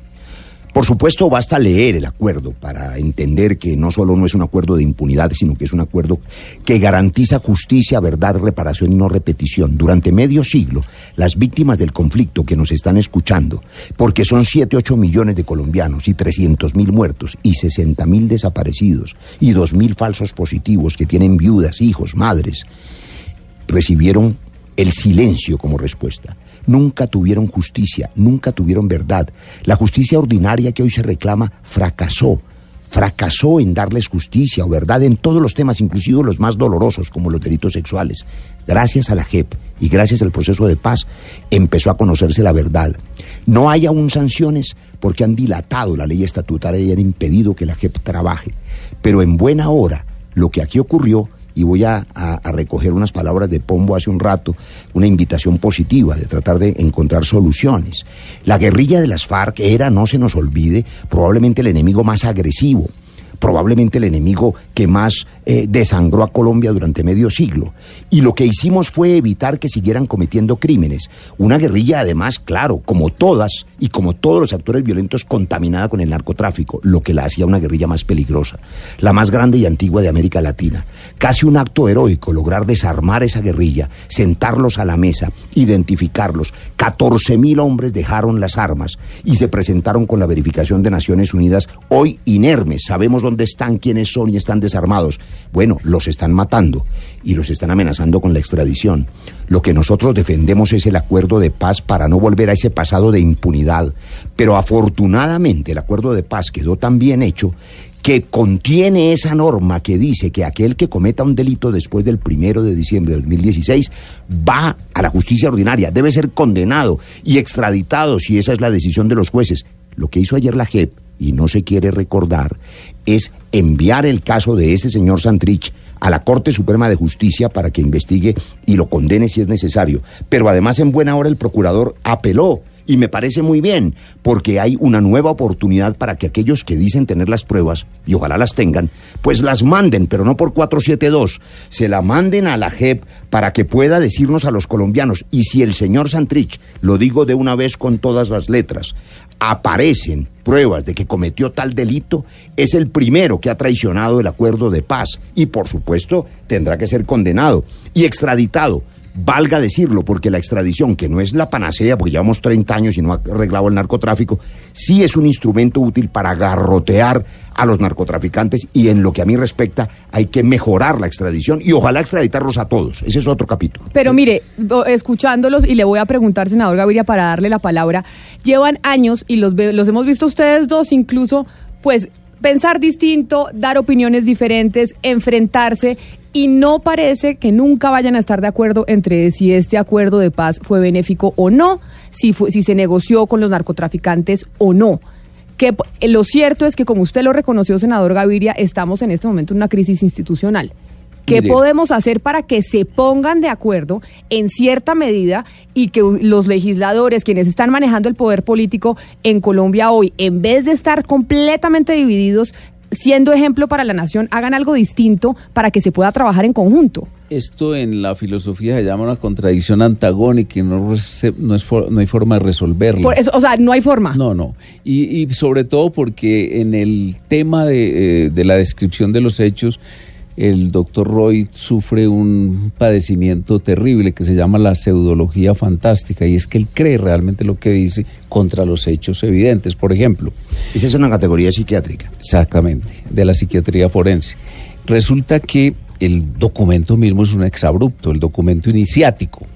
Por supuesto, basta leer el acuerdo para entender que no solo no es un acuerdo de impunidad, sino que es un acuerdo que garantiza justicia, verdad, reparación y no repetición. Durante medio siglo, las víctimas del conflicto que nos están escuchando, porque son 7, 8 millones de colombianos y 300 mil muertos y 60 mil desaparecidos y 2 mil falsos positivos que tienen viudas, hijos, madres, recibieron el silencio como respuesta. Nunca tuvieron justicia, nunca tuvieron verdad. La justicia ordinaria que hoy se reclama fracasó. Fracasó en darles justicia o verdad en todos los temas, inclusive los más dolorosos, como los delitos sexuales. Gracias a la JEP y gracias al proceso de paz empezó a conocerse la verdad. No hay aún sanciones porque han dilatado la ley estatutaria y han impedido que la JEP trabaje. Pero en buena hora, lo que aquí ocurrió y voy a, a- recoger unas palabras de Pombo hace un rato, una invitación positiva de tratar de encontrar soluciones. La guerrilla de las FARC era, no se nos olvide, probablemente el enemigo más agresivo, probablemente el enemigo que más eh, desangró a Colombia durante medio siglo. Y lo que hicimos fue evitar que siguieran cometiendo crímenes. Una guerrilla, además, claro, como todas y como todos los actores violentos, contaminada con el narcotráfico, lo que la hacía una guerrilla más peligrosa, la más grande y antigua de América Latina. Casi un acto heroico lograr desarmar esa guerrilla, sentarlos a la mesa, identificarlos. 14 mil hombres dejaron las armas y se presentaron con la verificación de Naciones Unidas, hoy inermes. Sabemos dónde están, quiénes son y están desarmados. Bueno, los están matando y los están amenazando con la extradición. Lo que nosotros defendemos es el acuerdo de paz para no volver a ese pasado de impunidad. Pero afortunadamente el acuerdo de paz quedó tan bien hecho que contiene esa norma que dice que aquel que cometa un delito después del primero de diciembre de 2016 va a la justicia ordinaria, debe ser condenado y extraditado si esa es la decisión de los jueces. Lo que hizo ayer la JEP, y no se quiere recordar, es enviar el caso de ese señor Santrich a la Corte Suprema de Justicia para que investigue y lo condene si es necesario. Pero además en buena hora el procurador apeló y me parece muy bien, porque hay una nueva oportunidad para que aquellos que dicen tener las pruebas, y ojalá las tengan, pues las manden, pero no por 472, se la manden a la JEP para que pueda decirnos a los colombianos, y si el señor Santrich, lo digo de una vez con todas las letras, aparecen pruebas de que cometió tal delito, es el primero que ha traicionado el acuerdo de paz, y por supuesto tendrá que ser condenado y extraditado. Valga decirlo, porque la extradición, que no es la panacea, porque llevamos 30 años y no ha arreglado el narcotráfico, sí es un instrumento útil para garrotear a los narcotraficantes y en lo que a mí respecta hay que mejorar la extradición y ojalá extraditarlos a todos. Ese es otro capítulo. Pero mire, escuchándolos y le voy a preguntar, senador Gaviria, para darle la palabra, llevan años y los, los hemos visto ustedes dos incluso, pues pensar distinto, dar opiniones diferentes, enfrentarse y no parece que nunca vayan a estar de acuerdo entre si este acuerdo de paz fue benéfico o no, si, fue- si se negoció con los narcotraficantes o no. Que p- lo cierto es que, como usted lo reconoció, senador Gaviria, estamos en este momento en una crisis institucional. ¿Qué Mire. podemos hacer para que se pongan de acuerdo en cierta medida y que los legisladores, quienes están manejando el poder político en Colombia hoy, en vez de estar completamente divididos, siendo ejemplo para la nación, hagan algo distinto para que se pueda trabajar en conjunto? Esto en la filosofía se llama una contradicción antagónica y no, no, es for- no hay forma de resolverla. Eso, o sea, no hay forma. No, no. Y, y sobre todo porque en el tema de, eh, de la descripción de los hechos, el doctor Roy sufre un padecimiento terrible que se llama la pseudología fantástica y es que él cree realmente lo que dice contra los hechos evidentes. Por ejemplo, Esa es una categoría psiquiátrica. Exactamente, de la psiquiatría forense. Resulta que el documento mismo es un exabrupto, el documento iniciático,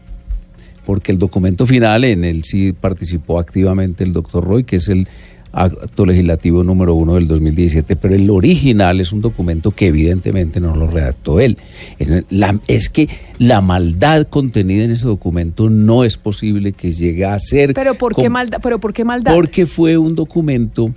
porque el documento final en él sí participó activamente el doctor Roy, que es el acto legislativo número uno del 2017, pero el original es un documento que evidentemente no lo redactó él. La- es que la maldad contenida en ese documento no es posible que llegue a ser... Pero ¿por qué maldad? Pero ¿por qué maldad? porque fue un documento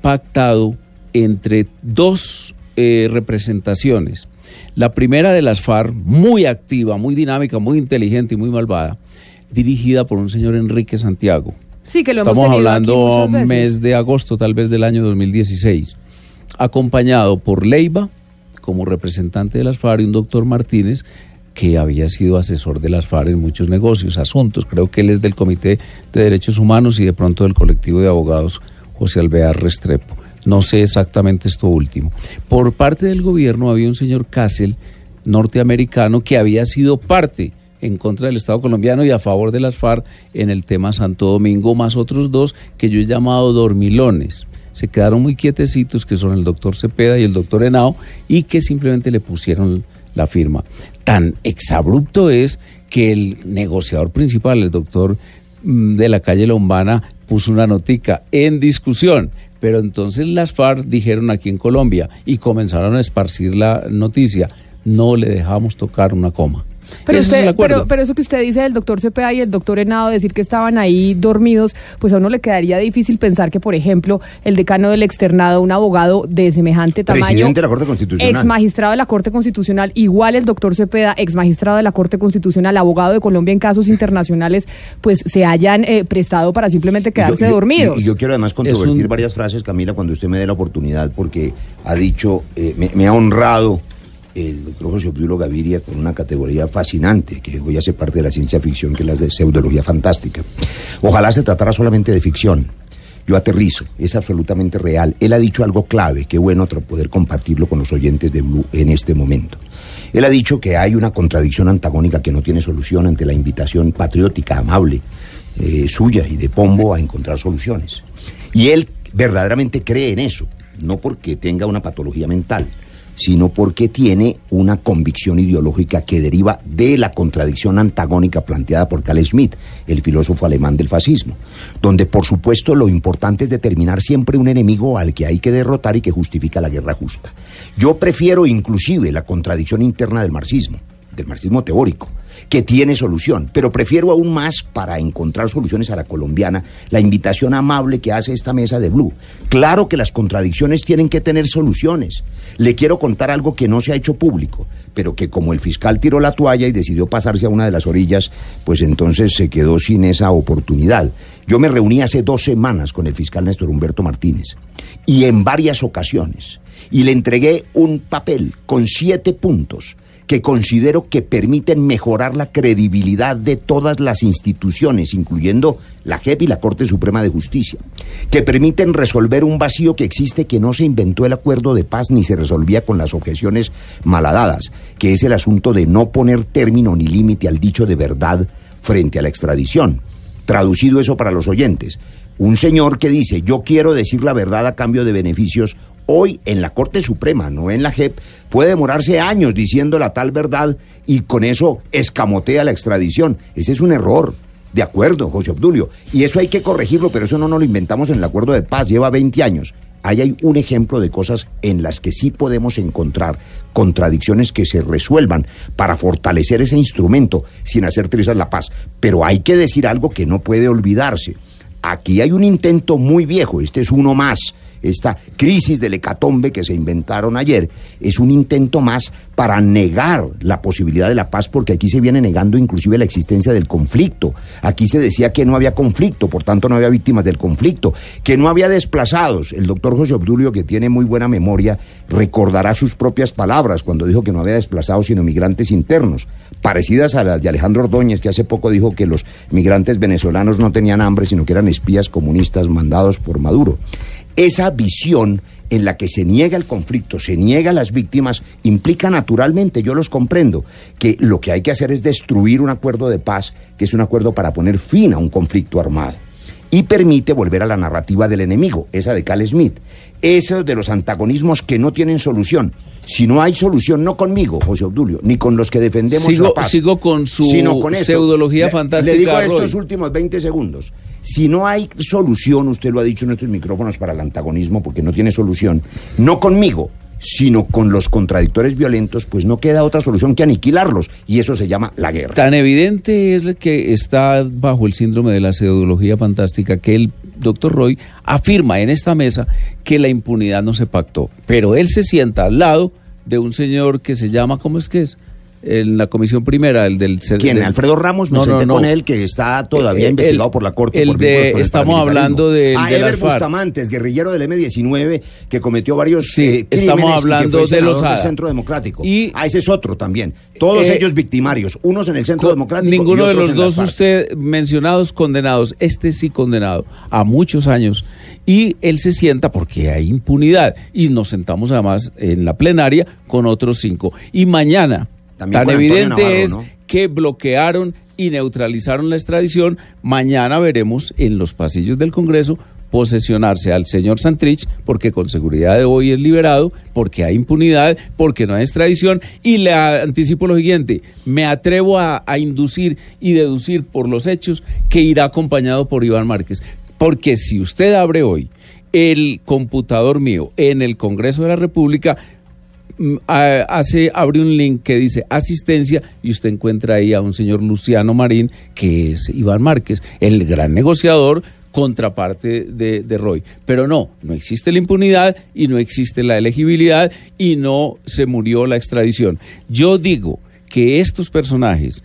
pactado entre dos eh, representaciones. La primera de las FARC, muy activa, muy dinámica, muy inteligente y muy malvada, dirigida por un señor Enrique Santiago. Sí, que lo hemos Estamos aquí hablando veces. mes de agosto, tal vez del año 2016, acompañado por Leiva como representante de las FARC y un doctor Martínez que había sido asesor de las FARC en muchos negocios, asuntos. Creo que él es del Comité de Derechos Humanos y de pronto del colectivo de abogados José Alvear Restrepo. No sé exactamente esto último. Por parte del gobierno había un señor Castle, norteamericano, que había sido parte en contra del Estado colombiano y a favor de las FARC en el tema Santo Domingo, más otros dos que yo he llamado dormilones. Se quedaron muy quietecitos, que son el doctor Cepeda y el doctor Henao, y que simplemente le pusieron la firma. Tan exabrupto es que el negociador principal, el doctor mm, de la calle Lombana, puso una notica en discusión. Pero entonces las FARC dijeron aquí en Colombia y comenzaron a esparcir la noticia, no le dejamos tocar una coma. Pero, es usted- pero, pero eso que usted dice del doctor Cepeda y el doctor Henao, decir que estaban ahí dormidos, pues a uno le quedaría difícil pensar que, por ejemplo, el decano del externado, un abogado de semejante tamaño, Presidente de la Corte Constitucional. ex magistrado de la Corte Constitucional, igual el doctor Cepeda, ex magistrado de la Corte Constitucional, abogado de Colombia en casos internacionales, pues se hayan eh, prestado para simplemente quedarse Yo- yo- dormidos. Y, yo quiero además controvertir varias frases, Camila, cuando usted me dé la oportunidad, porque ha dicho, eh, me, me ha honrado el doctor José Obdulio Gaviria con una categoría fascinante, que hoy hace parte de la ciencia ficción, que es la de pseudología fantástica. Ojalá se tratara solamente de ficción. Yo aterrizo, es absolutamente real. Él ha dicho algo clave, qué bueno poder compartirlo con los oyentes de Blue en este momento. Él ha dicho que hay una contradicción antagónica que no tiene solución ante la invitación patriótica, amable, eh, suya y de Pombo a encontrar soluciones. Y él verdaderamente cree en eso, no porque tenga una patología mental, sino porque tiene una convicción ideológica que deriva de la contradicción antagónica planteada por Carl Schmitt, el filósofo alemán del fascismo, donde por supuesto lo importante es determinar siempre un enemigo al que hay que derrotar y que justifica la guerra justa. Yo prefiero inclusive la contradicción interna del marxismo, del marxismo teórico, que tiene solución, pero prefiero aún más para encontrar soluciones a la colombiana la invitación amable que hace esta mesa de Blue. Claro que las contradicciones tienen que tener soluciones. Le quiero contar algo que no se ha hecho público, pero que como el fiscal tiró la toalla y decidió pasarse a una de las orillas, pues entonces se quedó sin esa oportunidad. Yo me reuní hace dos semanas con el fiscal Néstor Humberto Martínez y en varias ocasiones y le entregué un papel con siete puntos que considero que permiten mejorar la credibilidad de todas las instituciones, incluyendo la JEP y la Corte Suprema de Justicia, que permiten resolver un vacío que existe que no se inventó el acuerdo de paz ni se resolvía con las objeciones malhadadas, que es el asunto de no poner término ni límite al dicho de verdad frente a la extradición. Traducido eso para los oyentes, un señor que dice yo quiero decir la verdad a cambio de beneficios hoy en la Corte Suprema, no en la JEP, puede demorarse años diciendo la tal verdad y con eso escamotea la extradición. Ese es un error. De acuerdo, José Obdulio. Y eso hay que corregirlo, pero eso no nos lo inventamos en el acuerdo de paz, lleva 20 años. Ahí hay un ejemplo de cosas en las que sí podemos encontrar contradicciones que se resuelvan para fortalecer ese instrumento sin hacer trizas la paz. Pero hay que decir algo que no puede olvidarse. Aquí hay un intento muy viejo, este es uno más, esta crisis del hecatombe que se inventaron ayer, es un intento más para negar la posibilidad de la paz, porque aquí se viene negando inclusive la existencia del conflicto. Aquí se decía que no había conflicto, por tanto no había víctimas del conflicto, que no había desplazados. El doctor José Obdulio, que tiene muy buena memoria, recordará sus propias palabras cuando dijo que no había desplazados sino migrantes internos, parecidas a las de Alejandro Ordóñez, que hace poco dijo que los migrantes venezolanos no tenían hambre, sino que eran espías comunistas mandados por Maduro. Esa visión en la que se niega el conflicto, se niega las víctimas, implica naturalmente, yo los comprendo, que lo que hay que hacer es destruir un acuerdo de paz, que es un acuerdo para poner fin a un conflicto armado. Y permite volver a la narrativa del enemigo, esa de Cal Smith, esos de los antagonismos que no tienen solución. Si no hay solución, no conmigo, José Obdulio, ni con los que defendemos Sigo, la paz. sigo con su con pseudología Le- fantástica. Le digo Roy. estos últimos 20 segundos. Si no hay solución, usted lo ha dicho en estos micrófonos para el antagonismo, porque no tiene solución, no conmigo, sino con los contradictores violentos, pues no queda otra solución que aniquilarlos, y eso se llama la guerra. Tan evidente es que está bajo el síndrome de la pseudología fantástica que el doctor Roy afirma en esta mesa que la impunidad no se pactó. Pero él se sienta al lado de un señor que se llama, ¿cómo es que es? En la comisión primera, el del... ¿Quién? del- Alfredo Ramos, me No, no, senté no. con él, que está todavía Eh, investigado el- por la Corte. el por de- el estamos hablando del- Ah, del Ever. Bustamantes, guerrillero del M-19, que cometió varios eh, estamos hablando de Lozada. del Centro Democrático. Y- ah, ese es otro también. Todos Eh, ellos victimarios, unos en el Centro Con- Democrático Ninguno y de otros los en las dos usted mencionados condenados, este sí condenado a muchos años y él se sienta porque hay impunidad y nos sentamos además en la plenaria con otros cinco y mañana También tan evidente Navarro, es ¿no? que bloquearon y neutralizaron la extradición, mañana veremos en los pasillos del Congreso posesionarse al señor Santrich, porque con seguridad de hoy es liberado, porque hay impunidad, porque no hay extradición, y le anticipo lo siguiente, me atrevo a, a inducir y deducir por los hechos que irá acompañado por Iván Márquez, porque si usted abre hoy el computador mío en el Congreso de la República, hace abre un link que dice asistencia y usted encuentra ahí a un señor Luciano Marín que es Iván Márquez, el gran negociador contraparte de, de Roy. Pero no, no existe la impunidad y no existe la elegibilidad y no se murió la extradición. Yo digo que estos personajes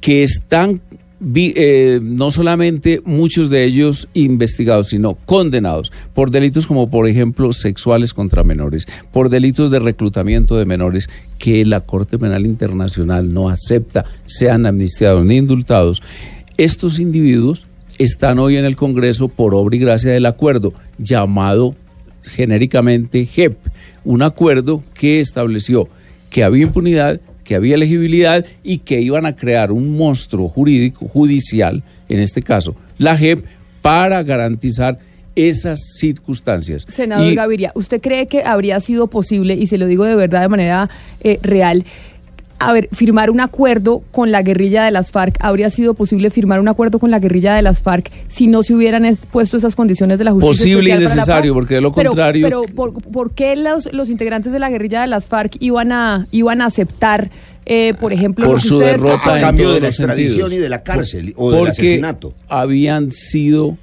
que están eh, no solamente muchos de ellos investigados, sino condenados por delitos como, por ejemplo, sexuales contra menores, por delitos de reclutamiento de menores que la Corte Penal Internacional no acepta, sean amnistiados ni indultados. Estos individuos están hoy en el Congreso por obra y gracia del acuerdo llamado genéricamente JEP, un acuerdo que estableció que había impunidad, que había elegibilidad y que iban a crear un monstruo jurídico, judicial, en este caso, la JEP, para garantizar esas circunstancias. Senador Y- Gaviria, ¿usted cree que habría sido posible, y se lo digo de verdad de manera eh, real, a ver, firmar un acuerdo con la guerrilla de las FARC? ¿Habría sido posible firmar un acuerdo con la guerrilla de las FARC si no se hubieran es- puesto esas condiciones de la justicia? Posible y necesario, porque de lo Pero- contrario- Pero, ¿por, por qué los, los integrantes de la guerrilla de las FARC iban a, iban a aceptar, eh, por ejemplo, por su ustedes derrota A en cambio de la extradición sentidos. y de la cárcel, Por- o del porque asesinato. habían sido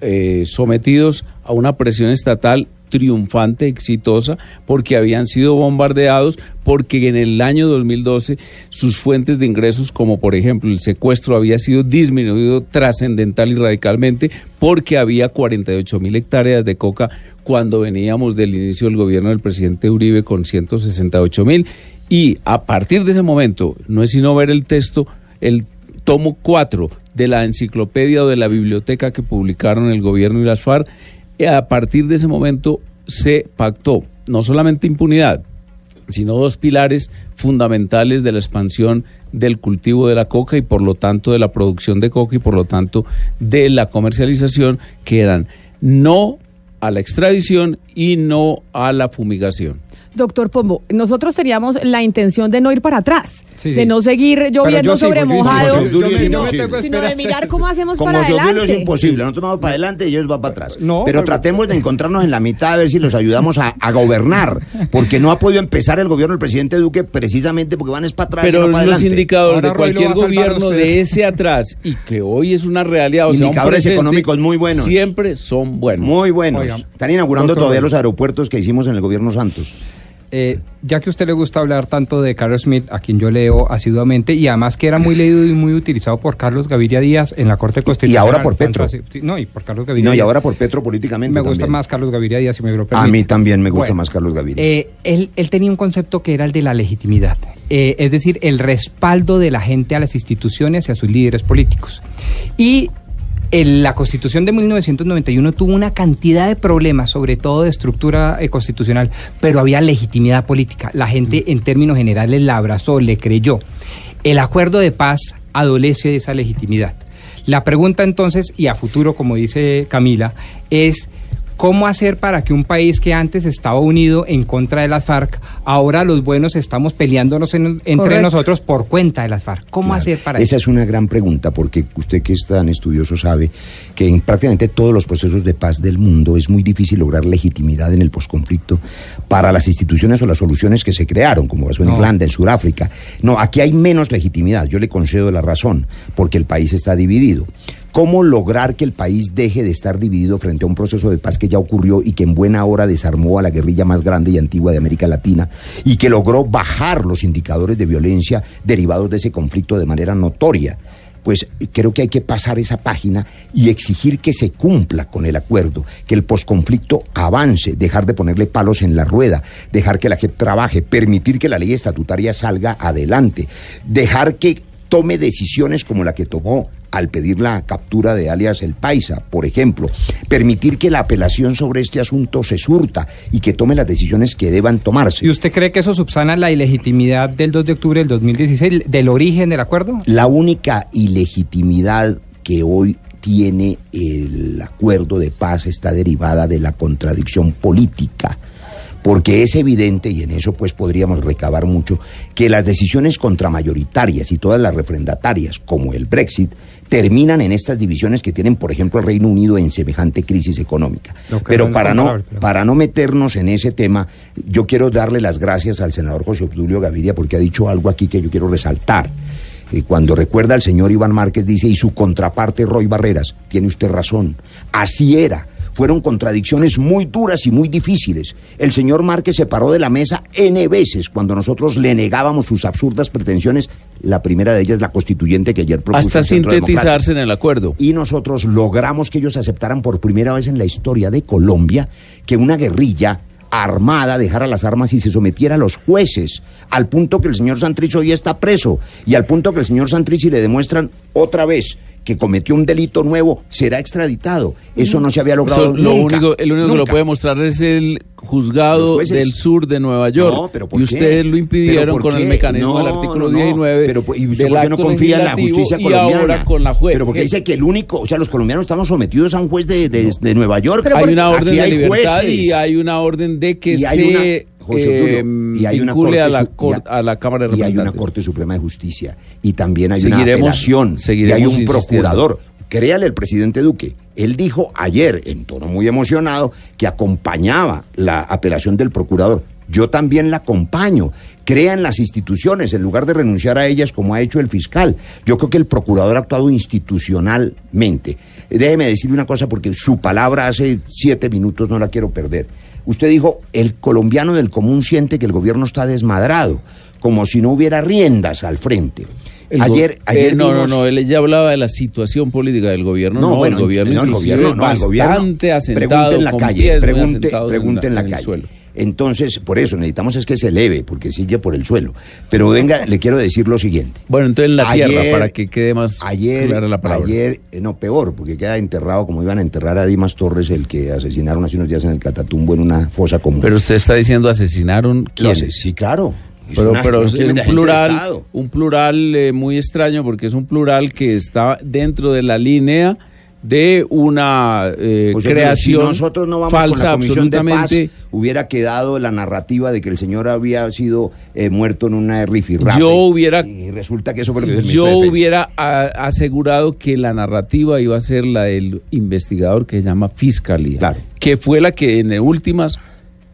eh, sometidos a una presión estatal triunfante, exitosa, porque habían sido bombardeados, porque en el año 2012 sus fuentes de ingresos, como por ejemplo el secuestro, había sido disminuido trascendental y radicalmente, porque había 48 mil hectáreas de coca cuando veníamos del inicio del gobierno del presidente Uribe con 168 mil. Y a partir de ese momento, no es sino ver el texto, el tomo 4 de la enciclopedia o de la biblioteca que publicaron el gobierno y las FARC, eh, a partir de ese momento se pactó no solamente impunidad, sino dos pilares fundamentales de la expansión del cultivo de la coca y por lo tanto de la producción de coca y por lo tanto de la comercialización, que eran no a la extradición y no a la fumigación. Doctor Pombo, nosotros teníamos la intención de no ir para atrás, Sí, de sí. no seguir lloviendo yo sobre sigo, mojado, sino, de mirar cómo hacemos Como para Obdulio es adelante. imposible, nosotros vamos para adelante y ellos van para atrás. pero pero- tratemos de encontrarnos en la mitad a ver si los ayudamos a, a gobernar, porque no ha podido empezar el gobierno del presidente Duque precisamente porque van es para atrás y Pero no para los adelante. indicadores de cualquier gobierno de ese atrás y que hoy es una realidad, o sea, un Indicadores económicos muy buenos. Siempre son buenos. Muy buenos. Están inaugurando doctor- todavía los aeropuertos que hicimos en el gobierno Santos. Eh, ya que a usted le gusta hablar tanto de Carlos Smith, a quien yo leo asiduamente, y además que era muy leído y muy utilizado por Carlos Gaviria Díaz en la Corte Constitucional. ahora por Petro. No, y por Carlos Gaviria No, y ahora por Petro políticamente Me gusta también. más Carlos Gaviria Díaz, si me lo A permite. mí también me gusta Bueno, más Carlos Gaviria. Eh, él, él tenía un concepto que era el de la legitimidad, eh, es decir, el respaldo de la gente a las instituciones y a sus líderes políticos. Y la Constitución de 1991 tuvo una cantidad de problemas, sobre todo de estructura eh, constitucional, pero había legitimidad política. La gente, en términos generales, la abrazó, le creyó. El acuerdo de paz adolece de esa legitimidad. La pregunta entonces, y a futuro, como dice Camila, es cómo hacer para que un país que antes estaba unido en contra de las FARC, ahora los buenos estamos peleándonos en- entre Correcto. nosotros por cuenta de las FARC. ¿Cómo Claro. hacer para Esa eso? es una gran pregunta porque usted que es tan estudioso sabe que en prácticamente todos los procesos de paz del mundo es muy difícil lograr legitimidad en el posconflicto para las instituciones o las soluciones que se crearon, como pasó en No. Irlanda, en Sudáfrica. No, aquí hay menos legitimidad, yo le concedo la razón, porque el país está dividido. ¿Cómo lograr que el país deje de estar dividido frente a un proceso de paz que ya ocurrió y que en buena hora desarmó a la guerrilla más grande y antigua de América Latina y que logró bajar los indicadores de violencia derivados de ese conflicto de manera notoria? Pues creo que hay que pasar esa página y exigir que se cumpla con el acuerdo, que el posconflicto avance, dejar de ponerle palos en la rueda, dejar que la gente trabaje, permitir que la ley estatutaria salga adelante, dejar que tome decisiones como la que tomó al pedir la captura de alias El Paisa, por ejemplo, permitir que la apelación sobre este asunto se surta y que tome las decisiones que deban tomarse. ¿Y usted cree que eso subsana la ilegitimidad del 2 de octubre del 2016, del origen del acuerdo? La única ilegitimidad que hoy tiene el acuerdo de paz está derivada de la contradicción política. Porque es evidente, y en eso pues podríamos recabar mucho, que las decisiones contramayoritarias y todas las refrendatarias, como el Brexit, terminan en estas divisiones que tienen, por ejemplo, el Reino Unido en semejante crisis económica. Pero para no, pero- para no meternos en ese tema, yo quiero darle las gracias al senador José Obdulio Gaviria porque ha dicho algo aquí que yo quiero resaltar. Eh, cuando recuerda al señor Iván Márquez, dice, y su contraparte Roy Barreras, tiene usted razón, así era. Fueron contradicciones muy duras y muy difíciles. El señor Márquez se paró de la mesa N veces cuando nosotros le negábamos sus absurdas pretensiones. La primera de ellas, la constituyente que ayer propuso Hasta el sintetizarse en el acuerdo. y nosotros logramos que ellos aceptaran por primera vez en la historia de Colombia que una guerrilla armada dejara las armas y se sometiera a los jueces, al punto que el señor Santrich hoy está preso y al punto que el señor Santrich le demuestran otra vez que cometió un delito nuevo, será extraditado. Eso no se había logrado Eso, lo nunca, único, el único que lo puede mostrar es el juzgado del sur de Nueva York. No, pero ¿por y qué? ustedes lo ¿Pero impidieron con el mecanismo del artículo no, no. 19 Pero, ¿y usted del por qué no confía en la justicia y colombiana? ahora con la juez. Pero porque dice que el único, o sea, los colombianos estamos sometidos a un juez de, de- de Nueva York. hay una orden de hay libertad jueces. y hay una orden de que Y hay se una- José eh, y hay una Corte a la, Su- cor- y a la Cámara de y hay una. Corte Suprema de Justicia y también hay Seguiremos- una apelación y hay un insistiendo. procurador. Créale el presidente Duque. Él dijo ayer, en tono muy emocionado, que acompañaba la apelación del procurador. Yo también la acompaño. Crea en las instituciones en lugar de renunciar a ellas como ha hecho el fiscal. Yo creo que el procurador ha actuado institucionalmente. Déjeme decirle una cosa porque su palabra hace siete minutos no la quiero perder. Usted dijo, el colombiano del común siente que el gobierno está desmadrado, como si no hubiera riendas al frente. El ayer, ayer eh, no, vimos- no, no, él ya hablaba de la situación política del gobierno. No, bueno, el gobierno no, el gobierno, no, el gobierno. bastante asentado, Pregunte en la calle, pregunte, en pregunte en la, en el calle. Entonces, por eso necesitamos es que se eleve, porque sigue por el suelo. Pero venga, le quiero decir lo siguiente. Bueno, entonces en la Ayer- tierra, para que quede más Ayer, clara la palabra. ayer, eh, no, peor, porque queda enterrado como iban a enterrar a Dimas Torres, el que asesinaron hace unos días en el Catatumbo en una fosa común. Pero usted está diciendo asesinaron sé, sí, claro. Pero, pero es un plural, un plural eh, muy extraño porque es un plural que está dentro de la línea de una eh, pero creación si nosotros no vamos con falsa la comisión de paz, absolutamente. hubiera quedado la narrativa de que el señor había sido eh, muerto en una rifirrafe. Yo hubiera y resulta que eso fue lo que Yo hubiera a- asegurado que la narrativa iba a ser la del investigador que se llama Fiscalía, que fue la que en últimas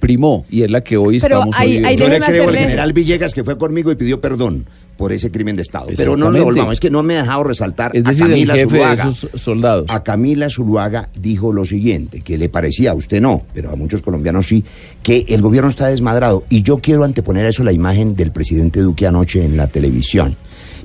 primó y es la que hoy Pero estamos ahí Yo le creo al general Villegas que fue conmigo y pidió perdón por ese crimen de Estado. Pero no Exactamente. volvamos, es que no me he dejado resaltar Es decir, a el Camila de Zuluaga. esos soldados. A Camila Zuluaga dijo lo siguiente, que le parecía, a usted no, pero a muchos colombianos sí, que el gobierno está desmadrado. Y yo quiero anteponer a eso la imagen del presidente Duque anoche en la televisión.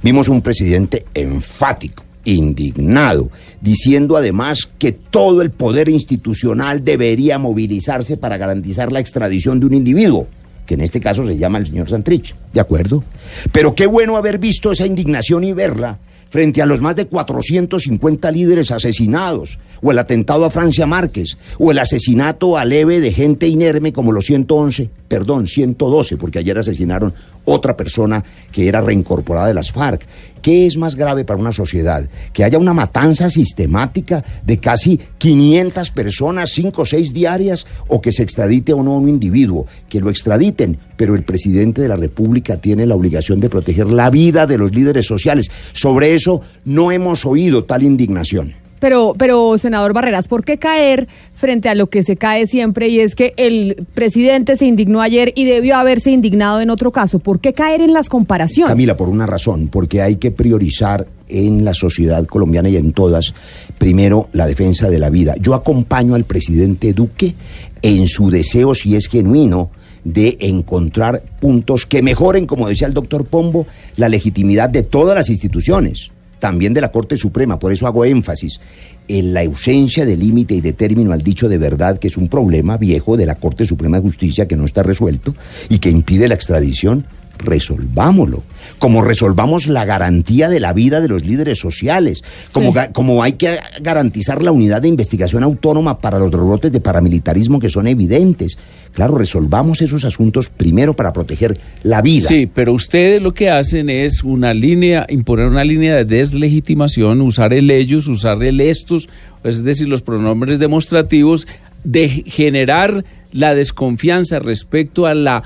Vimos un presidente enfático, indignado, diciendo además que todo el poder institucional debería movilizarse para garantizar la extradición de un individuo que en este caso se llama el señor Santrich. ¿De acuerdo? Pero qué bueno haber visto esa indignación y verla frente a los más de 450 líderes asesinados, o el atentado a Francia Márquez, o el asesinato a leve de gente inerme como los 111, perdón, 112, porque ayer asesinaron otra persona que era reincorporada de las FARC. ¿Qué es más grave para una sociedad? Que haya una matanza sistemática de casi 500 personas, 5 o 6 diarias, o que se extradite no a un individuo, que lo extraditen, pero el presidente de la República tiene la obligación de proteger la vida de los líderes sociales. Sobre eso no hemos oído tal indignación. Pero, pero, senador Barreras, ¿por qué caer frente a lo que se cae siempre y es que el presidente se indignó ayer y debió haberse indignado en otro caso? ¿Por qué caer en las comparaciones? Camila, por una razón, porque hay que priorizar en la sociedad colombiana y en todas, primero, la defensa de la vida. Yo acompaño al presidente Duque en su deseo, si es genuino, de encontrar puntos que mejoren, como decía el doctor Pombo, la legitimidad de todas las instituciones, también de la Corte Suprema. Por eso hago énfasis en la ausencia de límite y de término al dicho de verdad, que es un problema viejo de la Corte Suprema de Justicia que no está resuelto y que impide la extradición resolvámoslo. Como resolvamos la garantía de la vida de los líderes sociales, como, como hay que garantizar la unidad de investigación autónoma para los rebrotes de paramilitarismo que son evidentes. Claro, resolvamos esos asuntos primero para proteger la vida. Sí, pero ustedes lo que hacen es una línea, imponer una línea de deslegitimación, usar el ellos, usar el estos, es decir, los pronombres demostrativos, de generar la desconfianza respecto a la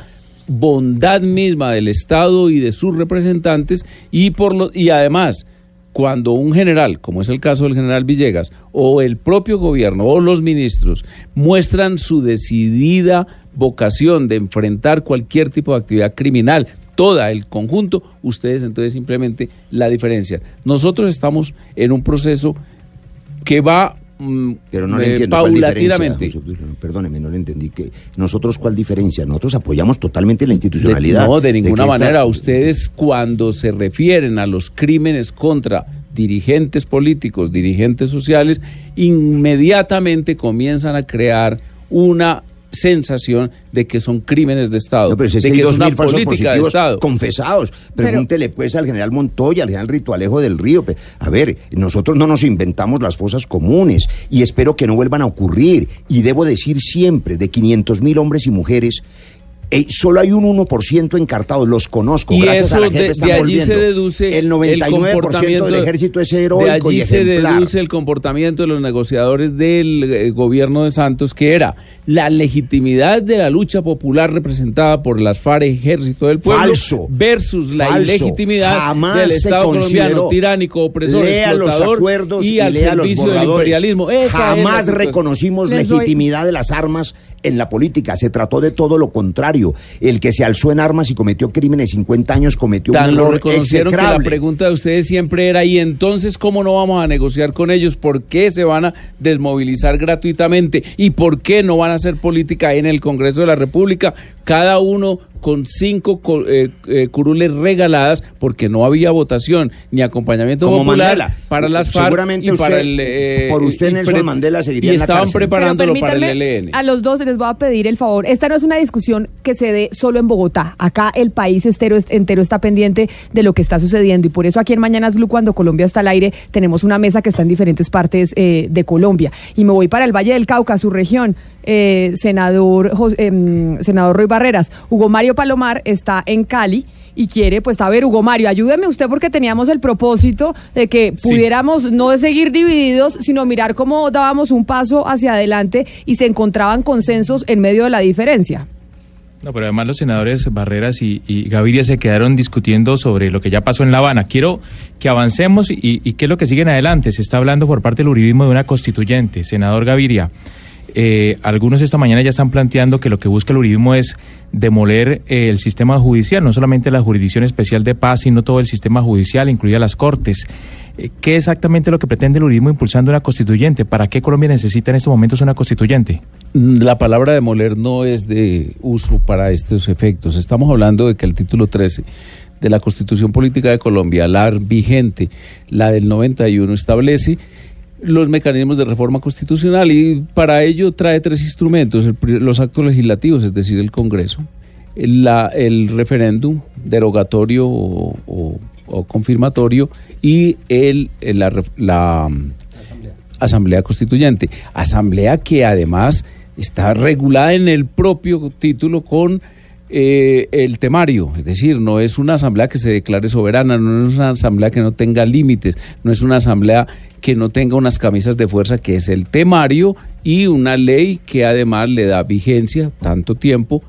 bondad misma del Estado y de sus representantes y por lo y además cuando un general, como es el caso del general Villegas, o el propio gobierno o los ministros muestran su decidida vocación de enfrentar cualquier tipo de actividad criminal, toda el conjunto, ustedes entonces simplemente la diferencia. Nosotros estamos en un proceso que va Pero no le entiendo paulatinamente. Perdóneme, no le entendí que nosotros cuál diferencia. Nosotros apoyamos totalmente la institucionalidad. De- no, de ninguna manera. Ustedes cuando se refieren a los crímenes contra dirigentes políticos, dirigentes sociales, inmediatamente comienzan a crear una sensación de que son crímenes de Estado, No, pero si es de que que es una política de Estado. confesados. Pregúntele pues al general Montoya, al general Rito Alejo del Río. A ver, nosotros no nos inventamos las fosas comunes y espero que no vuelvan a ocurrir. Y debo decir siempre, de 500 mil hombres y mujeres, eh, solo hay un 1% encartado, los conozco, Y gracias a eso la gente de, están de allí volviendo. se deduce el 99% comportamiento del ejército es de heroico allí y se ejemplar. deduce el comportamiento de los negociadores del eh, gobierno de Santos que era la legitimidad de la lucha popular representada por las FARC ejército del pueblo Falso. versus la Falso. ilegitimidad Jamás del Estado colombiano tiránico opresor Lea los explotador acuerdos y, y al lea los servicio del imperialismo Esa la Jamás reconocimos Les doy- legitimidad de las armas en la política. Se trató de todo lo contrario. El que se alzó en armas y cometió crímenes 50 años cometió Tan un lo error que la pregunta de ustedes siempre era, ¿y entonces cómo no vamos a negociar con ellos? ¿Por qué se van a desmovilizar gratuitamente? ¿Y por qué no van a hacer política en el Congreso de la República? Cada uno con cinco co- eh, eh, curules regaladas porque no había votación ni acompañamiento Como popular Mandela. para las FARC Seguramente y para el... eh, por usted, y Nelson Mandela, seguiría Y en la estaban preparándolo para el ELN. A los dos les voy a pedir el favor. Esta no es una discusión que se dé solo en Bogotá. Acá el país entero, entero está pendiente de lo que está sucediendo y por eso aquí en Mañanas Blue, cuando Colombia está al aire, tenemos una mesa que está en diferentes partes eh, de Colombia. Y me voy para el Valle del Cauca, su región. Eh, senador, em, senador Roy Barreras. Hugo Mario Palomar está en Cali y quiere, pues, a ver, Hugo Mario, ayúdeme usted porque teníamos el propósito de que Sí. pudiéramos no seguir divididos, sino mirar cómo dábamos un paso hacia adelante y se encontraban consensos en medio de la diferencia. No, pero además los senadores Barreras y, y Gaviria se quedaron discutiendo sobre lo que ya pasó en La Habana. Quiero que avancemos y, y qué es lo que sigue en adelante. Se está hablando por parte del uribismo de una constituyente. Senador Gaviria, eh, algunos esta mañana ya están planteando que lo que busca el uribismo es demoler eh, el sistema judicial, no solamente la Jurisdicción Especial de Paz, sino todo el sistema judicial, incluidas las Cortes. Eh, ¿Qué exactamente lo que pretende el uribismo impulsando una constituyente? ¿Para qué Colombia necesita en estos momentos una constituyente? Mm, La palabra demoler no es de uso para estos efectos. Estamos hablando de que el título 13 de la Constitución Política de Colombia, la vigente, la del 91, establece los mecanismos de reforma constitucional y para ello trae tres instrumentos, el los actos legislativos, es decir, el Congreso, el, referéndum derogatorio o, confirmatorio y el, la, la, mm, Asamblea Constituyente. Asamblea que además está regulada en el propio título con eh, el temario, es decir, no es una asamblea que se declare soberana, no es una asamblea que no tenga límites, no es una asamblea que no tenga unas camisas de fuerza, que es el temario y una ley que además le da vigencia tanto tiempo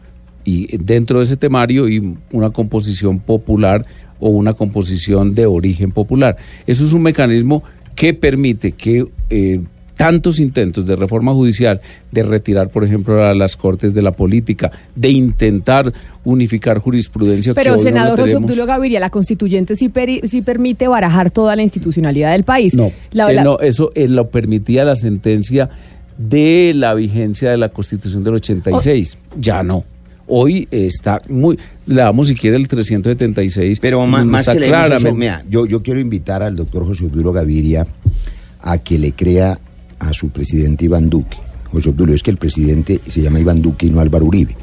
y dentro de ese temario y una composición popular o una composición de origen popular. Eso es un mecanismo que permite que eh, tantos intentos de reforma judicial, de retirar, por ejemplo, a las cortes de la política, de intentar unificar jurisprudencia. que Pero, no senador José. Obdulio Gaviria, la constituyente sí, peri- sí permite barajar toda la institucionalidad del país. No, La- eh, no, eso eh, lo permitía la sentencia de la vigencia de la Constitución del 86. Ya no. Hoy está muy. Le damos, si quiere, el 376. Pero más, donde más está que eso, mira, yo, yo quiero invitar al doctor José Obdulio Gaviria a que le crea a su presidente Iván Duque. José Obdulio, es que el presidente se llama Iván Duque y no Álvaro Uribe.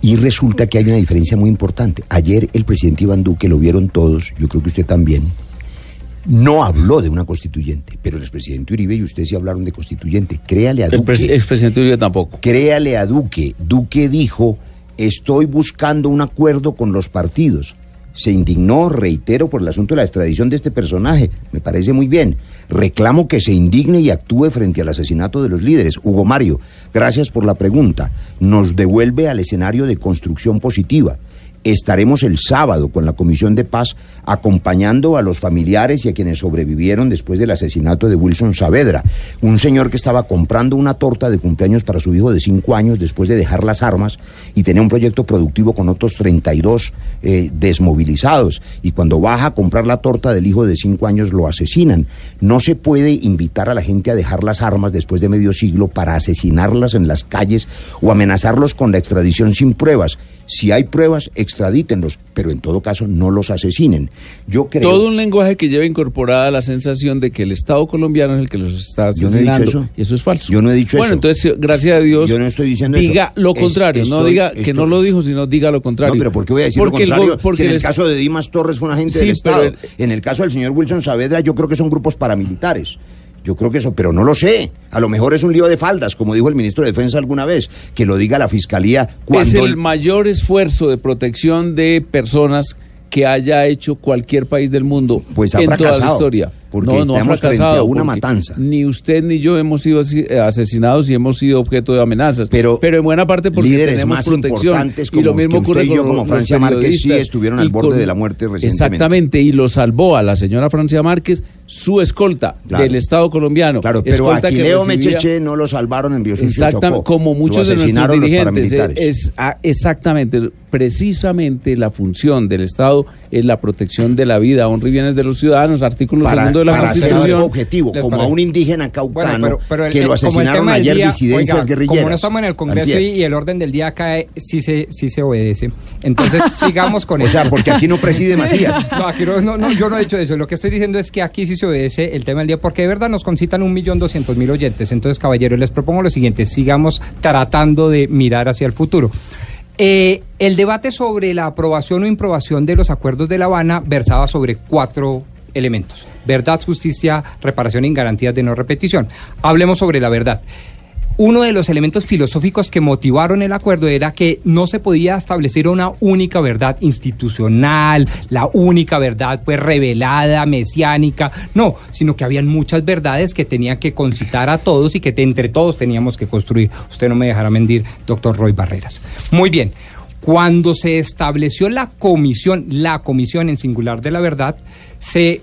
Y resulta que hay una diferencia muy importante. Ayer el presidente Iván Duque, lo vieron todos, yo creo que usted también, no habló de una constituyente, pero el expresidente Uribe y usted sí hablaron de constituyente. Créale a El Duque. presi- expresidente Uribe tampoco. Créale a Duque. Duque dijo, estoy buscando un acuerdo con los partidos. Se indignó, reitero, por el asunto de la extradición de este personaje. Me parece muy bien. Reclamo que se indigne y actúe frente al asesinato de los líderes. Hugo Mario, gracias por la pregunta. Nos devuelve al escenario de construcción positiva. Estaremos el sábado con la Comisión de Paz acompañando a los familiares y a quienes sobrevivieron después del asesinato de Wilson Saavedra, un señor que estaba comprando una torta de cumpleaños para su hijo de cinco años después de dejar las armas y tenía un proyecto productivo con otros 32 eh, desmovilizados. Y cuando baja a comprar la torta del hijo de cinco años lo asesinan. No se puede invitar a la gente a dejar las armas después de medio siglo para asesinarlas en las calles o amenazarlos con la extradición sin pruebas. Si hay pruebas, extradítenlos, pero en todo caso no los asesinen. Yo creo... Todo un lenguaje que lleva incorporada la sensación de que el Estado colomdiano es el que los está Yo no he dicho asesinando. eso. Y eso es falso. Yo no he dicho bueno, eso. entonces, gracias a Dios, Yo no estoy diciendo diga eso. lo Es- contrario. no estoy- diga que estoy- no lo dijo, sino diga lo contrario. No, pero ¿por qué voy a decir Porque lo contrario? porque si en el caso de Dimas Torres fue un agente Sí, del pero Estado. el- En el caso del señor Wilson Saavedra, yo creo que son grupos paramilitares. Yo creo que eso, pero no lo sé. A lo mejor es un lío de faldas, como dijo el ministro de Defensa alguna vez, que lo diga la fiscalía cuando es el mayor esfuerzo de protección de personas que haya hecho cualquier país del mundo Pues ha en toda la historia. Porque no, no estamos frente a una matanza. Ni usted ni yo hemos sido eh, asesinados y hemos sido objeto de amenazas. Pero, en buena parte porque líderes tenemos más protección. importantes y lo mismo que usted ocurre y yo, con como los Francia Márquez, sí periodistas estuvieron al borde con- de la muerte recientemente. Exactamente, y lo salvó a la señora Francia Márquez su escolta Claro. del Estado colombiano. Claro, pero que Aquileo recibía- Mecheche no lo salvaron en Río Sucio, Exactamente, como muchos de nuestros dirigentes. Es, ah, exactamente, precisamente la función del Estado es la protección de la vida, honra y bienes de los ciudadanos, artículo para, segundo de la para hacer Constitución. algo objetivo, como a un indígena caucano Bueno, pero- pero el- que lo asesinaron ayer día, disidencias oiga, guerrilleras. Como no estamos en el Congreso y, y el orden del día cae, sí se, sí se obedece. Entonces <laughs> sigamos con O eso. sea, porque aquí no preside Macías. No, aquí no, no, no, yo no he dicho eso. Lo que estoy diciendo es que aquí sí se obedece el tema del día, porque de verdad nos concitan un millón doscientos mil oyentes. Entonces, caballeros, les propongo lo siguiente: sigamos tratando de mirar hacia el futuro. Eh, el debate sobre la aprobación o improbación de los acuerdos de La Habana versaba sobre cuatro elementos. Verdad, justicia, reparación y garantías de no repetición. Hablemos sobre la verdad. uno de los elementos filosóficos que motivaron el acuerdo era que no se podía establecer una única verdad institucional, la única verdad pues revelada, mesiánica, no, sino que habían muchas verdades que tenían que concitar a todos y que entre todos teníamos que construir. Usted no me dejará mentir, doctor Roy Barreras. Muy bien. Cuando se estableció la comisión, la comisión en singular de la verdad, se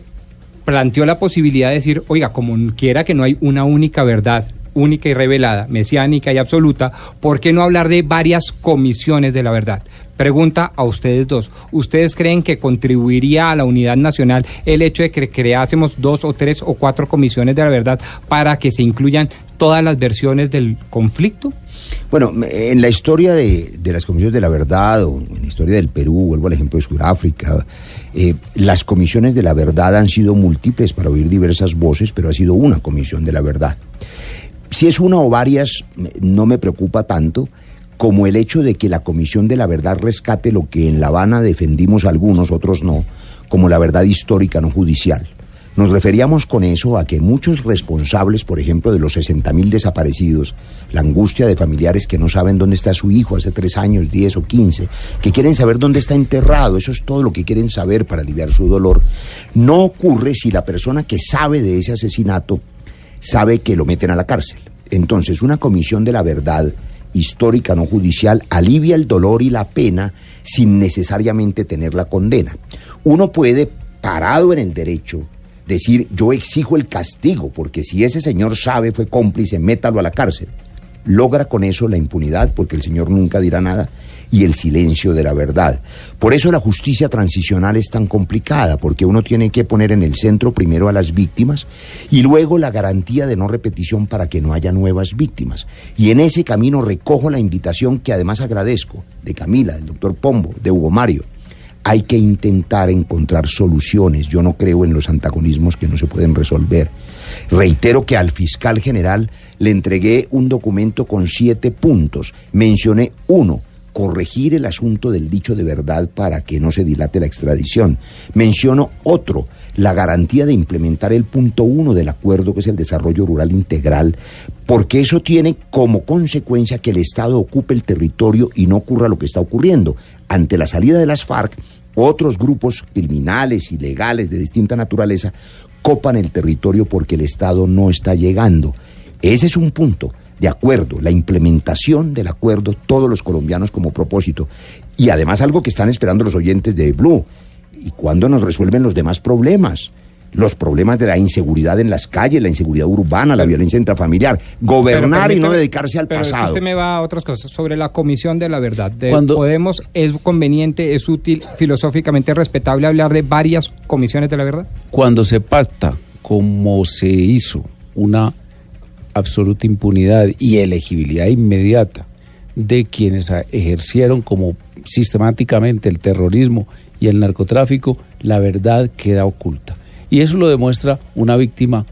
planteó la posibilidad de decir, oiga, como quiera que no hay una única verdad, única y revelada, mesiánica y absoluta, ¿por qué no hablar de varias comisiones de la verdad? Pregunta a ustedes dos. ¿Ustedes creen que contribuiría a la unidad nacional el hecho de que creásemos dos o tres o cuatro comisiones de la verdad para que se incluyan todas las versiones del conflicto? Bueno, en la historia de, las comisiones de la verdad, o en la historia del Perú, vuelvo al ejemplo de Sudáfrica, eh, las comisiones de la verdad han sido múltiples para oír diversas voces, pero ha sido una comisión de la verdad. Si es una o varias, no me preocupa tanto como el hecho de que la Comisión de la Verdad rescate lo que en La Habana defendimos algunos, otros no, como la verdad histórica no judicial. Nos referíamos con eso a que muchos responsables, por ejemplo, de los 60.000 desaparecidos, la angustia de familiares que no saben dónde está su hijo hace tres años, diez o quince, que quieren saber dónde está enterrado, eso es todo lo que quieren saber para aliviar su dolor, no ocurre si la persona que sabe de ese asesinato sabe que lo meten a la cárcel. Entonces, una comisión de la verdad histórica no judicial alivia el dolor y la pena sin necesariamente tener la condena. Uno puede, parado en el derecho, decir yo exijo el castigo, porque si ese señor sabe, fue cómplice, métalo a la cárcel. Logra con eso la impunidad, porque el señor nunca dirá nada, y el silencio de la verdad. Por eso la justicia transicional es tan complicada, porque uno tiene que poner en el centro primero a las víctimas y luego la garantía de no repetición para que no haya nuevas víctimas. Y en ese camino recojo la invitación que además agradezco de Camila, del doctor Pombo, de Hugo Mario. Hay que intentar encontrar soluciones. Yo no creo en los antagonismos que no se pueden resolver. Reitero que al fiscal general le entregué un documento con siete puntos. Mencioné uno, corregir el asunto del dicho de verdad para que no se dilate la extradición. Menciono otro, la garantía de implementar el punto uno del acuerdo, que es el desarrollo rural integral, porque eso tiene como consecuencia que el Estado ocupe el territorio y no ocurra lo que está ocurriendo. Ante la salida de las FARC, otros grupos criminales, ilegales, de distinta naturaleza, copan el territorio porque el Estado no está llegando. Ese es un punto de acuerdo, la implementación del acuerdo, todos los colombianos como propósito. Y además algo que están esperando los oyentes de Blue. ¿Y cuándo nos resuelven los demás problemas? Los problemas de la inseguridad en las calles, la inseguridad urbana, la violencia intrafamiliar. Gobernar y no dedicarse al pasado. Usted me va a otras cosas. Sobre la comisión de la verdad. Cuando Podemos, ¿es conveniente, es útil, filosóficamente respetable hablar de varias comisiones de la verdad? Cuando se pacta, como se hizo, una absoluta impunidad y elegibilidad inmediata de quienes ejercieron como sistemáticamente el terrorismo y el narcotráfico, la verdad queda oculta. Y eso lo demuestra una víctima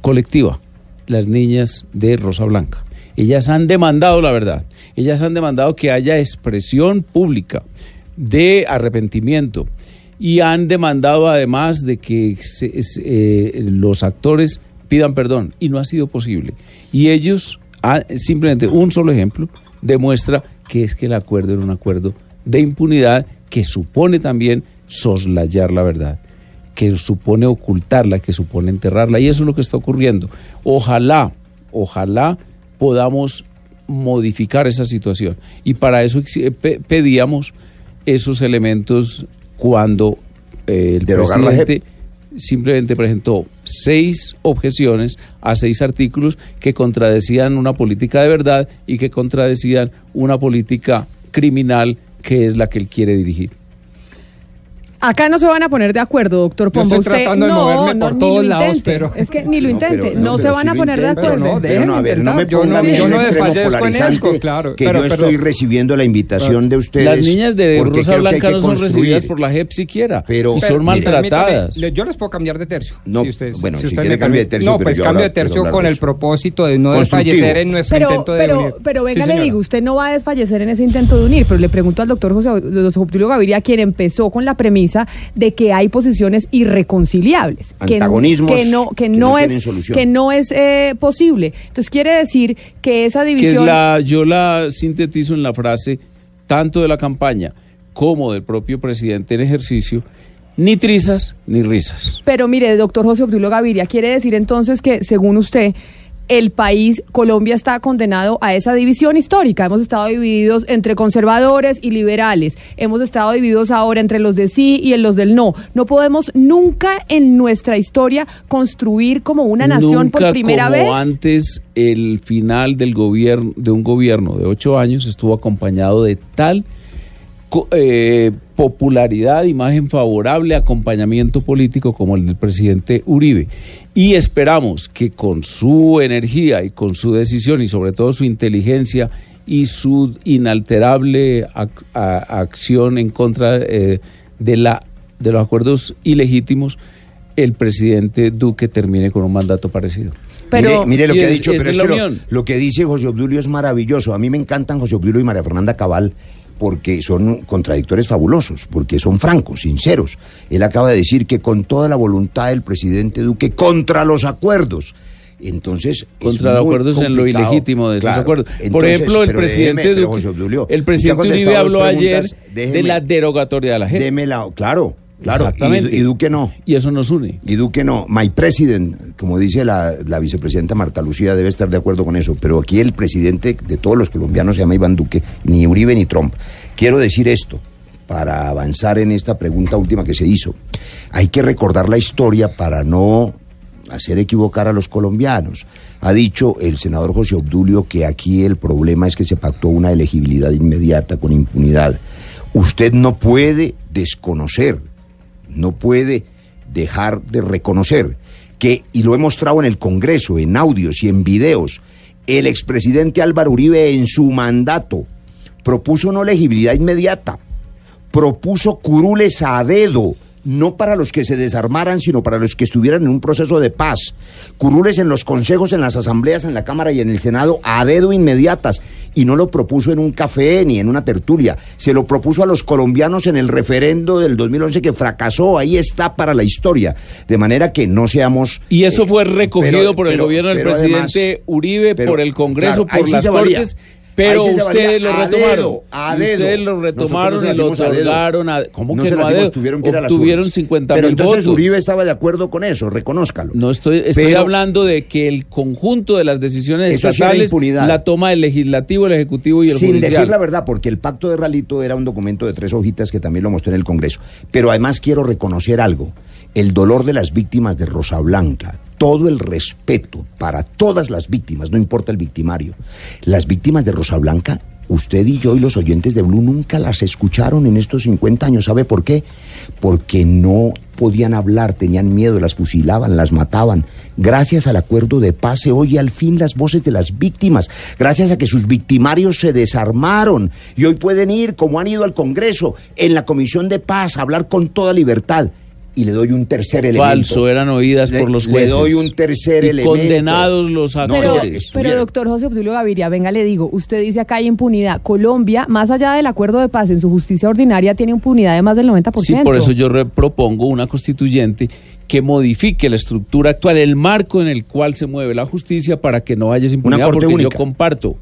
colectiva, las niñas de Rosa Blanca. Ellas han demandado la verdad, ellas han demandado que haya expresión pública de arrepentimiento y han demandado además de que eh, los actores pidan perdón y no ha sido posible. Y ellos, simplemente un solo ejemplo, demuestra que es que el acuerdo era un acuerdo de impunidad que supone también soslayar la verdad, que supone ocultarla, que supone enterrarla. Y eso es lo que está ocurriendo. Ojalá, ojalá podamos modificar esa situación. Y para eso pedíamos esos elementos cuando eh, el presidente simplemente presentó seis objeciones a seis artículos que contradecían una política de verdad y que contradecían una política criminal que es la que él quiere dirigir. Acá no se van a poner de acuerdo, doctor Pombo. Yo estoy tratando de moverme por todos lados, pero... Es que ni lo intente, no, se van a poner de acuerdo. No, no, a ver, no me ponga yo no, yo claro, que yo estoy recibiendo la invitación de ustedes. Las niñas de Rosa Blanca no son recibidas por la JEP siquiera, pero, y son maltratadas. Yo les puedo cambiar de tercio. No, si ustedes, bueno, si, si quiere cambiar de tercio, No, pues cambio de tercio con el propósito de no desfallecer en nuestro intento de unir. Pero venga, le digo, usted no va a desfallecer en ese intento de unir, pero le pregunto al doctor José Obdulio Gaviria, quien empezó con la premisa premisa de que hay posiciones irreconciliables, que, Antagonismos que no que que no, no tienen es solución. que no es eh, posible. Entonces quiere decir que esa que es división la, yo la sintetizo en la frase tanto de la campaña como del propio presidente en ejercicio, ni trizas ni risas. Pero mire, doctor José Obdulio Gaviria, quiere decir entonces que, según usted, el país, Colombia, está condenado a esa división histórica. Hemos estado divididos entre conservadores y liberales. Hemos estado divididos ahora entre los de sí y en los del no. No podemos nunca en nuestra historia construir como una nación Nunca por primera como vez. antes el final del gobierno de un gobierno de ocho años estuvo acompañado de tal eh, popularidad, imagen favorable, acompañamiento político como el del presidente Uribe. Y esperamos que con su energía y con su decisión y sobre todo su inteligencia y su inalterable ac- a- acción en contra eh, de, la, de los acuerdos ilegítimos, el presidente Duque termine con un mandato parecido. mire, mire lo que ha dicho, pero es es que lo, lo que dice José Obdulio es maravilloso. A mí me encantan José Obdulio y María Fernanda Cabal porque son contradictores fabulosos, porque son francos, sinceros. Él acaba de decir que con toda la voluntad del presidente Duque contra los acuerdos. Entonces, es contra los acuerdos en lo ilegítimo de esos acuerdos. Por ejemplo, el presidente déjeme, Duque, Obdulio, el presidente Uribe habló ayer de la derogatoria de la gente. Deme la, claro, claro. Exactamente. Y, y Duque no. Y eso nos une. Y Duque no. My president, como dice la, la vicepresidenta Marta Lucía, debe estar de acuerdo con eso. Pero aquí el presidente de todos los colombianos se llama Iván Duque, ni Uribe ni Trump. Quiero decir esto para avanzar en esta pregunta última que se hizo. Hay que recordar la historia para no hacer equivocar a los colombianos. Ha dicho el senador José Obdulio que aquí el problema es que se pactó una elegibilidad inmediata con impunidad. Usted no puede desconocer, no puede dejar de reconocer que, y lo he mostrado en el Congreso, en audios y en videos, el expresidente Álvaro Uribe en su mandato propuso no elegibilidad inmediata, propuso curules a dedo, no para los que se desarmaran, sino para los que estuvieran en un proceso de paz. Curules en los consejos, en las asambleas, en la Cámara y en el Senado, a dedo inmediatas. Y no lo propuso en un café ni en una tertulia. Se lo propuso a los colombianos en el referendo del 2011 que fracasó. Ahí está para la historia. De manera que no seamos... Y eso eh, fue recogido pero- por el pero- gobierno del presidente además- Uribe, pero, por el Congreso, claro, por sí las se valía. Pero ustedes lo a retomaron. dedo, a dedo. Ustedes lo retomaron y lo la dimos a dedo. otorgaron. ¿Cómo No que se no la a dedo? tuvieron que Obtuvieron urnas. 50 Pero mil entonces votos. Uribe estaba de acuerdo con eso, reconózcalo. No estoy, estoy Pero- hablando de que el conjunto de las decisiones estatales impunidad. la toma el legislativo, el ejecutivo y el Sin judicial. decir la verdad, porque el pacto de Ralito era un documento de tres hojitas que también lo mostré en el Congreso. Pero además quiero reconocer algo, el dolor de las víctimas de Rosa Blanca, todo el respeto para todas las víctimas, no importa el victimario. Las víctimas de Rosa Blanca, usted y yo y los oyentes de Blue nunca las escucharon en estos 50 años. ¿Sabe por qué? Porque no podían hablar, tenían miedo, las fusilaban, las mataban. Gracias al acuerdo de paz se oye al fin las voces de las víctimas, gracias a que sus victimarios se desarmaron y hoy pueden ir, como han ido al Congreso, en la Comisión de Paz, a hablar con toda libertad. Y le doy un tercer elemento. Falso, eran oídas Le- por los le jueces. doy un tercer Y elemento. condenados los Pero, actores. pero doctor José Obdulio Gaviria, venga, le digo, usted dice acá hay impunidad. Colombia, más allá del acuerdo de paz en su justicia ordinaria, tiene impunidad de más del 90%. Sí, por eso yo re- propongo una constituyente que modifique la estructura actual, el marco en el cual se mueve la justicia para que no haya impunidad, corte porque única. yo comparto,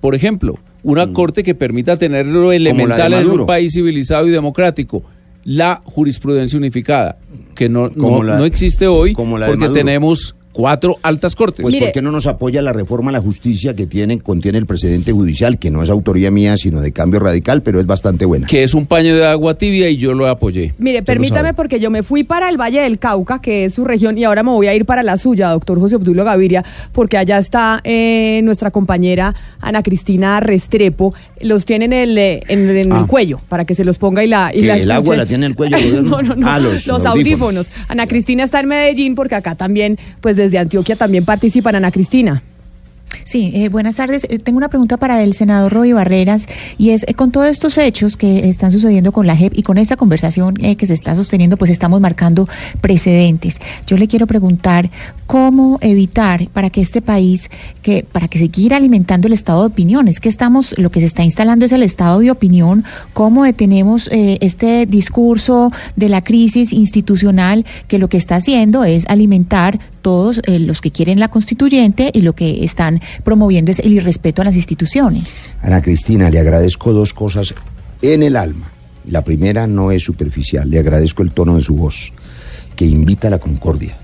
por ejemplo, una corte que permita tener lo elemental en un país civilizado y democrático, la jurisprudencia unificada, que no, Como no, la- no existe hoy como la porque tenemos cuatro altas cortes. Pues ¿por qué no nos apoya la reforma a la justicia que tiene, contiene el presidente judicial, que no es autoría mía, sino de cambio radical, pero es bastante buena? Que es un paño de agua tibia y yo lo apoyé. Mire, permítame porque yo me fui para el Valle del Cauca, que es su región, y ahora me voy a ir para la suya, doctor José Obdulio Gaviria, porque allá está eh, nuestra compañera Ana Cristina Restrepo. Los tiene en el, eh, en, en Ah. el cuello, para que se los ponga y la y ¿Que la el agua la tiene en el cuello, <laughs> no, no, no. Ah, los, los audífonos. Ana Cristina está en Medellín, porque acá también, pues desde Antioquia también participan. Ana Cristina. Sí, eh, buenas tardes. Eh, tengo una pregunta para el senador Roy Barreras y es, eh, con todos estos hechos que están sucediendo con la JEP y con esta conversación que se está sosteniendo, pues estamos marcando precedentes. Yo le quiero preguntar cómo evitar para que este país, que para que seguir alimentando el estado de opinión, es que estamos, lo que se está instalando es el estado de opinión, cómo detenemos este discurso de la crisis institucional que lo que está haciendo es alimentar todos eh, los que quieren la constituyente y lo que están promoviendo es el irrespeto a las instituciones. Ana Cristina, le agradezco dos cosas en el alma. La primera no es superficial, le agradezco el tono de su voz, que invita a la concordia.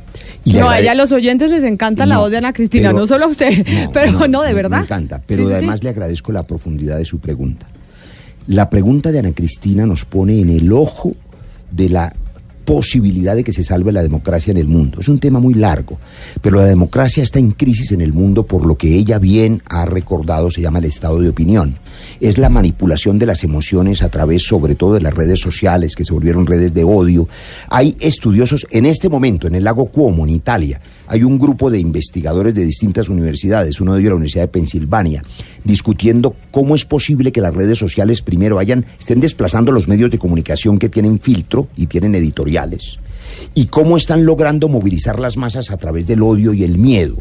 Y No, a ella a los oyentes les encanta la voz de Ana Cristina, pero- no solo a usted, <laughs> pero no, de verdad. Me encanta, pero Sí, sí, además sí. le agradezco la profundidad de su pregunta. La pregunta de Ana Cristina nos pone en el ojo de la posibilidad de que se salve la democracia en el mundo. Es un tema muy largo, pero la democracia está en crisis en el mundo por lo que ella bien ha recordado se llama el estado de opinión. Es la manipulación de las emociones a través sobre todo de las redes sociales que se volvieron redes de odio. Hay estudiosos en este momento en el lago Cuomo, en Italia, hay un grupo de investigadores de distintas universidades, uno de ellos la Universidad de Pensilvania, discutiendo cómo es posible que las redes sociales primero hayan, estén desplazando los medios de comunicación que tienen filtro y tienen editoriales, y cómo están logrando movilizar las masas a través del odio y el miedo.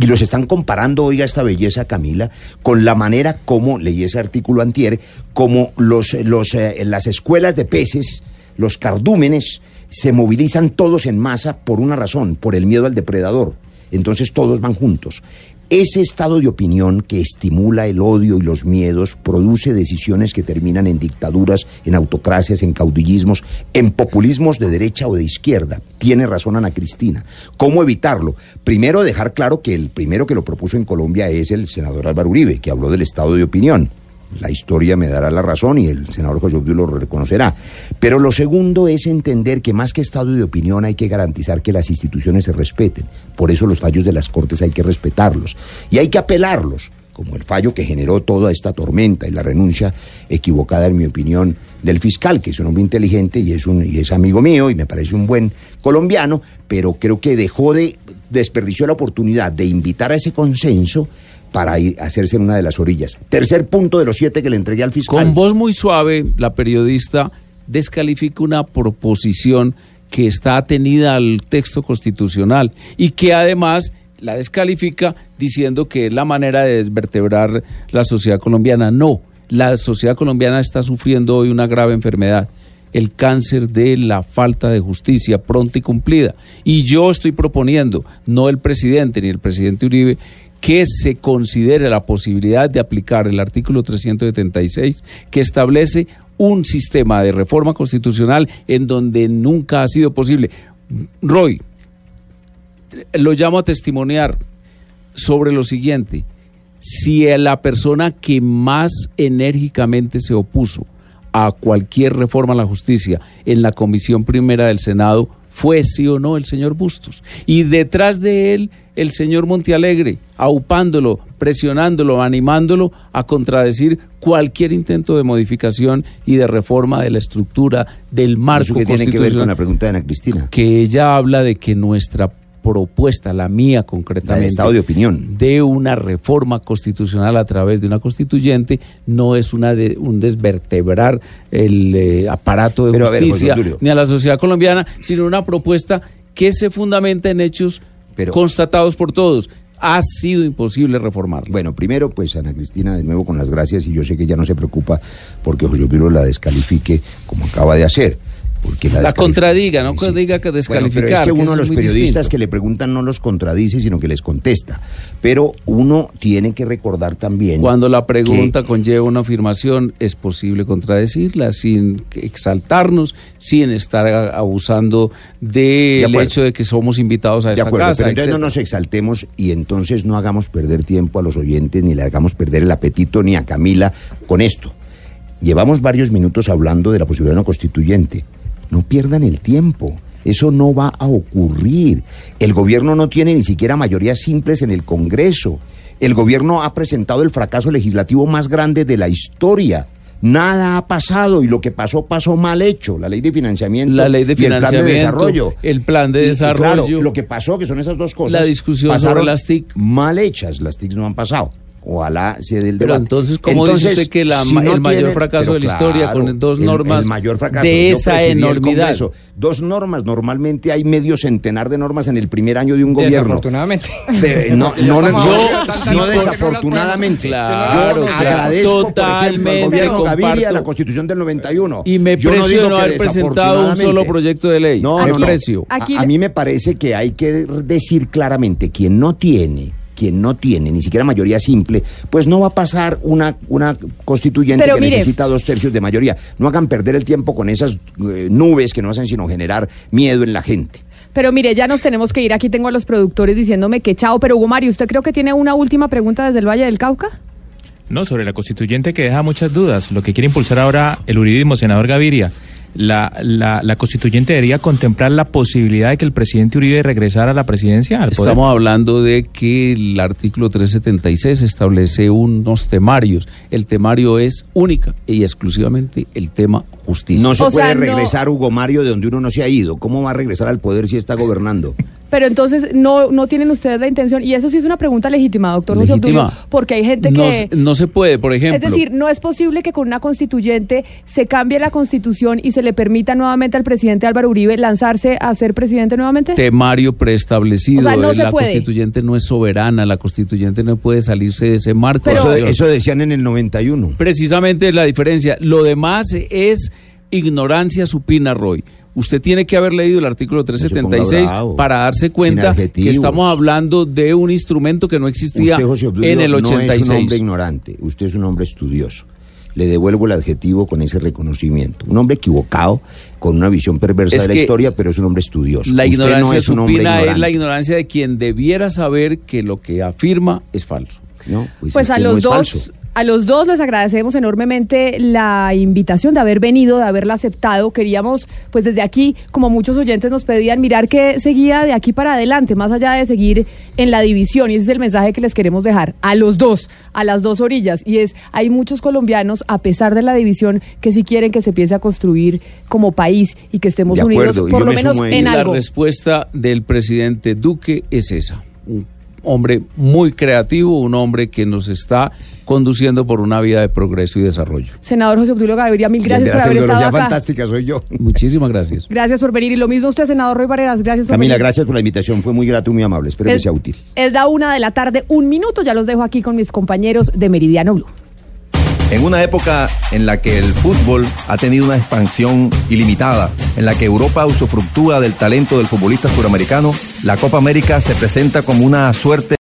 Y los están comparando, oiga esta belleza, Camila, con la manera como, leí ese artículo antier, como los, los, eh, las escuelas de peces, los cardúmenes, se movilizan todos en masa por una razón, por el miedo al depredador. Entonces todos van juntos. Ese estado de opinión que estimula el odio y los miedos produce decisiones que terminan en dictaduras, en autocracias, en caudillismos, en populismos de derecha o de izquierda. Tiene razón Ana Cristina. ¿Cómo evitarlo? Primero dejar claro que el primero que lo propuso en Colombia es el senador Álvaro Uribe, que habló del estado de opinión. La historia me dará la razón y el senador José Obdulio lo reconocerá. Pero lo segundo es entender que más que estado de opinión hay que garantizar que las instituciones se respeten. Por eso los fallos de las Cortes hay que respetarlos y hay que apelarlos, como el fallo que generó toda esta tormenta y la renuncia equivocada, en mi opinión, del fiscal, que es un hombre inteligente y es, un, y es amigo mío y me parece un buen colombiano, pero creo que dejó de, desperdició la oportunidad de invitar a ese consenso para ir hacerse en una de las orillas. Tercer punto de los siete que le entregué al fiscal. Con voz muy suave, la periodista descalifica una proposición que está atenida al texto constitucional y que además la descalifica diciendo que es la manera de desvertebrar la sociedad colombiana. No, la sociedad colombiana está sufriendo hoy una grave enfermedad, el cáncer de la falta de justicia pronta y cumplida. Y yo estoy proponiendo, no el presidente ni el presidente Uribe, que se considere la posibilidad de aplicar el artículo 376 que establece un sistema de reforma constitucional en donde nunca ha sido posible. Roy, lo llamo a testimoniar sobre lo siguiente. Si la persona que más enérgicamente se opuso a cualquier reforma a la justicia en la Comisión Primera del Senado fue sí o no el señor Bustos. Y detrás de él el señor Montealegre, aupándolo, presionándolo, animándolo a contradecir cualquier intento de modificación y de reforma de la estructura del marco ¿Eso qué tiene que ver con la pregunta de Ana Cristina? que ella habla de que nuestra propuesta, la mía concretamente, La de estado de opinión. de una reforma constitucional a través de una constituyente, no es una de, un desvertebrar el eh, aparato de Pero, a ver, José justicia ni a la sociedad colombiana, sino una propuesta que se fundamenta en hechos constatados por todos. Ha sido imposible reformarla. Bueno, primero, pues Ana Cristina, de nuevo con las gracias, y yo sé que ella no se preocupa porque José Obdulio la descalifique como acaba de hacer. Porque la, contradiga, no Sí. diga que Bueno, descalificar. pero es que uno de los periodistas distinto. que le preguntan no los contradice, sino que les contesta. Pero uno tiene que recordar también. Cuando la pregunta conlleva una afirmación, es posible contradecirla sin exaltarnos, sin estar abusando De del acuerdo. hecho de que somos invitados a De esta acuerdo, casa. pero entonces no nos exaltemos y entonces no hagamos perder tiempo a los oyentes, ni le hagamos perder el apetito ni a Camila con esto. Llevamos varios minutos hablando de la posibilidad de una constituyente. No pierdan el tiempo. Eso no va a ocurrir. El gobierno no tiene ni siquiera mayorías simples en el Congreso. El gobierno ha presentado el fracaso legislativo más grande de la historia. Nada ha pasado y lo que pasó, pasó mal hecho. La ley de financiamiento La ley de y el plan de financiamiento, desarrollo. el plan de Y- y desarrollo. claro, lo que pasó, que son esas dos cosas. La discusión pasaron sobre las TIC. Mal hechas, las TIC no han pasado. Ojalá se dé el Pero debate. entonces, ¿cómo dice usted que la el mayor fracaso de la historia con dos el- normas el mayor fracaso, de yo esa el enormidad? Congreso. Dos normas, normalmente hay medio centenar de normas en el primer año de un gobierno. Desafortunadamente. No, <laughs> no, no, hablando no desafortunadamente. Claro, Yo claro. agradezco, por ejemplo, Totalmente al gobierno Gaviria la Constitución del 91. Y me Yo precio digo de no haber presentado un solo proyecto de ley. No, me no, no. precio. A- A, mí me parece que hay que decir claramente, quien no tiene, quien no tiene ni siquiera mayoría simple, pues no va a pasar una, una constituyente Pero que mire- necesita dos tercios de mayoría. No hagan perder el tiempo con esas eh, nubes que no hacen sino generar miedo en la gente. Pero mire, ya nos tenemos que ir. Aquí tengo a los productores diciéndome que chao. Pero Hugo Mario, ¿usted creo que tiene una última pregunta desde el Valle del Cauca? No, sobre la constituyente que deja muchas dudas. Lo que quiere impulsar ahora el juridismo, senador Gaviria. La, la, la constituyente debería contemplar la posibilidad de que el presidente Uribe regresara a la presidencia. Al poder. Estamos hablando de que el artículo 376 establece unos temarios. El temario es única y exclusivamente el tema justicia. No se O puede sea, no- regresar Hugo Mario de donde uno no se ha ido. ¿Cómo va a regresar al poder si está gobernando? <laughs> Pero entonces no, no tienen ustedes la intención, y eso sí es una pregunta legítima, doctor José Legítima. Obdulio, porque hay gente que... no se puede, por ejemplo. Es decir, no es posible que con una constituyente se cambie la constitución y se le permita nuevamente al presidente Álvaro Uribe lanzarse a ser presidente nuevamente. temario preestablecido. O sea, no se la puede. constituyente no es soberana, la constituyente no puede salirse de ese marco. eso, eso decían en el 91. Precisamente es la diferencia. Lo demás es ignorancia supina, Roy. Usted tiene que haber leído el artículo ponga 376 bravo. para darse cuenta que estamos hablando de un instrumento que no existía Usted, José Obdulio, en el no es un 86. hombre ignorante, usted es un hombre estudioso. Le devuelvo el adjetivo con ese reconocimiento. Un hombre equivocado, con una visión perversa Es de la historia, pero es un hombre estudioso. La usted ignorancia no es un hombre supina es ignorante. la ignorancia de quien debiera saber que lo que afirma es falso. No, pues, Pues es a no los dos, falso. A los dos les agradecemos enormemente la invitación de haber venido, de haberla aceptado. Queríamos, pues desde aquí, como muchos oyentes nos pedían, mirar qué seguía de aquí para adelante, más allá de seguir en la división. Y ese es el mensaje que les queremos dejar a los dos, a las dos orillas. Y es, hay muchos colombianos, a pesar de la división, que sí quieren que se empiece a construir como país y que estemos De unidos, acuerdo, por lo me menos en ello. La algo. respuesta del presidente Duque es esa. Un hombre muy creativo, un hombre que nos está conduciendo por una vida de progreso y desarrollo. Senador José Obdulio Gaviria, mil gracias por la haber estado acá. fantástica soy yo. Muchísimas gracias. Gracias por venir. Y lo mismo usted, senador Roy Barreras. Gracias por Camila, venir. gracias por la invitación. Fue muy grato y muy amable. Espero que sea útil. Es la una de la tarde, un minuto. Ya los dejo aquí con mis compañeros de Meridiano Blue. En una época en la que el fútbol ha tenido una expansión ilimitada, en la que Europa usufructúa del talento del futbolista suramericano, la Copa América se presenta como una suerte